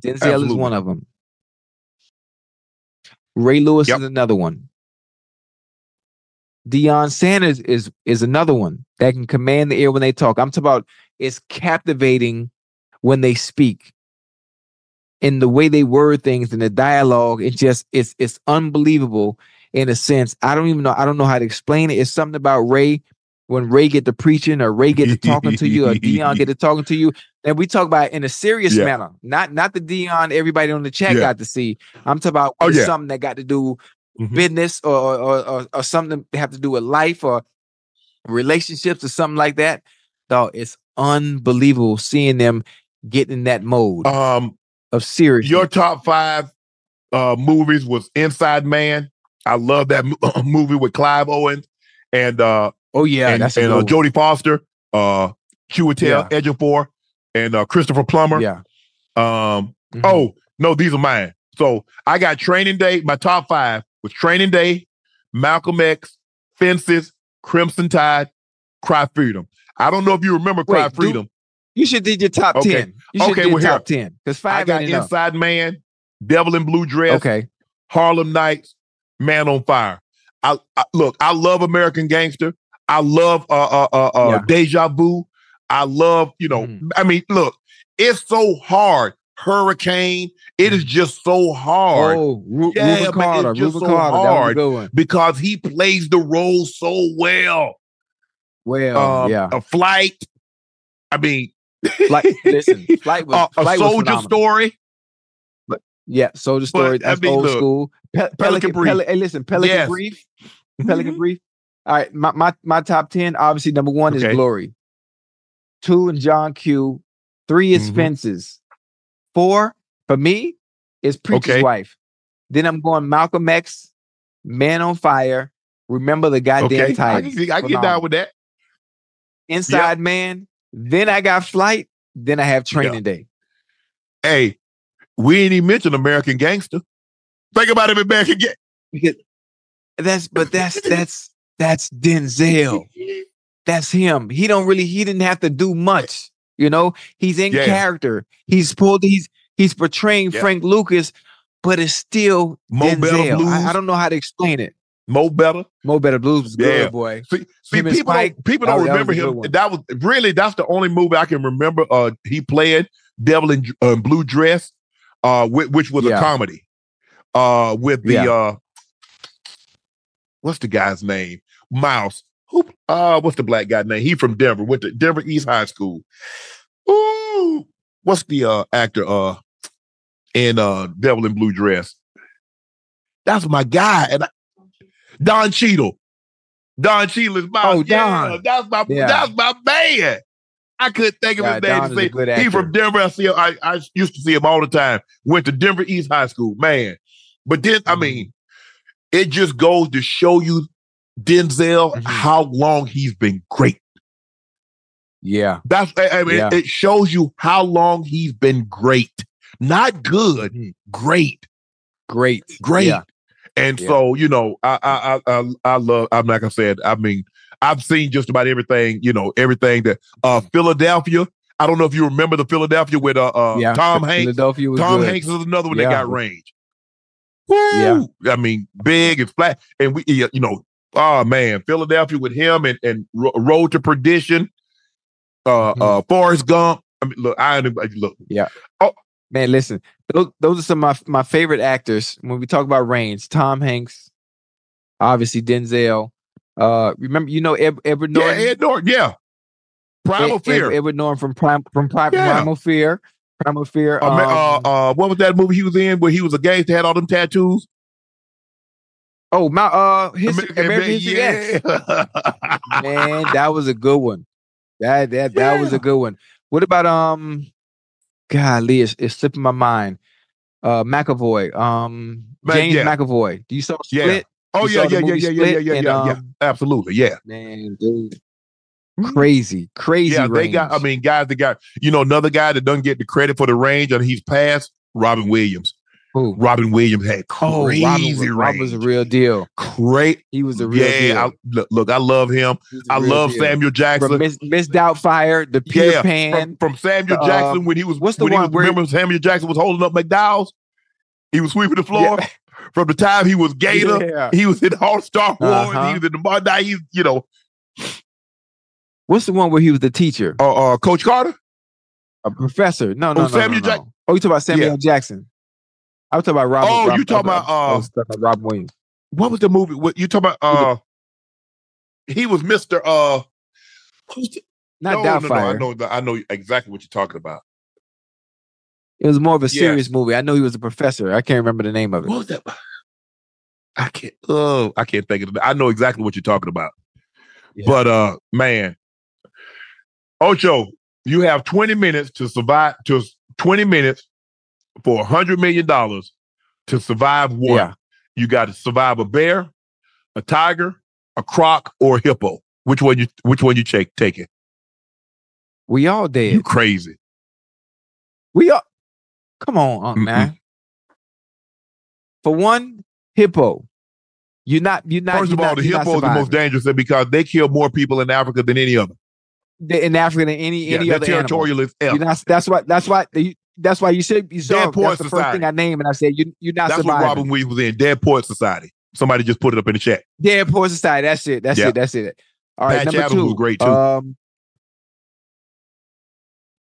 Denzel is one of them. Ray Lewis Yep. is another one. Deion Sanders is is another one that can command the air when they talk. I'm talking about it's captivating when they speak. In the way they word things and the dialogue, it just it's it's unbelievable in a sense. I don't even know, I don't know how to explain it. It's something about Ray when Ray get to preaching or Ray get to talking to you or Dion get *laughs* to talking to you. And we talk about it in a serious Yeah. manner, not not the Dion everybody on the chat Yeah. got to see. I'm talking about Oh, yeah. something that got to do Mhm. business or, or or or something that have to do with life or relationships or something like that. Dog, it's unbelievable seeing them get in that mode Um, of serious. your top five uh movies was Inside Man. I love that mo- *laughs* movie with Clive Owens and uh oh yeah, and, that's and uh. Jodie Foster, uh Chiwetel Ejiofor, and uh Christopher Plummer. Yeah. Um Mhm. oh no, these are mine. So I got Training Day. My top five was Training Day, Malcolm X, Fences, Crimson Tide, Cry Freedom. I don't know if you remember Cry Wait, do- Freedom. You should did your top Okay. ten. You should Okay, do well, here. top ten because I five got ain't enough. Inside Man, Devil in Blue Dress, Okay, Harlem Nights, Man on Fire. I, I look. I love American Gangster. I love uh uh uh, uh Yeah. Deja Vu. I love you know. Mhm. I mean, look, it's so hard. Hurricane. It is just so hard oh, Ru- Yeah, Rubin man, Carter, it's just Rubin so Carter, was a hard. because he plays the role so well. Well, Um, yeah, a flight. I mean, like listen, *laughs* Flight was- uh, a Flight was soldier phenomenal. story. yeah. soldier story I that's mean, old look, school. Pe- Pelican, Brief. Peli- hey, listen, Pelican Yes. Brief, Pelican Brief. All right, my, my my top ten. Obviously, number one Okay. is Glory. Two and John Q. Three is Mhm. Fences. Four for me is Preacher's Okay. Wife. Then I'm going Malcolm X, Man on Fire. Remember the goddamn Okay, I can, I can get down with that. Inside Man. Then I got Flight. Then I have Training Day. Hey, we ain't even mentioned American Gangster. Think about it, American Gangster. That's but that's that's that's Denzel. That's him. He don't really he didn't have to do much. You know, he's in Yeah. character. He's pulled he's he's portraying Yeah. Frank Lucas, but it's still Mo Better Denzel. Blues. I, I don't know how to explain it. Mo Better. Mo Better Blues was good, Yeah. boy. See, see people Spike, don't, people don't that remember good him. That was really that's the only movie I can remember. Uh, he played Devil in uh, Blue Dress, uh, which, which was Yeah. a comedy. Uh, with the uh, what's the guy's name? Mouse. Who? Uh, what's the black guy name? He from Denver. Went to Denver East High School. Ooh, what's the uh actor? Uh, in uh Devil in Blue Dress. That's my guy, and I, Don Cheadle. Don Cheadle is my Oh, yeah, Don. that's my Yeah. that's my man. I couldn't think of Yeah, his name. To say. He from Denver. I see. Him, I I used to see him all the time. Went to Denver East High School, man. But then Mm-hmm. I mean, it just goes to show you Denzel Mhm. how long he's been great. Yeah. That's I mean, Yeah. it shows you how long he's been great. Not good, Mhm. great, Great. great. Yeah. And Yeah. so, you know, I I I I, love. I'm like I said. I mean, I've seen just about everything. You know, everything that uh Philadelphia. I don't know if you remember the Philadelphia with uh, uh yeah. Tom Hanks. Philadelphia was Tom good. Hanks is another one that got range. Woo! Yeah. I mean, big and flat, and we, you know, oh man, Philadelphia with him and and Road to Perdition, uh, Mhm. uh, Forrest Gump. I mean, look, I look. Yeah. Oh man, listen, those, those are some of my, my favorite actors when we talk about range. Tom Hanks, obviously Denzel. Uh, remember, you know Ed, Edward Yeah, Norton. Ed Norton. Yeah, Primal Ed- Fear. Ed- Edward Norton from Prime from Prime, Yeah. Primal Fear. Primal Fear. Uh, uh, um, uh, what was that movie he was in where he was a gangster had all them tattoos? Oh, my uh, history, Amer- American History yeah. *laughs* Man, that was a good one. That that that was a good one. What about um? Golly, it's, it's slipping my mind. Uh, McAvoy. Um, Man, James yeah. McAvoy. Do you saw Yeah. Split? oh yeah, saw yeah, yeah, yeah, yeah, yeah, yeah, and, yeah, yeah. um, Absolutely, yeah. Man, dude. Crazy, crazy. Yeah, they got. I mean, guys, that got. You know, another guy that doesn't get the credit for the range, and he's passed. Robin Williams. Who? Robin Williams had Oh, crazy Robin, Robin range. was a real deal. Great. He was a real yeah, deal. I, look, look, I love him. He was a I love deal. Samuel Jackson. From Miss, Miss Doubtfire, the Peter yeah, Pan. from, from Samuel uh, Jackson when he was what's the when he one was, where- remember Samuel Jackson was holding up McDowell's. He was sweeping the floor. Yeah. From the time he was *laughs* Gator, Yeah. he was in all Star Wars. Uh-huh. He was in the Mar- now he's you know What's the one where he was the teacher? uh, uh, Coach Carter. A professor? No, no, Oh, no, Samuel no, no. Jack- Oh, you talking about Samuel Yeah. Jackson? I was talking about Robert. Oh, Rob- you talking about, uh, about Robin Williams. What was the movie? What you talking about? Uh, he was Mister. Uh, Not no, no, no, I know. the- I know exactly what you're talking about. It was more of a Yeah. serious movie. I know he was a professor. I can't remember the name of it. What was that? I can't. Oh, I can't think of it. I know exactly what you're talking about. Yeah. But uh, man, Ocho, you have 20 minutes to survive. To 20 minutes for a hundred million dollars to survive one. Yeah. You got to survive a bear, a tiger, a croc, or a hippo. Which one you? Which one you take? Take it. We all dead. You crazy? We all. Come on, Mm-mm. man. For one, hippo. You're not. You're not. First of all, not- the hippo is the most dangerous because they kill more people in Africa than any other. in Africa than any Yeah, any other animal. territorial as You're not, that's why that's why you, that's why you said you saw Dead Poets that's the first thing I named and I said you you're not That's what surviving. Robin Williams was in. Dead Poet Society. Somebody just put it up in the chat. Dead Poets Society. That's it. That's Yeah. it. That's it. All right, Patch number Adams two. was great, too. Um,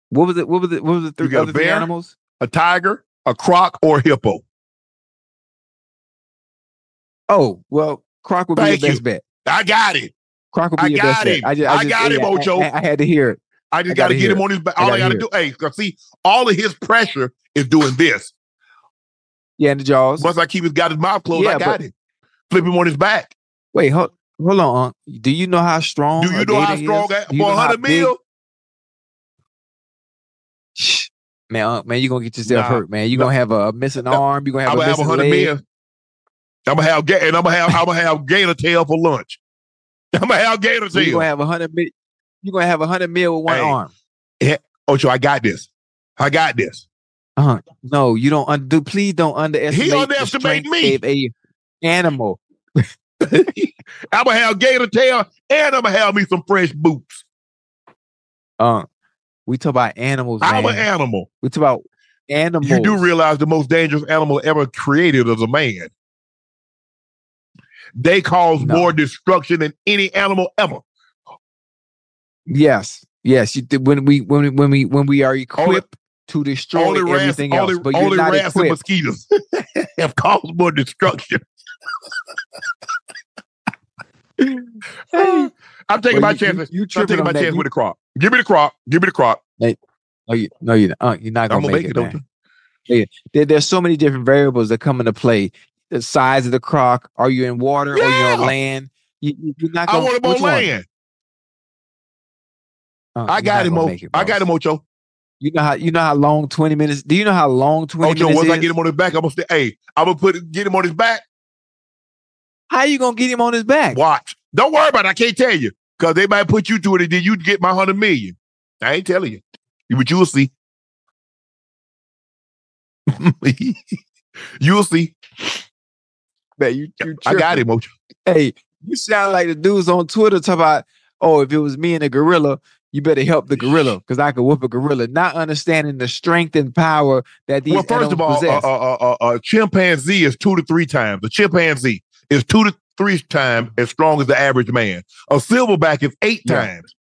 what was it? What was it? What was the three other three animals? A tiger, a croc, or a hippo. Oh, well, Croc would be Thank your best bet. I got it. Croc would be I your best him. bet. I, just, I I, just, got yeah, Ocho. I, I, I had to hear it. I just got to get him it. on his back. All I gotta got to do, hey, see, all of his pressure is doing this. Yeah, in the jaws. Once I keep his got his mouth closed, Yeah, I got but- him. Flip him on his back. Wait, hold, hold on. Unc. Do you know how strong? Do you know how strong is? that for 100 mil? Shh. Man, Unc, man, you're gonna get yourself Nah, hurt, man. You're nah. gonna have a missing arm. You're gonna have I'm a gonna have missing 100 leg. mil. I'm gonna have and I'm gonna have I'm gonna have gator tail for lunch. *laughs* I'm gonna have gator tail. you're gonna have a hundred mil. You're gonna have a hundred mil with one Hey. arm. Ocho, I got this. I got this. Uh-huh. no, you don't undo. Please don't underestimate. the underestimate strength me. of a animal. *laughs* I'm gonna have gator tail and I'm gonna have me some fresh boots. Uh, we talk about animals. I'm an animal. we talk about animals. You do realize the most dangerous animal ever created is a man. They cause No. more destruction than any animal ever. Yes, yes. You when we when we, when we when we are equipped to destroy Only rats, everything else, only, but you're not rats and equipped. mosquitoes *laughs* have caused more destruction. *laughs* I'm taking Well, my you- you- chances. you I'm taking my chance with the crop. Give me the crop. Give me the crop. No, you, no, you, uh, you're not gonna, gonna make, make it. it. Don't man. There, there's so many different variables that come into play. The size of the croc. Are you in water? Are you on land? You, you- you're not I gonna, want him on which one? Uh, I got him. Mo- it, I got him, Ocho. You know how you know how long 20 minutes. Do you know how long 20 Ocho, minutes once is? I get him on his back, I'm gonna say, hey, I'm gonna put get him on his back. how you gonna get him on his back? Watch. Don't worry about it. I can't tell you. Because they might put you to it and then you get my hundred million. I ain't telling you. But you'll see. *laughs* you'll see. Man, you, you I got him, Ocho. Hey, you sound like the dudes on Twitter talk about, oh, if it was me and a gorilla, you better help the gorilla because I could whoop a gorilla. Not understanding the strength and power that these Well, first of all, a possess. uh, uh, uh, chimpanzee is two to three times. A chimpanzee is two to three times as strong as the average man. A silverback is eight Yeah. times.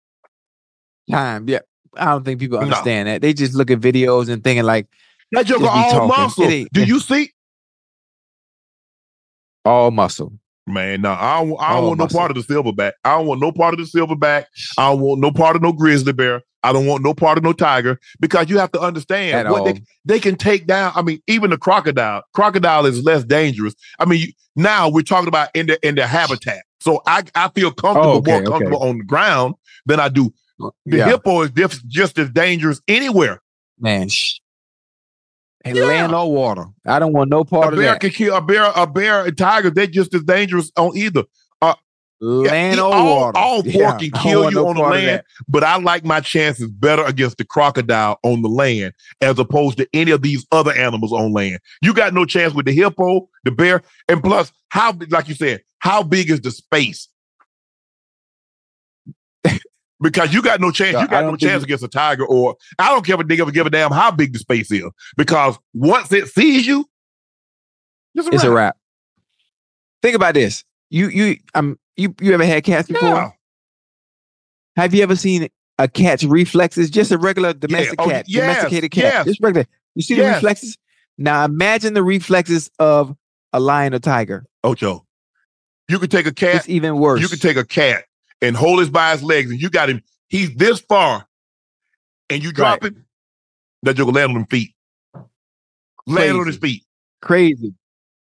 Time, yeah. I don't think people No. understand that. They just look at videos and thinking like That Just all talking. muscle. Do you see? *laughs* all muscle. Man, no, I don't, I don't All want no part of the silverback. I don't want no part of the silverback. I don't want no part of no grizzly bear. I don't want no part of no tiger because you have to understand At what all. they they can take down. I mean, even the crocodile. Crocodile is less dangerous. I mean, you, now we're talking about in the in the habitat. So I I feel comfortable Oh, okay, more okay. comfortable on the ground than I do. The Yeah, hippo is diff- just as dangerous anywhere. man. And Yeah. land or water. I don't want no part a of bear that. can kill a bear. A bear and tiger. They're just as dangerous on either. Uh, yeah, Land he- or all, water. all four Yeah, can kill you no on the land, but I like my chances better against the crocodile on the land as opposed to any of these other animals on land. You got no chance with the hippo, the bear, and plus, how like you said, how big is the space? Because you got no chance. You got no chance against a tiger, or I don't care if a nigga give a damn how big the space is. Because once it sees you, it's a It's a wrap. wrap. Think about this. You you um you you ever had cats before? Yeah. Have you ever seen a cat's reflexes? Just a regular domestic Oh, cat, yes, domesticated cat, yes. just regular. You see the reflexes? Now imagine the reflexes of a lion or tiger. Ocho, you could take a cat. It's even worse. You could take a cat and hold his by his legs, and you got him. He's this far, and you drop him. That joker land on his feet. Land on his feet. crazy.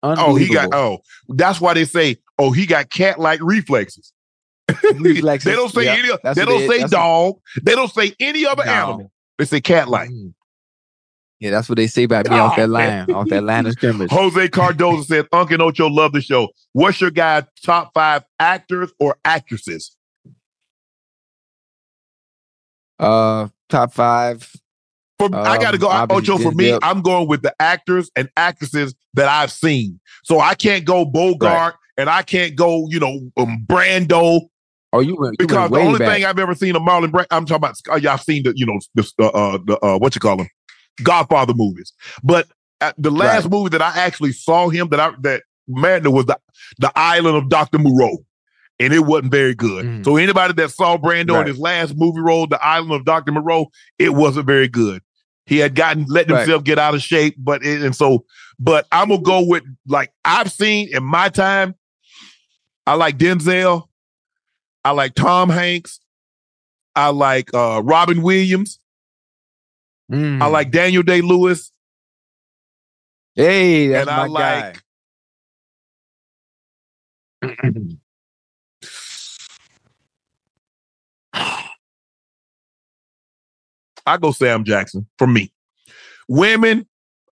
Oh, he got. Oh, that's why they say. Oh, he got cat-like reflexes. *laughs* Reflexes. they don't say Yeah, any. that's They don't they- say that's what- dog. They don't say any other No. animal. They say cat-like. Mm. Yeah, that's what they say about me off that Oh, man. line, off that line of scrimmage. *laughs* Jose Cardoza said, Uncle Ocho love the show. What's your guy top five actors or actresses? Uh, top five. For I gotta Um, go. Ocho, for me. I'm going with the actors and actresses that I've seen. So I can't go Bogart and I can't go, you know, um, Brando. Oh, you went you because went the only back. thing I've ever seen of Marlon Brando, I'm talking about. Uh, y'all seen the you know the uh, the uh, what you call them, Godfather movies. But uh, the last Right. movie that I actually saw him that I that Madden was the the Island of Doctor Moreau, and it wasn't very good. Mhm. So anybody that saw Brando in his last movie role, The Island of Doctor Moreau, it wasn't very good. He had gotten let Right. himself get out of shape, but it, and so, but I'm gonna go with like I've seen in my time. I like Denzel. I like Tom Hanks. I like uh, Robin Williams. Mm. I like Daniel Day Lewis. Hey, that's and I like *clears throat* *clears throat* I go Sam Jackson for me. Women,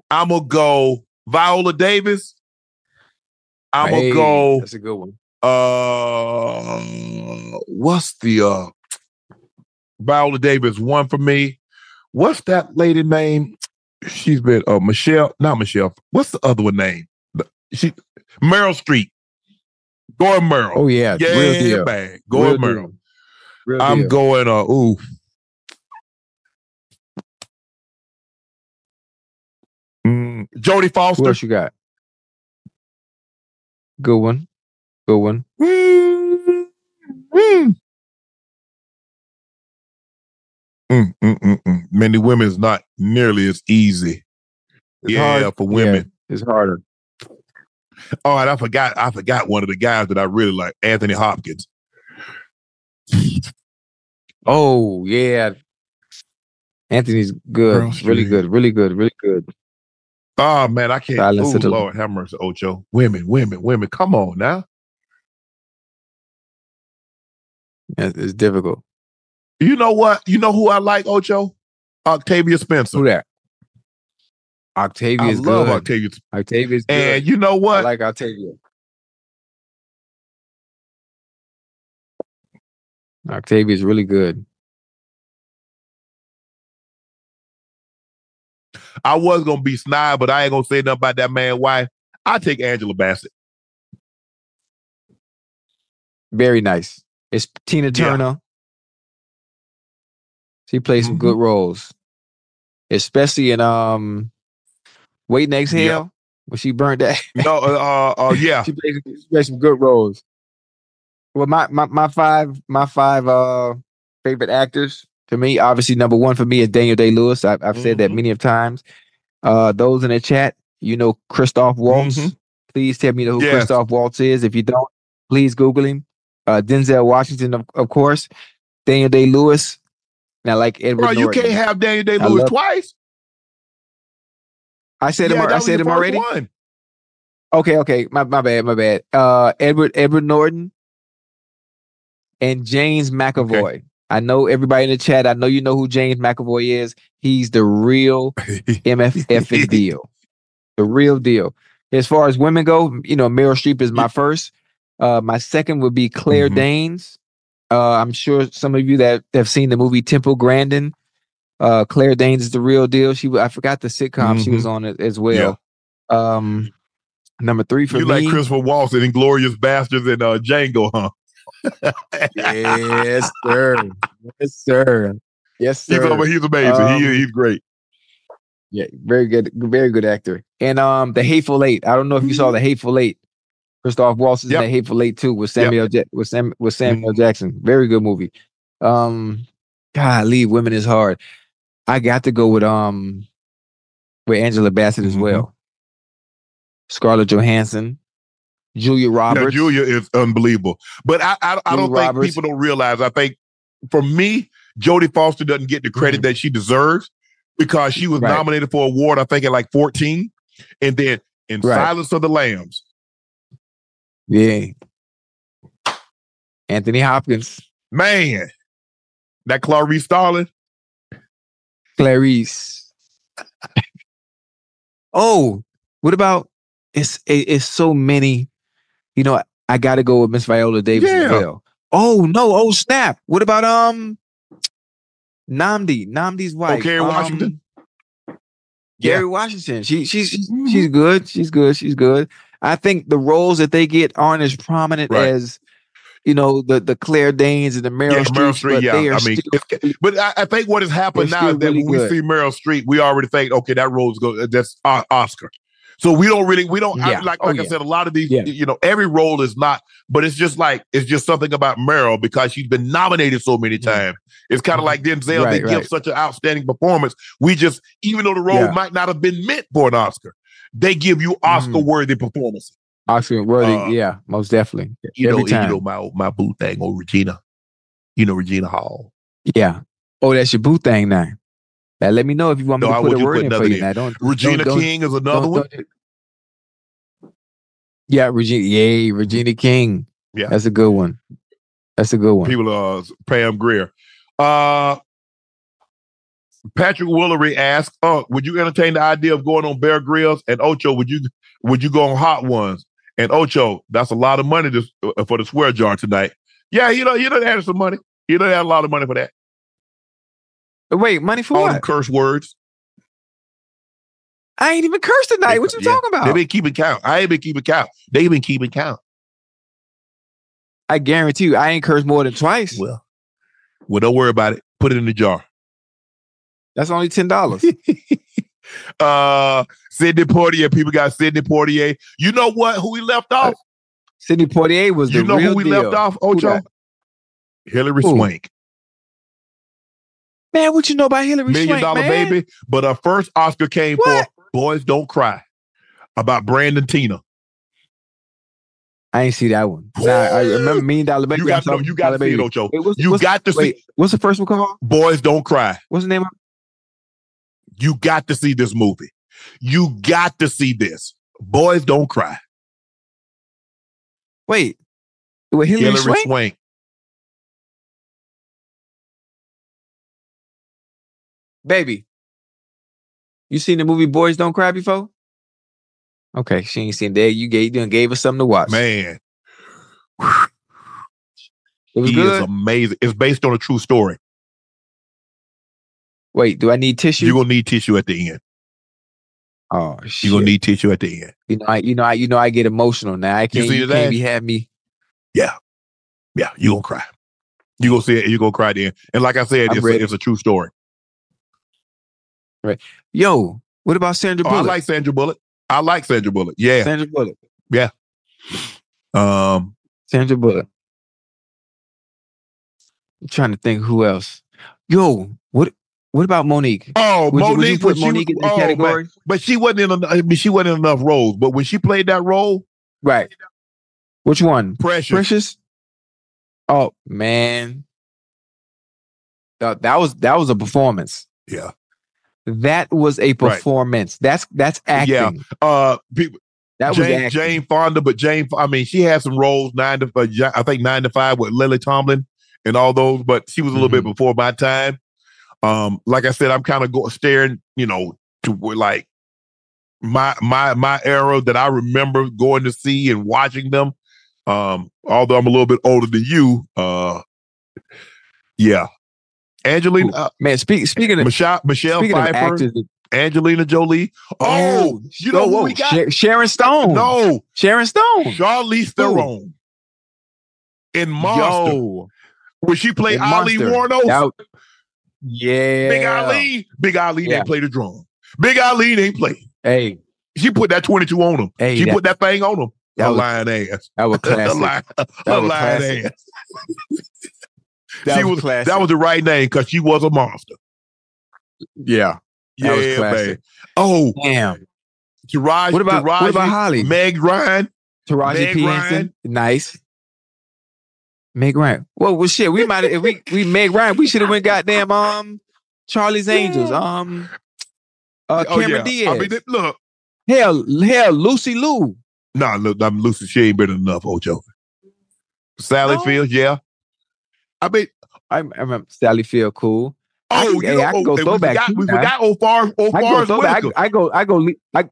I'm gonna go Viola Davis. I'm Hey, gonna go. That's a good one. Uh, what's the uh Viola Davis one for me? What's that lady name? She's been uh Michelle, not Michelle. What's the other one name? She Meryl Streep. Gordon Merrill. Oh yeah, yeah, real deal. man. Gordon Merrill. I'm deal. going uh ooh. Jodie Foster. Who else you got? Good one. Good one. Mm, mm. Mm, mm. Many women is not nearly as easy. It's yeah, hard. for women. Yeah, it's harder. All right, I forgot. I forgot one of the guys that I really like, Anthony Hopkins. Oh yeah. Anthony's good. Meryl Really good. Really good. Really good. Oh man, I can't. Silence Oh of the- Lord, have mercy, Ocho. Women, women, women. Come on now. It's difficult. You know what? You know who I like, Ocho? Octavia Spencer. Who that? Octavia I love good. Octavia. Octavia's good. And you know what? I like Octavia. Octavia's really good. I was gonna be snide, but I ain't gonna say nothing about that man wife. I take Angela Bassett. Very nice. It's Tina Yeah. Turner. She plays some Mm-hmm. good roles, especially in um, Waiting to Exhale when she burnt that. No, uh, uh, uh *laughs* yeah. she plays, she plays some good roles. Well, my my my five my five uh favorite actors to me, obviously number one for me is Daniel Day Lewis. I've, I've said that Mhm. many of times. Uh, those in the chat, you know Christoph Waltz. Mhm. Please tell me who Yes. Christoph Waltz is. If you don't, please Google him. Uh, Denzel Washington, of, of course. Daniel Day Lewis. Now, like Edward Bro, you Norton. can't have Daniel Day Lewis love- twice. I said yeah, him. I said him already. One. Okay, okay. My my bad, my bad. Uh Edward Edward Norton and James McAvoy. I know everybody in the chat. I know you know who James McAvoy is. He's the real *laughs* MFF deal. The real deal. As far as women go, you know, Meryl Streep is my first. Uh my second would be Claire Mhm. Danes. Uh I'm sure some of you that have seen the movie Temple Grandin. Uh Claire Danes is the real deal. She I forgot the sitcom she was Mm-hmm. on as well. Um number three for you me. like Christopher Waltz in Inglorious Bastards and uh, Django, huh? Yes, sir. Yes, sir. Yes, sir. He's, over, he's amazing. Um, he, he's great. Yeah, very good, very good actor. And um, the Hateful Eight. I don't know if you saw the Hateful Eight. Christoph Waltz is Yep. in the Hateful Eight too with Samuel ja- with Sam with Samuel Mm-hmm. Jackson. Very good movie. Um, God, leave women is hard. I got to go with um with Angela Bassett as Mhm. well. Scarlett Johansson, Julia Roberts. Julia is unbelievable. But I, I, I don't think people don't realize. I think for me, Jodie Foster doesn't get the credit that she deserves because she was Mm-hmm. Right. nominated for an award, I think, at like 14. And then in Right. Silence of the Lambs, Yeah. Anthony Hopkins, man, that Clarice Starling. Clarice. oh, what about it's it- it's so many. You know, I got to go with Miss Viola Davis as Yeah. well. Oh no! Oh snap! What about um Nnamdi? Nnamdi's wife. Kerry um, Washington? Gary Washington. She she's she's, she's good. She's good. She's good. I think the roles that they get aren't as prominent Right. as you know the the Claire Danes and the Meryl yeah, Streep. Meryl Streep. Yeah, I mean, still, but I, I think what has happened now is that really when we good. see Meryl Streep, we already think, okay, that role's go that's O- Oscar. So we don't really, we don't I- Yeah. like, Oh, like I yeah. said, a lot of these, Yeah. you know, every role is not, but it's just like it's just something about Meryl because she's been nominated so many times. It's kind of like Denzel; Mm-hmm. Right, they give such an outstanding performance. We just, even though the role might not have been meant for an Oscar, they give you Oscar-worthy performance. Oscar worthy. Uh, yeah, most definitely. You Every know, time. you know my my boo thing on Regina. You know Regina Hall. yeah. Oh, that's your boo thing now. Now let me know if you want me No, I to put a word put in for you. Now don't Regina don't- don't- King is another don't- one. don't- Yeah, Regina. Yay, Regina King. Yeah. That's a good one. That's a good one. People uh Pam Grier. Uh Patrick Willery asked, "Oh, would you entertain the idea of going on Bear Grylls and Ocho? Would you would you go on Hot Ones and Ocho? That's a lot of money to, uh, for the swear jar tonight. Yeah, you know, you know, had some money. You know, had a lot of money for that. Wait, money for All what? them curse words. I ain't even cursed tonight. What you Yeah, talking about? They been keeping count. I ain't been keeping count. They been keeping count. I guarantee you, I ain't cursed more than twice. Well, well, don't worry about it. Put it in the jar. That's only ten dollars. *laughs* uh Sidney Poitier. People got Sidney Poitier. You know what? Who we left off? Sidney Poitier was the You know who we deal. left off, Ocho? Hillary Who? Swank. Man, what you know about Hillary Million Swank, Dollar man? Baby. But her first Oscar came What? for Boys Don't Cry about Brandon Teena. I ain't see that one. Nah, I remember Million Dollar Baby. You got to know, you got to Dollar see it, Baby. Ocho. Wait, what's- You what's- got to see Wait, what's the first one called? Boys Don't Cry. What's the name of You got to see this movie. You got to see this. Boys Don't Cry. Wait. With Hillary, Hillary Swank? Swank. Baby. You seen the movie Boys Don't Cry before? Okay, she ain't seen that. You gave you gave us something to watch. Man, it was he good. is amazing. It's based on a true story. Wait, do I need tissue? You're gonna need tissue at the end. oh shit. You're gonna need tissue at the end. you know, I you know, I you know I get emotional now. I can't see you the can't be have me. Yeah, yeah, you gonna cry. You gonna see it. You gonna cry then. And like I said, it's a, it's a true story. Yo, what about Sandra Oh, I like Sandra Bullock. I like Sandra Bullock. Yeah. Sandra Bullock. Yeah. Um. Sandra Bullock. I'm trying to think who else. Yo, what what about Mo'Nique? Oh, Would you- would you Mo'Nique. put she Mo'Nique in the oh, man. category? But she wasn't in. I mean, she wasn't in enough roles. But when she played that role, Right. Which one? Precious. Precious? Oh man. That that was that was a performance. Yeah. That was a performance. That's that's acting. Yeah. Uh, people. That was Jane, acting. Jane Fonda, but Jane, I mean, she had some roles nine to, uh, I think nine to five with Lily Tomlin and all those, but she was a little bit Mm-hmm. before my time. Um, like I said, I'm kind of go, staring, you know, to like my my my era that I remember going to see and watching them. Um, although I'm a little bit older than you, uh, yeah, Angelina, uh, Man, speak, speaking of Michelle, Michelle speaking of actors, Angelina Jolie. Oh, you know oh, who we got? Sha- Sharon Stone. No, Sharon Stone. Charlize Theron in Monster, Yo, when she played Ali. Wuornos. Yeah. Big Ali, Big Ali Yeah. didn't play the drum. Big Ali didn't play. Hey, She put that 22 on him. Hey, she that- put that thing on him. that a was- lying ass. that was *laughs* a classic. lying, That a lying classic. ass. That she was was, that was the right name because she was a monster. yeah. That was yeah, classic. man. Oh, Damn. Taraji, What about- Taraji, what about Holly? Meg Ryan. Taraji Meg P. Ryan. Henson. Nice. Meg Ryan. Well, well, shit. We might if we we Meg Ryan. We should have went goddamn um Charlie's Angels. Um, uh, Oh, Cameron yeah. Diaz. I mean, look, hell, hell, Lucy Liu. nah, look, I'm Lucy. She ain't better enough, Ocho. Sally No. Fields, yeah. I mean, I, I remember Sally Field. Cool. I oh, can- you hey, know, I can oh, go we throwback forgot, we forgot old Far, old I go throwback. I, I go. I go. I,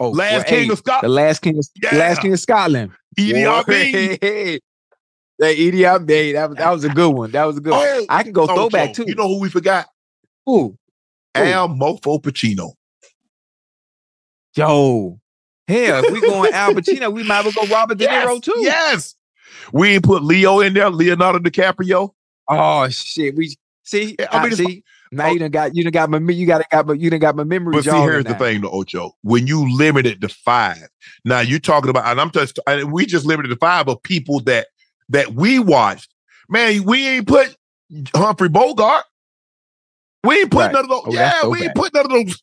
oh, Last well, King hey, of Scotland. The last king of Yeah. last king of Scotland. Idi Boy, Amin. Hey, hey, hey, Idi. That was that was a good one. That was a good. one. Oh, I can go oh, throwback so, too. You know who we forgot? Who? Al Mofo Pacino. Yo, hell, if we going Al Pacino, we might as well go Robert De Niro too. Yes. We ain't put Leo in there, Leonardo DiCaprio. Oh shit. We see. I I mean, see. Now oh. you done got you done got my you got got my you done got my memory. But see, here's the thing, though, Ocho. When you limit it to five, now you're talking about, and I'm just, and we just limited to five of people that that we watched. Man, we ain't put Humphrey Bogart. We ain't put Right. none of those. Oh, that's yeah, we throwback. ain't put none of those.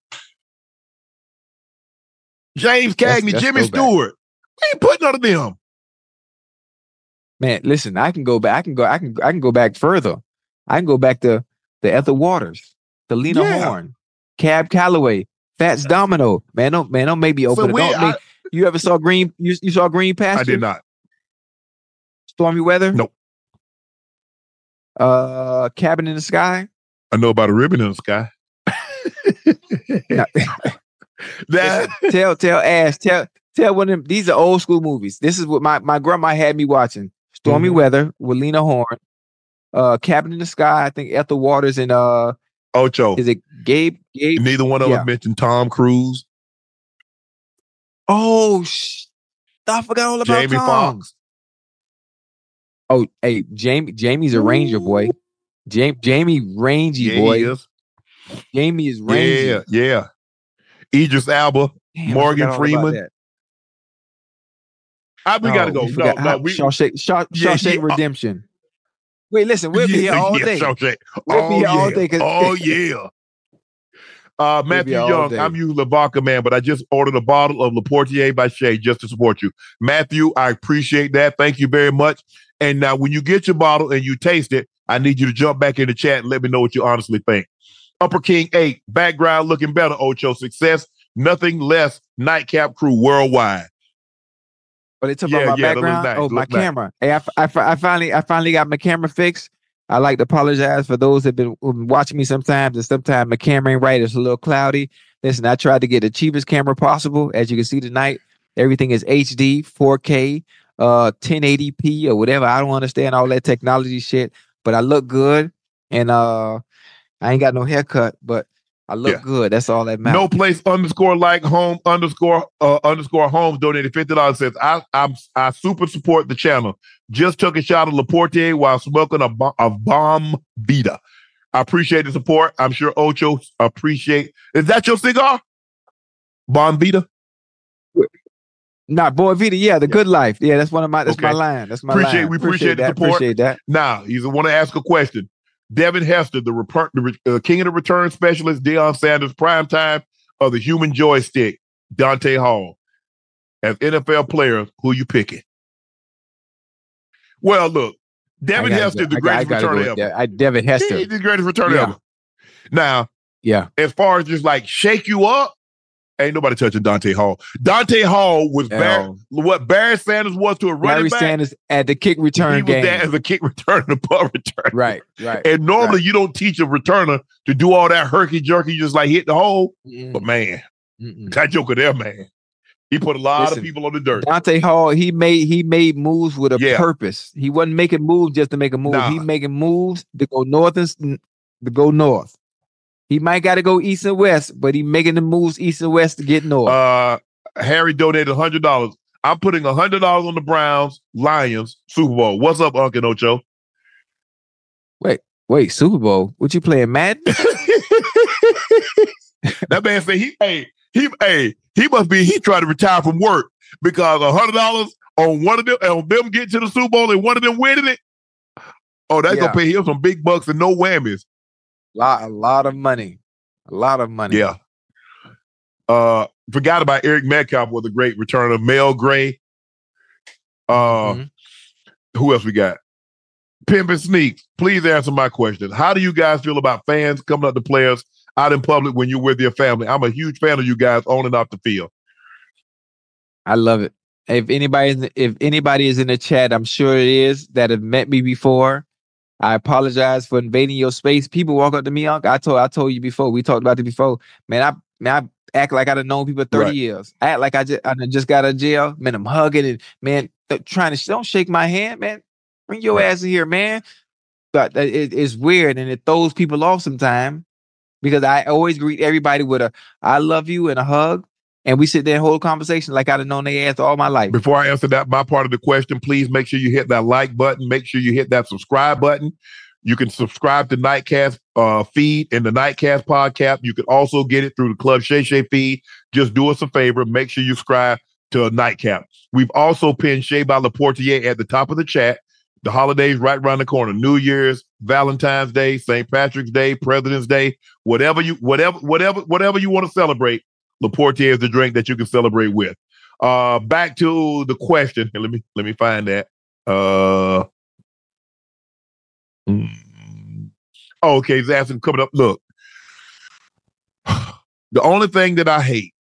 James Cagney, that's Jimmy throwback. Stewart. We ain't put none of them. Man, listen, I can go back. I can go. I can. I can go back further. I can go back to the Ethel Waters, the Lena Yeah. Horne, Cab Calloway, Fats Domino. Man, don't man, don't make me open So the we, I, make- You ever saw Green? You, you saw Green Pasture? I did not. Stormy Weather. Nope. Uh, Cabin in the Sky. I know about a ribbon in the sky. *laughs* *laughs* That tell tell Ash tell tell one of them. These are old school movies. This is what my my grandma had me watching. Stormy Mhm. Weather with Lena Horne. Uh, Cabin in the Sky. I think Ethel Waters and uh, Ocho. is it Gabe? Gabe? Neither one of Yeah. them mentioned Tom Cruise, Oh, sh- I forgot all about Jamie Tom. Foxx. Oh, hey, Jamie. Jamie's a ranger boy. Jamie, Jamie, rangy Yeah, boy. is. Jamie is rangy. Yeah, yeah. Idris Elba. Damn, Morgan forgot all about Freeman. That. I, we gotta Oh, go. we No, no, how- we Shawshank, Shaw, Yeah, Shawshank yeah, uh, Redemption. Wait, listen, we'll be here all yeah, day. Shawshank. We'll oh, be here yeah. all day 'cause- oh *laughs* yeah. Uh, be Matthew all Young. I'm you, Lavaca man, but I just ordered a bottle of Laportier by Shea just to support you. Matthew, I appreciate that. Thank you very much. And now, when you get your bottle and you taste it, I need you to jump back in the chat and let me know what you honestly think. Upper King 8, background looking better, Ocho. Success, nothing less. Nightcap crew worldwide. But they talk Yeah, my yeah, background. nice, Oh, my nice. camera. Hey, I, I, I finally, I finally got my camera fixed. I like to apologize for those that been been watching me sometimes, and sometimes my camera ain't right. It's a little cloudy. Listen, I tried to get the cheapest camera possible. As you can see tonight, everything is HD, 4K, uh, 1080p or whatever. I don't understand all that technology shit, but I look good, and uh, I ain't got no haircut, but I look Yeah. good. That's all that matters. No place underscore like home underscore uh, underscore homes donated fifty dollars. Says I I'm I super support the channel. Just took a shot of Laportier while smoking a, a bomb Vita. I appreciate the support. I'm sure Ocho appreciate. Is that your cigar? Bomb Vita. Nah, boy, Vita, yeah, the good life. Yeah, that's one of my. That's my line. That's my Appreciate- line. we appreciate the that. support. Appreciate that. Now he's want to ask a question. Devin Hester, the, reper- the re- uh, king of the return specialist, Deion Sanders, prime time of the human joystick, Dante Hall. As NFL players, who you picking? Well, look, Devin Hester, the greatest returner ever. that. I, Devin Hester. He's the greatest returner Yeah. ever. Now, Yeah. as far as just like shake you up, ain't nobody touching Dante Hall. Dante Hall was Bar- what Barry Sanders was to a running Larry back. Sanders at the kick he return was game. that as a kick *laughs* returner, and a punt returner. Right, right. And normally right. you don't teach a returner to do all that herky jerky, just like hit the hole. Mm-mm, But man, mm-mm. that joker there, man, he put a lot Listen, of people on the dirt. Dante Hall, he made he made moves with a Yeah. purpose. He wasn't making moves just to make a move. Nah. He making moves to go north and to go north. He might got to go east and west, but he making the moves east and west to get north. Uh, Harry donated hundred dollars. I'm putting hundred dollars on the Browns Lions Super Bowl. What's up, Uncle Ocho? Wait, wait, Super Bowl? What you playing, Madden? *laughs* that man said he hey he hey he must be he tried to retire from work because a hundred dollars on one of them on them getting to the Super Bowl and one of them winning it. Oh, that's Yeah. gonna pay him some big bucks and no whammies. Lot, a lot of money, a lot of money. Yeah. Uh, forgot about Eric Metcalf with a great return of Mel Gray. Uh, Mhm. who else we got? Pimp and Sneaks. Please answer my question. How do you guys feel about fans coming up to players out in public when you're with your family? I'm a huge fan of you guys on and off the field. I love it. If anybody, if anybody is in the chat, I'm sure it is that have met me before. I apologize for invading your space. People walk up to me, Unc. I told, I told you before. We talked about it before. Man, I, man, I act like I done known people 30 Right. years. I act like I just, I just got out of jail. Man, I'm hugging and man, trying to don't shake my hand, man. Bring your Right. ass in here, man. But uh, it, it's weird and it throws people off sometimes because I always greet everybody with a "I love you" and a hug. And we sit there and hold a conversation like I'd have known their ass all my life. Before I answer that, my part of the question, please make sure you hit that like button. Make sure you hit that subscribe button. You can subscribe to Nightcast uh, feed and the Nightcast podcast. You can also get it through the Club Shay Shay feed. Just do us a favor. Make sure you subscribe to Nightcap. We've also pinned Shea by Laportier at the top of the chat. The holidays right around the corner. New Year's, Valentine's Day, St. Patrick's Day, President's Day, whatever you whatever whatever whatever you want to celebrate. Laportier is the drink that you can celebrate with. Uh back to the question. Let me let me find that. Uh mm. oh, okay, he's asking coming up. Look, *sighs* the only thing that I hate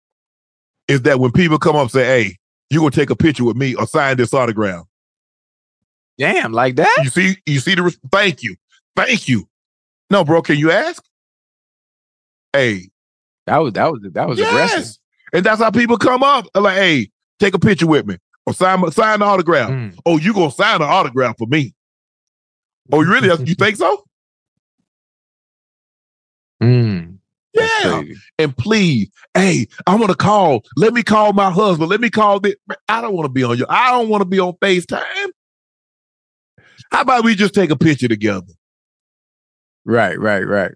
is that when people come up and say, "Hey, you gonna take a picture with me or sign this autograph?" Damn, like that? You see, you see the. res- Thank you, thank you. No, bro, can you ask? Hey, That was that was that was aggressive. yes, and that's how people come up. They're like, "Hey, take a picture with me or sign sign the autograph." Mm. Oh, you gonna sign an autograph for me? Oh, you really? you *laughs* think so? Mm, Yeah. and please, hey, I want to call. Let me call my husband. Let me call this. I don't want to be on your. I don't want to be on FaceTime. How about we just take a picture together? Right, right, right.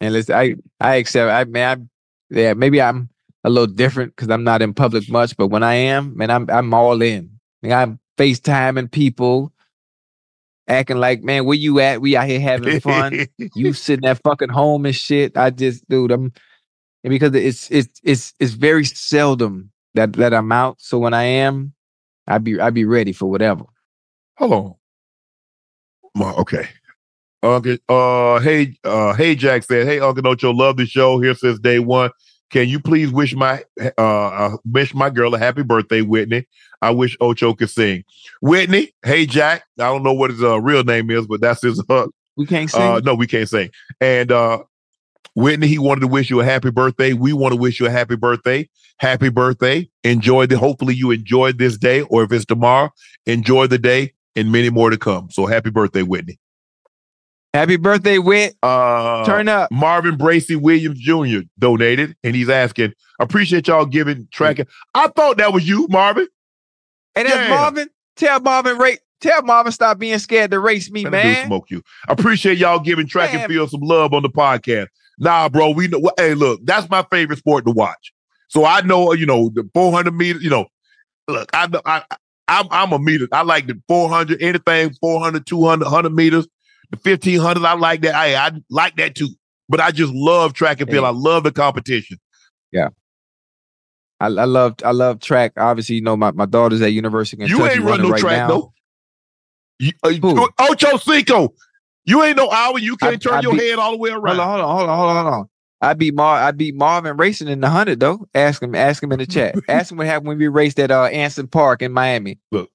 And listen, I I accept. I man, I, yeah, maybe I'm a little different because I'm not in public much, but when I am, man, I'm I'm all in. Like, I'm FaceTiming people, acting like, man, where you at? We out here having fun. *laughs* you sitting at fucking home and shit. I just, dude, I'm and because it's it's it's it's very seldom that that I'm out. So when I am, I be I be ready for whatever. Hold on. Ma- Okay. Uncle, uh, hey, uh, hey, Jack said, "Hey, Uncle Ocho, love the show here since day one. Can you please wish my uh, uh wish my girl a happy birthday, Whitney? I wish Ocho could sing. Whitney, hey Jack, I don't know what his uh, real name is, but that's his uh, We can't sing. Uh, no, we can't sing. And uh, Whitney, he wanted to wish you a happy birthday. We want to wish you a happy birthday. Happy birthday. Enjoy the. Hopefully, you enjoyed this day, or if it's tomorrow, enjoy the day and many more to come. So, happy birthday, Whitney. Happy birthday, Whit. Uh, Turn up. Marvin Bracy Williams Jr. donated, and he's asking, appreciate y'all giving tracking. I thought that was you, Marvin. And that's Yeah. Marvin. Tell Marvin rate. Tell Marvin stop being scared to race me, Man, I do man. smoke you. Appreciate y'all giving track and Man. field some love on the podcast. Nah, bro, we know. Hey, look, that's my favorite sport to watch. So I know, you know, the 400 meters. You know, look, I know, I, I'm, I'm a meter. I like the 400, anything 400, 200, 100 meters, the 1500. I like that. I, I like that too. But I just love track and field. I love the competition. Yeah. I, I love I love track. Obviously, you know my, my daughter's at University of You ain't run running no right track now. though. You, uh, Ocho Cinco. You ain't no hour. You can't I- turn I your beat- head all the way around. hold on, hold on, hold on, hold on. I beat Mar I beat Marvin racing in the hundred though. Ask him, ask him in the chat. *laughs* ask him what happened when we raced at uh Anson Park in Miami. Look.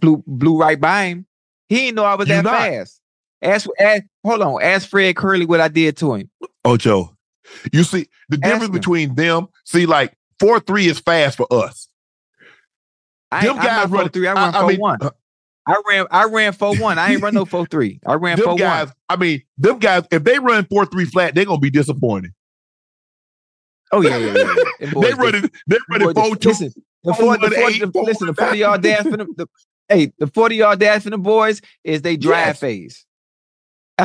Blew blew right by him. He didn't know I was You that not. fast. Ask, ask hold on, ask Fred Kerley what I did to him. Oh, Ocho, you see the difference between them. See, like four three is fast for us. I, Them guys run- three, I I- run I four mean, one. uh, I ran I ran four one. I ain't run no *laughs* four three. I ran four guys, one. I mean, them guys, if they run four three flat, they're gonna be disappointed. Oh yeah, yeah, yeah. yeah. *laughs* Boys they running, they running four two. Listen, the four four, the one four, eight, the, listen, the one forty yard dash for them. The, hey, the forty yard dash for them boys is they drive Yes. phase.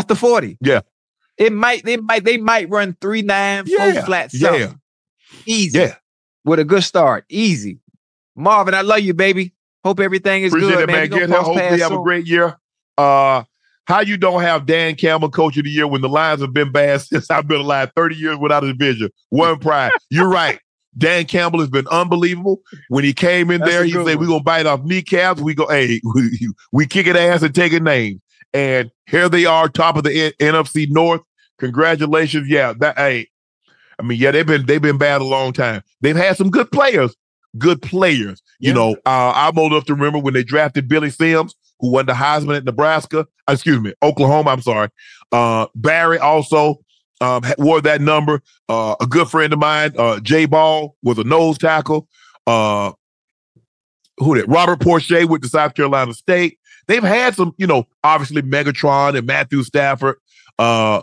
The forty. Yeah. It might, they might, they might run three nine, four Yeah, flat, yeah. Easy. Yeah, With a good start. Easy. Marvin, I love you, baby. Hope everything is appreciate good, it, man. man. Get cross Hopefully, paths have a great year. Uh, how you don't have Dan Campbell coach of the year when the Lions have been bad *laughs* since I've been alive, thirty years without a division, one pride. You're right. Dan Campbell has been unbelievable. When he came in That's there, he said. "We're gonna bite off kneecaps. We go, hey, *laughs* we, we kicking ass and take a names." And here they are, top of the N- NFC North. Congratulations, yeah. That hey, I mean, yeah, they've been they've been bad a long time. They've had some good players, good players. You Yeah. know, uh, I'm old enough to remember when they drafted Billy Sims, who won the Heisman at Nebraska. uh, Excuse me, Oklahoma. I'm sorry. Uh, Barry also um, wore that number. Uh, a good friend of mine, uh, Jay Ball, was a nose tackle. Uh, who did Robert Porcher with the South Carolina State. They've had some, you know, obviously Megatron and Matthew Stafford. Uh,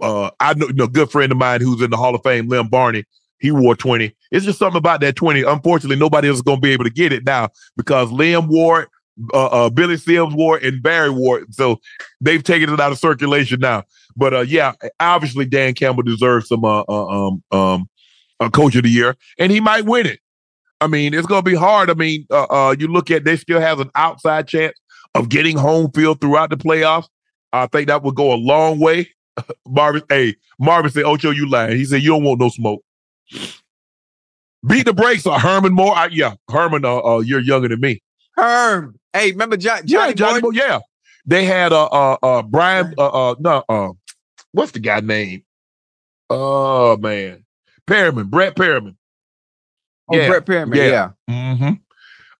uh, I know, you know, good friend of mine who's in the Hall of Fame, Lem Barney. He wore 20. It's just something about that 20. Unfortunately, nobody else is going to be able to get it now because Lem wore it, uh, uh, Billy Sims wore it, and Barry wore it. So they've taken it out of circulation now. But uh, yeah, obviously Dan Campbell deserves some uh, uh, um um uh, coach of the year, and he might win it. I mean, it's going to be hard. I mean, uh, uh, you look at they still have an outside chance of getting home field throughout the playoffs. I think that would go a long way. *laughs* Marvin, hey, Marvin said, Ocho, you lying. He said, you don't want no smoke. Beat the brakes on Herman Moore. I, yeah, Herman, uh, uh, you're younger than me. Herm. Hey, remember John, Johnny, yeah, Johnny Boy? Boy, yeah. They had uh uh uh Brian uh uh no uh what's the guy name? Oh man. Perriman, Brett Perriman. Oh, Brett Perriman, yeah. Mm-hmm.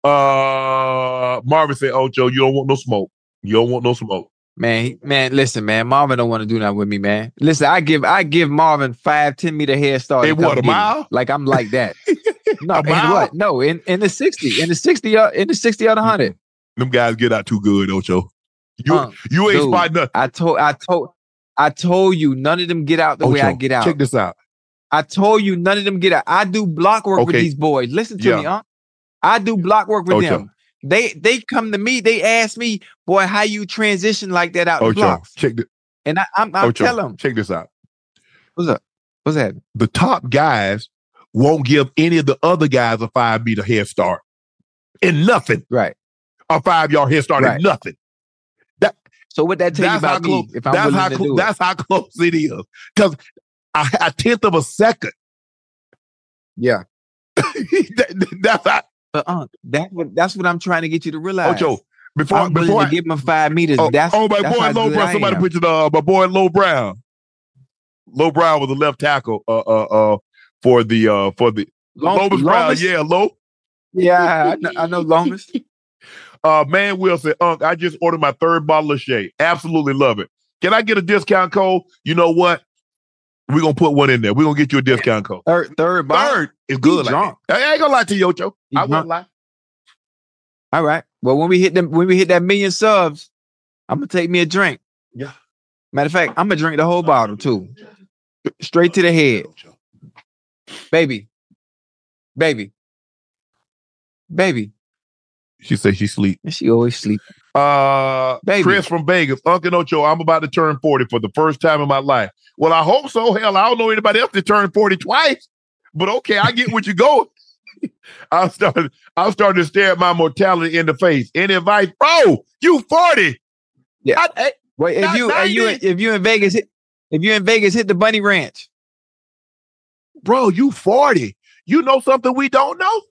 Uh Marvin said, Ocho, you don't want no smoke. You don't want no smoke. Man, man, listen, man. Marvin don't want to do that with me, man. Listen, I give I give Marvin five, ten meter head start. In to come what, a get me. mile? Like I'm like that. *laughs* no, A mile? what? No, in, in the 60, in the 60, uh, in the 60 out of 100. Them guys get out too good, Ocho. You Uh, you ain't dude, spotting nothing. I told I told I told you none of them get out the way I get out. Check this out. I told you none of them get out. I do block work with these boys. Listen to me, huh? I do block work with Ocho. them. They they come to me, they ask me, boy, how you transition like that out the Ocho, blocks. check this. And I, I'm I'm Ocho, telling them, check this out. what's up? What's that? the top guys won't give any of the other guys a five meter head start in nothing. Right. A five yard head start Right. in nothing. So what that tell you That's how me close. if I'm That's how clo- do it? how close it is. Because a, a tenth of a second. Yeah. *laughs* That- that's how. But uh, that's what that's what I'm trying to get you to realize. Ocho, before I'm before I, give him five meters. oh, that's oh my that's boy Low Brown. Somebody put uh, my boy Low Brown. Low Brown was the left tackle. Uh uh uh for the uh for the Long- Lomas Brown. Yeah, Low. Yeah, I know, I know Lomas. *laughs* Uh, man Will said, Unc, I just ordered my third bottle of Shea. Absolutely love it. Can I get a discount code? You know what? We're gonna put one in there. We're gonna get you a discount code. Third, third, bottle? Third is good. Like drunk. I ain't gonna lie to you, Ocho. He I won't lie. All right. Well, when we hit them, when we hit that million subs, I'm gonna take me a drink. Yeah. Matter of fact, I'm gonna drink the whole bottle too, straight to the head, baby, baby, baby. She said she sleep. And she always sleep. Uh Baby. Chris from Vegas. Uncle Ocho, I'm about to turn 40 for the first time in my life. Well, I hope so. Hell, I don't know anybody else that turned 40 twice. But okay, I get what you're going. *laughs* I started I started to stare at my mortality in the face. Any advice? Bro, you 40. Yeah. I- I- Wait, if Not you, you, 90. if you in Vegas, if you in Vegas, hit the Bunny Ranch. bro, you 40. You know something we don't know?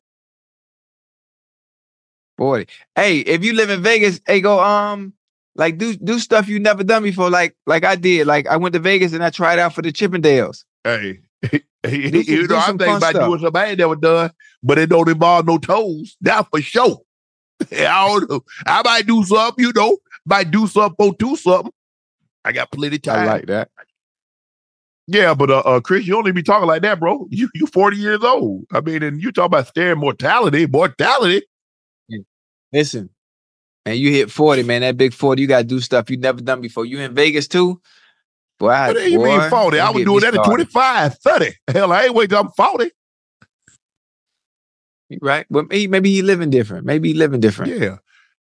Boy, hey, if you live in Vegas, hey, go um, like do do stuff you never done before, like like I did. Like I went to Vegas and I tried out for the Chippendales. Hey, *laughs* you know, I'm thinking about stuff. doing something I ain't never done, but it don't involve no toes. That for sure. *laughs* I don't know. I might do something, you know, might do something or do something. I got plenty of time. I like that. yeah, but uh, uh, Chris, you only be talking like that, bro. You you 40 years old. I mean, and you talk about staring mortality, mortality. Listen, and you hit 40, man. That big 40, you gotta do stuff you never done before. You in Vegas too? Boy, I, What do you boy, mean 40? I was doing that at started. 25, 30. *laughs* Hell, I ain't wait till I'm 40. Right? But maybe, maybe he living different. Maybe he living different. Yeah.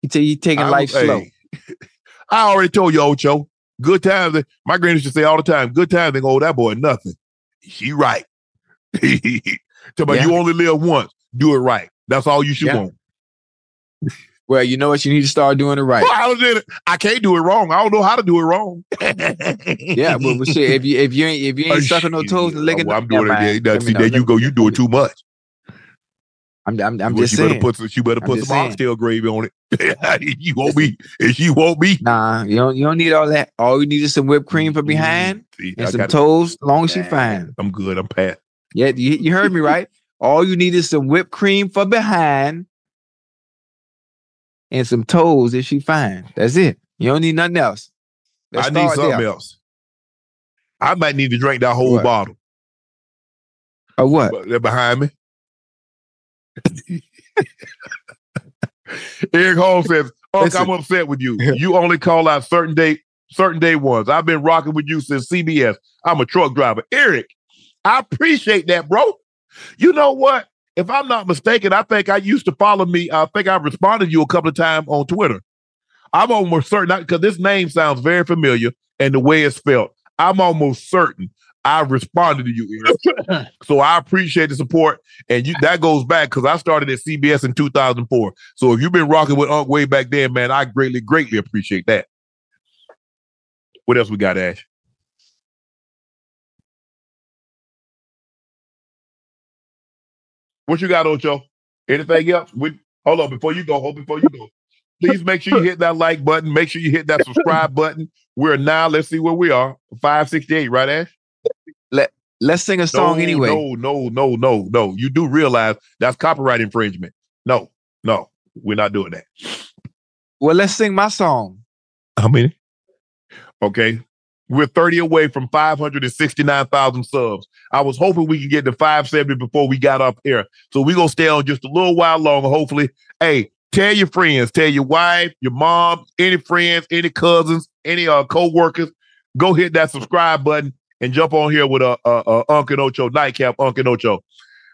He, ta- he taking I life was- slow. *laughs* I already told you, Ocho. Good times. My granny used to say all the time, good times ain't owe that boy nothing. She right. *laughs* Tell me Yeah. you only live once. Do it right. That's all you should Yeah. want. Well, you know what? You need to start doing it right. Well, I, did it. I can't do it wrong. I don't know how to do it wrong. Yeah, but, but shit, if you if you ain't if you ain't oh, sucking no toes and licking, Well, I'm doing it. Yeah, see, there you go. You doing too much. I'm I'm, I'm Well, just you saying. better put some. You better I'm put some oxtail gravy on it. *laughs* *laughs* you won't be. If you won't be. Nah, you don't you don't need all that. All you need is some whipped cream for behind mm, See, and I some toes, as long as she fine. I'm good. I'm past. Yeah, you, you heard me right. All you need is some whipped cream for behind and some toes if she fine. That's it. You don't need nothing else. Let's I need something there. else. I might need to drink that whole What? bottle. Or what? They're behind me. *laughs* Eric Holmes says, Unc. I'm upset with you. *laughs* You only call out certain day, certain day ones. I've been rocking with you since CBS. I'm a truck driver. Eric, I appreciate that, bro. You know what? If I'm not mistaken, I think I used to follow me. I think I responded to you a couple of times on Twitter. I'm almost certain because this name sounds very familiar and the way it's spelled. I'm almost certain I responded to you, *laughs* so I appreciate the support, and you that goes back because I started at CBS in 2004. So if you've been rocking with Unc way back then, man, I greatly, greatly appreciate that. What else we got, Ash? What you got, Ocho? Anything else? We, hold on before you go. Hold before you go. Please make sure you hit that like button. Make sure you hit that subscribe button. We're now. Let's see where we are. Five sixty eight, right, Ash? Let Let's sing a song no, anyway. No, no, no, no, no. You do realize that's copyright infringement. No, no, we're not doing that. Well, let's sing my song. How many? Okay. We're 30 away from 569,000 subs. I was hoping we could get to 570 before we got up here. So we're going to stay on just a little while longer, hopefully. Hey, tell your friends, tell your wife, your mom, any friends, any cousins, any uh, co-workers, go hit that subscribe button and jump on here with a, a Uncle Ocho nightcap, Uncle Ocho.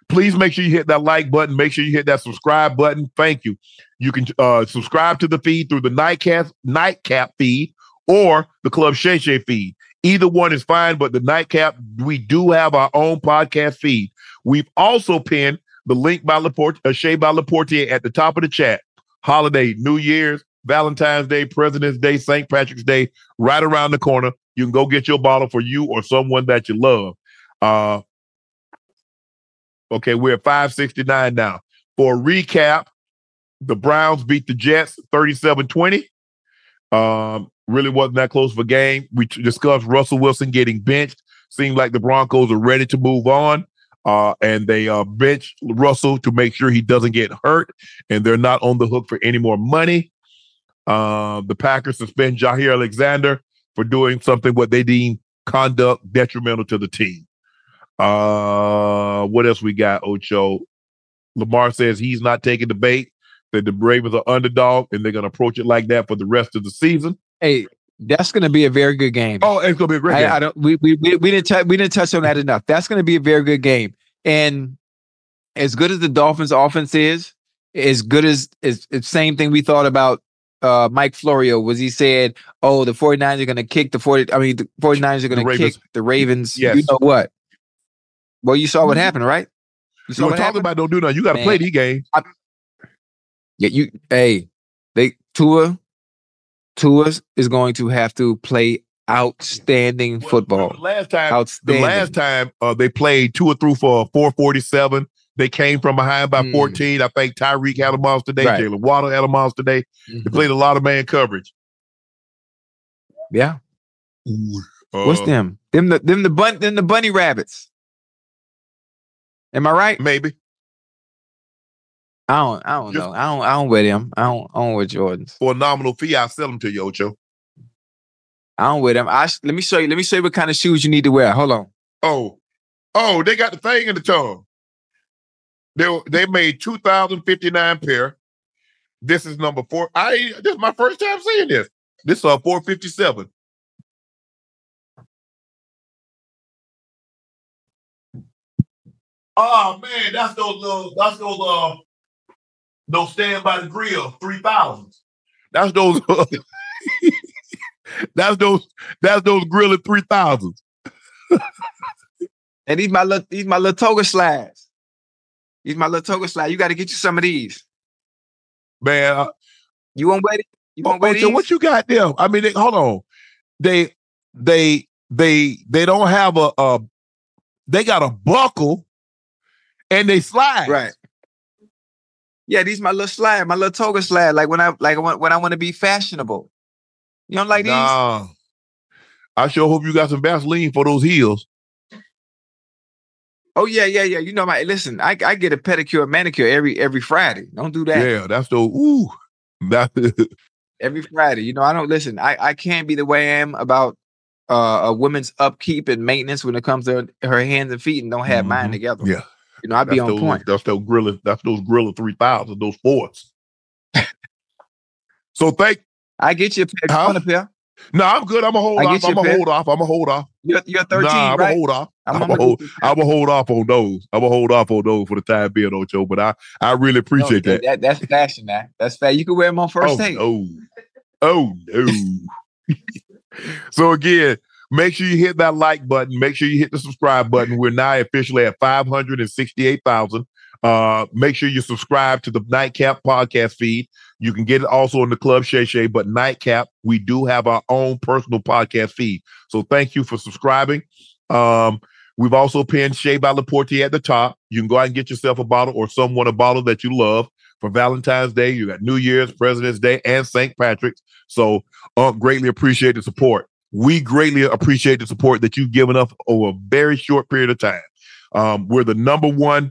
Please make sure you hit that like button. Make sure you hit that subscribe button. Thank you. You can uh, subscribe to the feed through the nightcap nightcap feed or the Club Shay Shay feed. Either one is fine, but the nightcap, we do have our own podcast feed. We've also pinned the link by Laporte, uh, Shay by Laportier at the top of the chat. Holiday, New Year's, Valentine's Day, President's Day, St. Patrick's Day, right around the corner. You can go get your bottle for you or someone that you love. Uh, okay, we're at 569 now. For recap, the Browns beat the Jets 37 20. Um, really wasn't that close of a game. We discussed Russell Wilson getting benched. Seemed like the Broncos are ready to move on. Uh, and they uh, bench Russell to make sure he doesn't get hurt, and they're not on the hook for any more money. Uh, the Packers suspend Jaire Alexander for doing something what they deem conduct detrimental to the team. Uh, what else we got, Ocho? Lamar says he's not taking the bait, that the Ravens are underdog, and they're going to approach it like that for the rest of the season. Hey, that's going to be a very good game. Oh, it's going to be a great I, game. I don't. We we we, we didn't t- we didn't touch on that enough. That's going to be a very good game. And as good as the Dolphins' offense is, as good as is the same thing we thought about uh, Mike Florio was he said, "Oh, the 49ers are going to kick the 40 I mean the 49ers are going to kick the Ravens." Yes. You know what? Well, you saw what happened, right? You you saw were what talking about don't do nothing. You got to play these games. Yeah, you hey, they Tua Tua is going to have to play outstanding football. The last time, the last time uh, they played two or through for 447. They came from behind by Mm. 14. I think Tyreek had a monster today. Right. Jaylen Waddle had a monster today. They Mhm. played a lot of man coverage. Yeah. What's Uh, them? Them the them the bun them the bunny rabbits. Am I right? Maybe. I don't I don't Just- know. I don't I don't wear them. I don't I don't wear Jordans. For a nominal fee, I'll sell them to you, Ocho. I don't wear them. I let me show you. Let me show you what kind of shoes you need to wear. Hold on. Oh, oh, they got the thing in the tongue. They they made two thousand fifty nine pair. This is number four. I this is my first time seeing this. This is a four fifty seven. Oh man, that's those uh, that's those uh those stand by the grill three thousands. *laughs* That's those. that's those. That's those grilling three thousands. *laughs* And these my little these my little toga slides. These my little toga slides. You got to get you some of these. Man, uh, You want wear it? You Oh, want wear Ocho, these? what you got there? I mean, they, hold on. They they they they don't have a, a they got a buckle and they slide. Right. Yeah, these my little slide, my little toga slide. Like when I like when, when I want to be fashionable. You don't like these? Nah. I sure hope you got some Vaseline for those heels. Oh yeah, yeah, yeah. You know my listen. I, I get a pedicure, manicure every every Friday. Don't do that Yeah, that's the Ooh, that *laughs* every Friday. You know I don't listen. I I can't be the way I am about uh, a woman's upkeep and maintenance when it comes to her hands and feet, and don't have mine Mhm. together. yeah. You know I'd be on those, point. That's those griller. That's those griller three thousand. Those forts. *laughs* so thank I get you a pair. Huh? You want a pair? No, I'm good. I'm gonna hold I off. I'm gonna hold off. I'm gonna hold off. You're, you're 13, nah, I'm right? gonna hold off. I'm I'm, gonna gonna hold. I'm gonna hold off on those. I'm gonna hold off on those for the time being, Ocho. But I, I really appreciate No, that. that. That's fashion, man. That's fast. You can wear them on first oh, take. no. Oh no. *laughs* so again, make sure you hit that like button. Make sure you hit the subscribe button. We're now officially at 568,000. Uh, make sure you subscribe to the Nightcap podcast feed. You can get it also in the Club Shay Shay, but Nightcap, we do have our own personal podcast feed. So thank you for subscribing. Um, we've also pinned Shea by Laporte at the top. You can go out and get yourself a bottle or someone a bottle that you love for Valentine's Day. You got New Year's, President's Day, and St. Patrick's. So uh, greatly appreciate the support. We greatly appreciate the support that you've given us over a very short period of time. Um, we're the number one,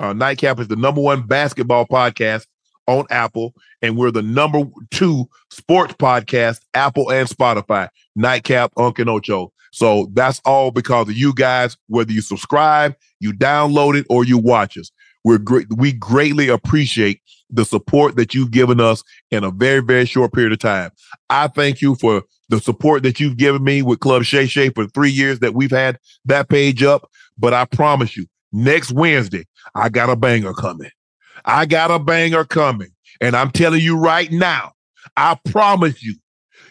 uh, Nightcap is the number one basketball podcast on Apple, and we're the number two sports podcast, Apple and Spotify. Nightcap, Unc and Ocho. So that's all because of you guys, whether you subscribe, you download it, or you watch us. We're great. We greatly appreciate the support that you've given us in a very, very short period of time. I thank you for the support that you've given me with Club Shay Shay for three years that we've had that page up. But I promise you, next Wednesday, I got a banger coming. I got a banger coming. And I'm telling you right now, I promise you,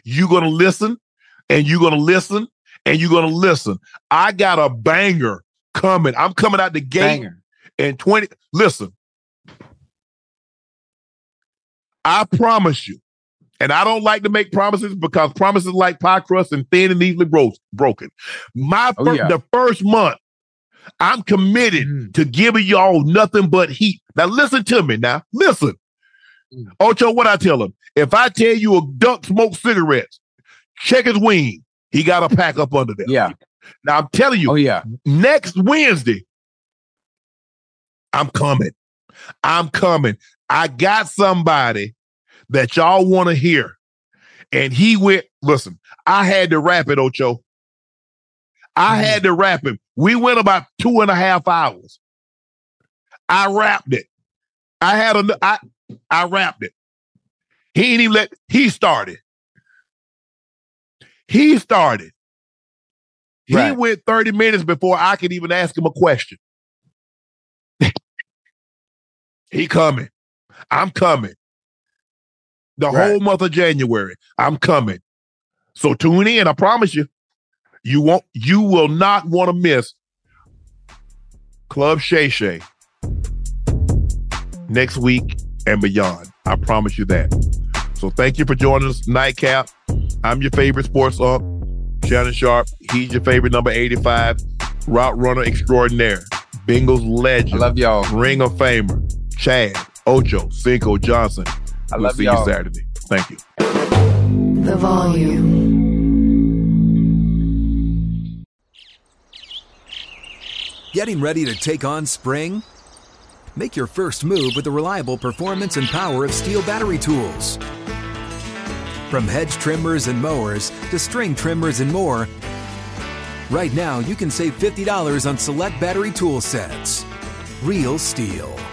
you're going to listen and you're going to listen and you're going to listen. I got a banger coming. I'm coming out the gate Banger. in 20. Listen, I promise you, and I don't like to make promises because promises like pie crust and thin and easily bro- broken. My Oh, fir- yeah. the first month, I'm committed Mm. to giving y'all nothing but heat. Now listen to me. Now listen, Mm. Ocho. What I tell him? If I tell you a duck smokes cigarettes, check his wing. He got a pack up under there. Yeah. Now I'm telling you, Oh, yeah. next Wednesday, I'm coming. I'm coming. I got somebody that y'all want to hear. And he went, listen, I had to rap it, Ocho. I Mhm. had to rap him. We went about two and a half hours. I rapped it. I had a I I rapped it. He ain't even let he started. He started. He Right. went 30 minutes before I could even ask him a question. *laughs* he coming. I'm coming. The Right. whole month of January, I'm coming. So tune in. I promise you. You won't you will not want to miss Club Shay Shay next week and beyond. I promise you that. So thank you for joining us, Nightcap. I'm your favorite sports ump, Shannon Sharpe. He's your favorite number 85, route runner extraordinaire, Bengals legend. I love y'all. Ring of Famer, Chad, Ocho, Cinco Johnson. I we'll love see y'all. you Saturday. Thank you. The volume. Getting ready to take on spring? Make your first move with the reliable performance and power of STIHL battery tools. From hedge trimmers and mowers to string trimmers and more, right now you can save $50 on select battery tool sets. Real STIHL.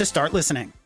to start listening.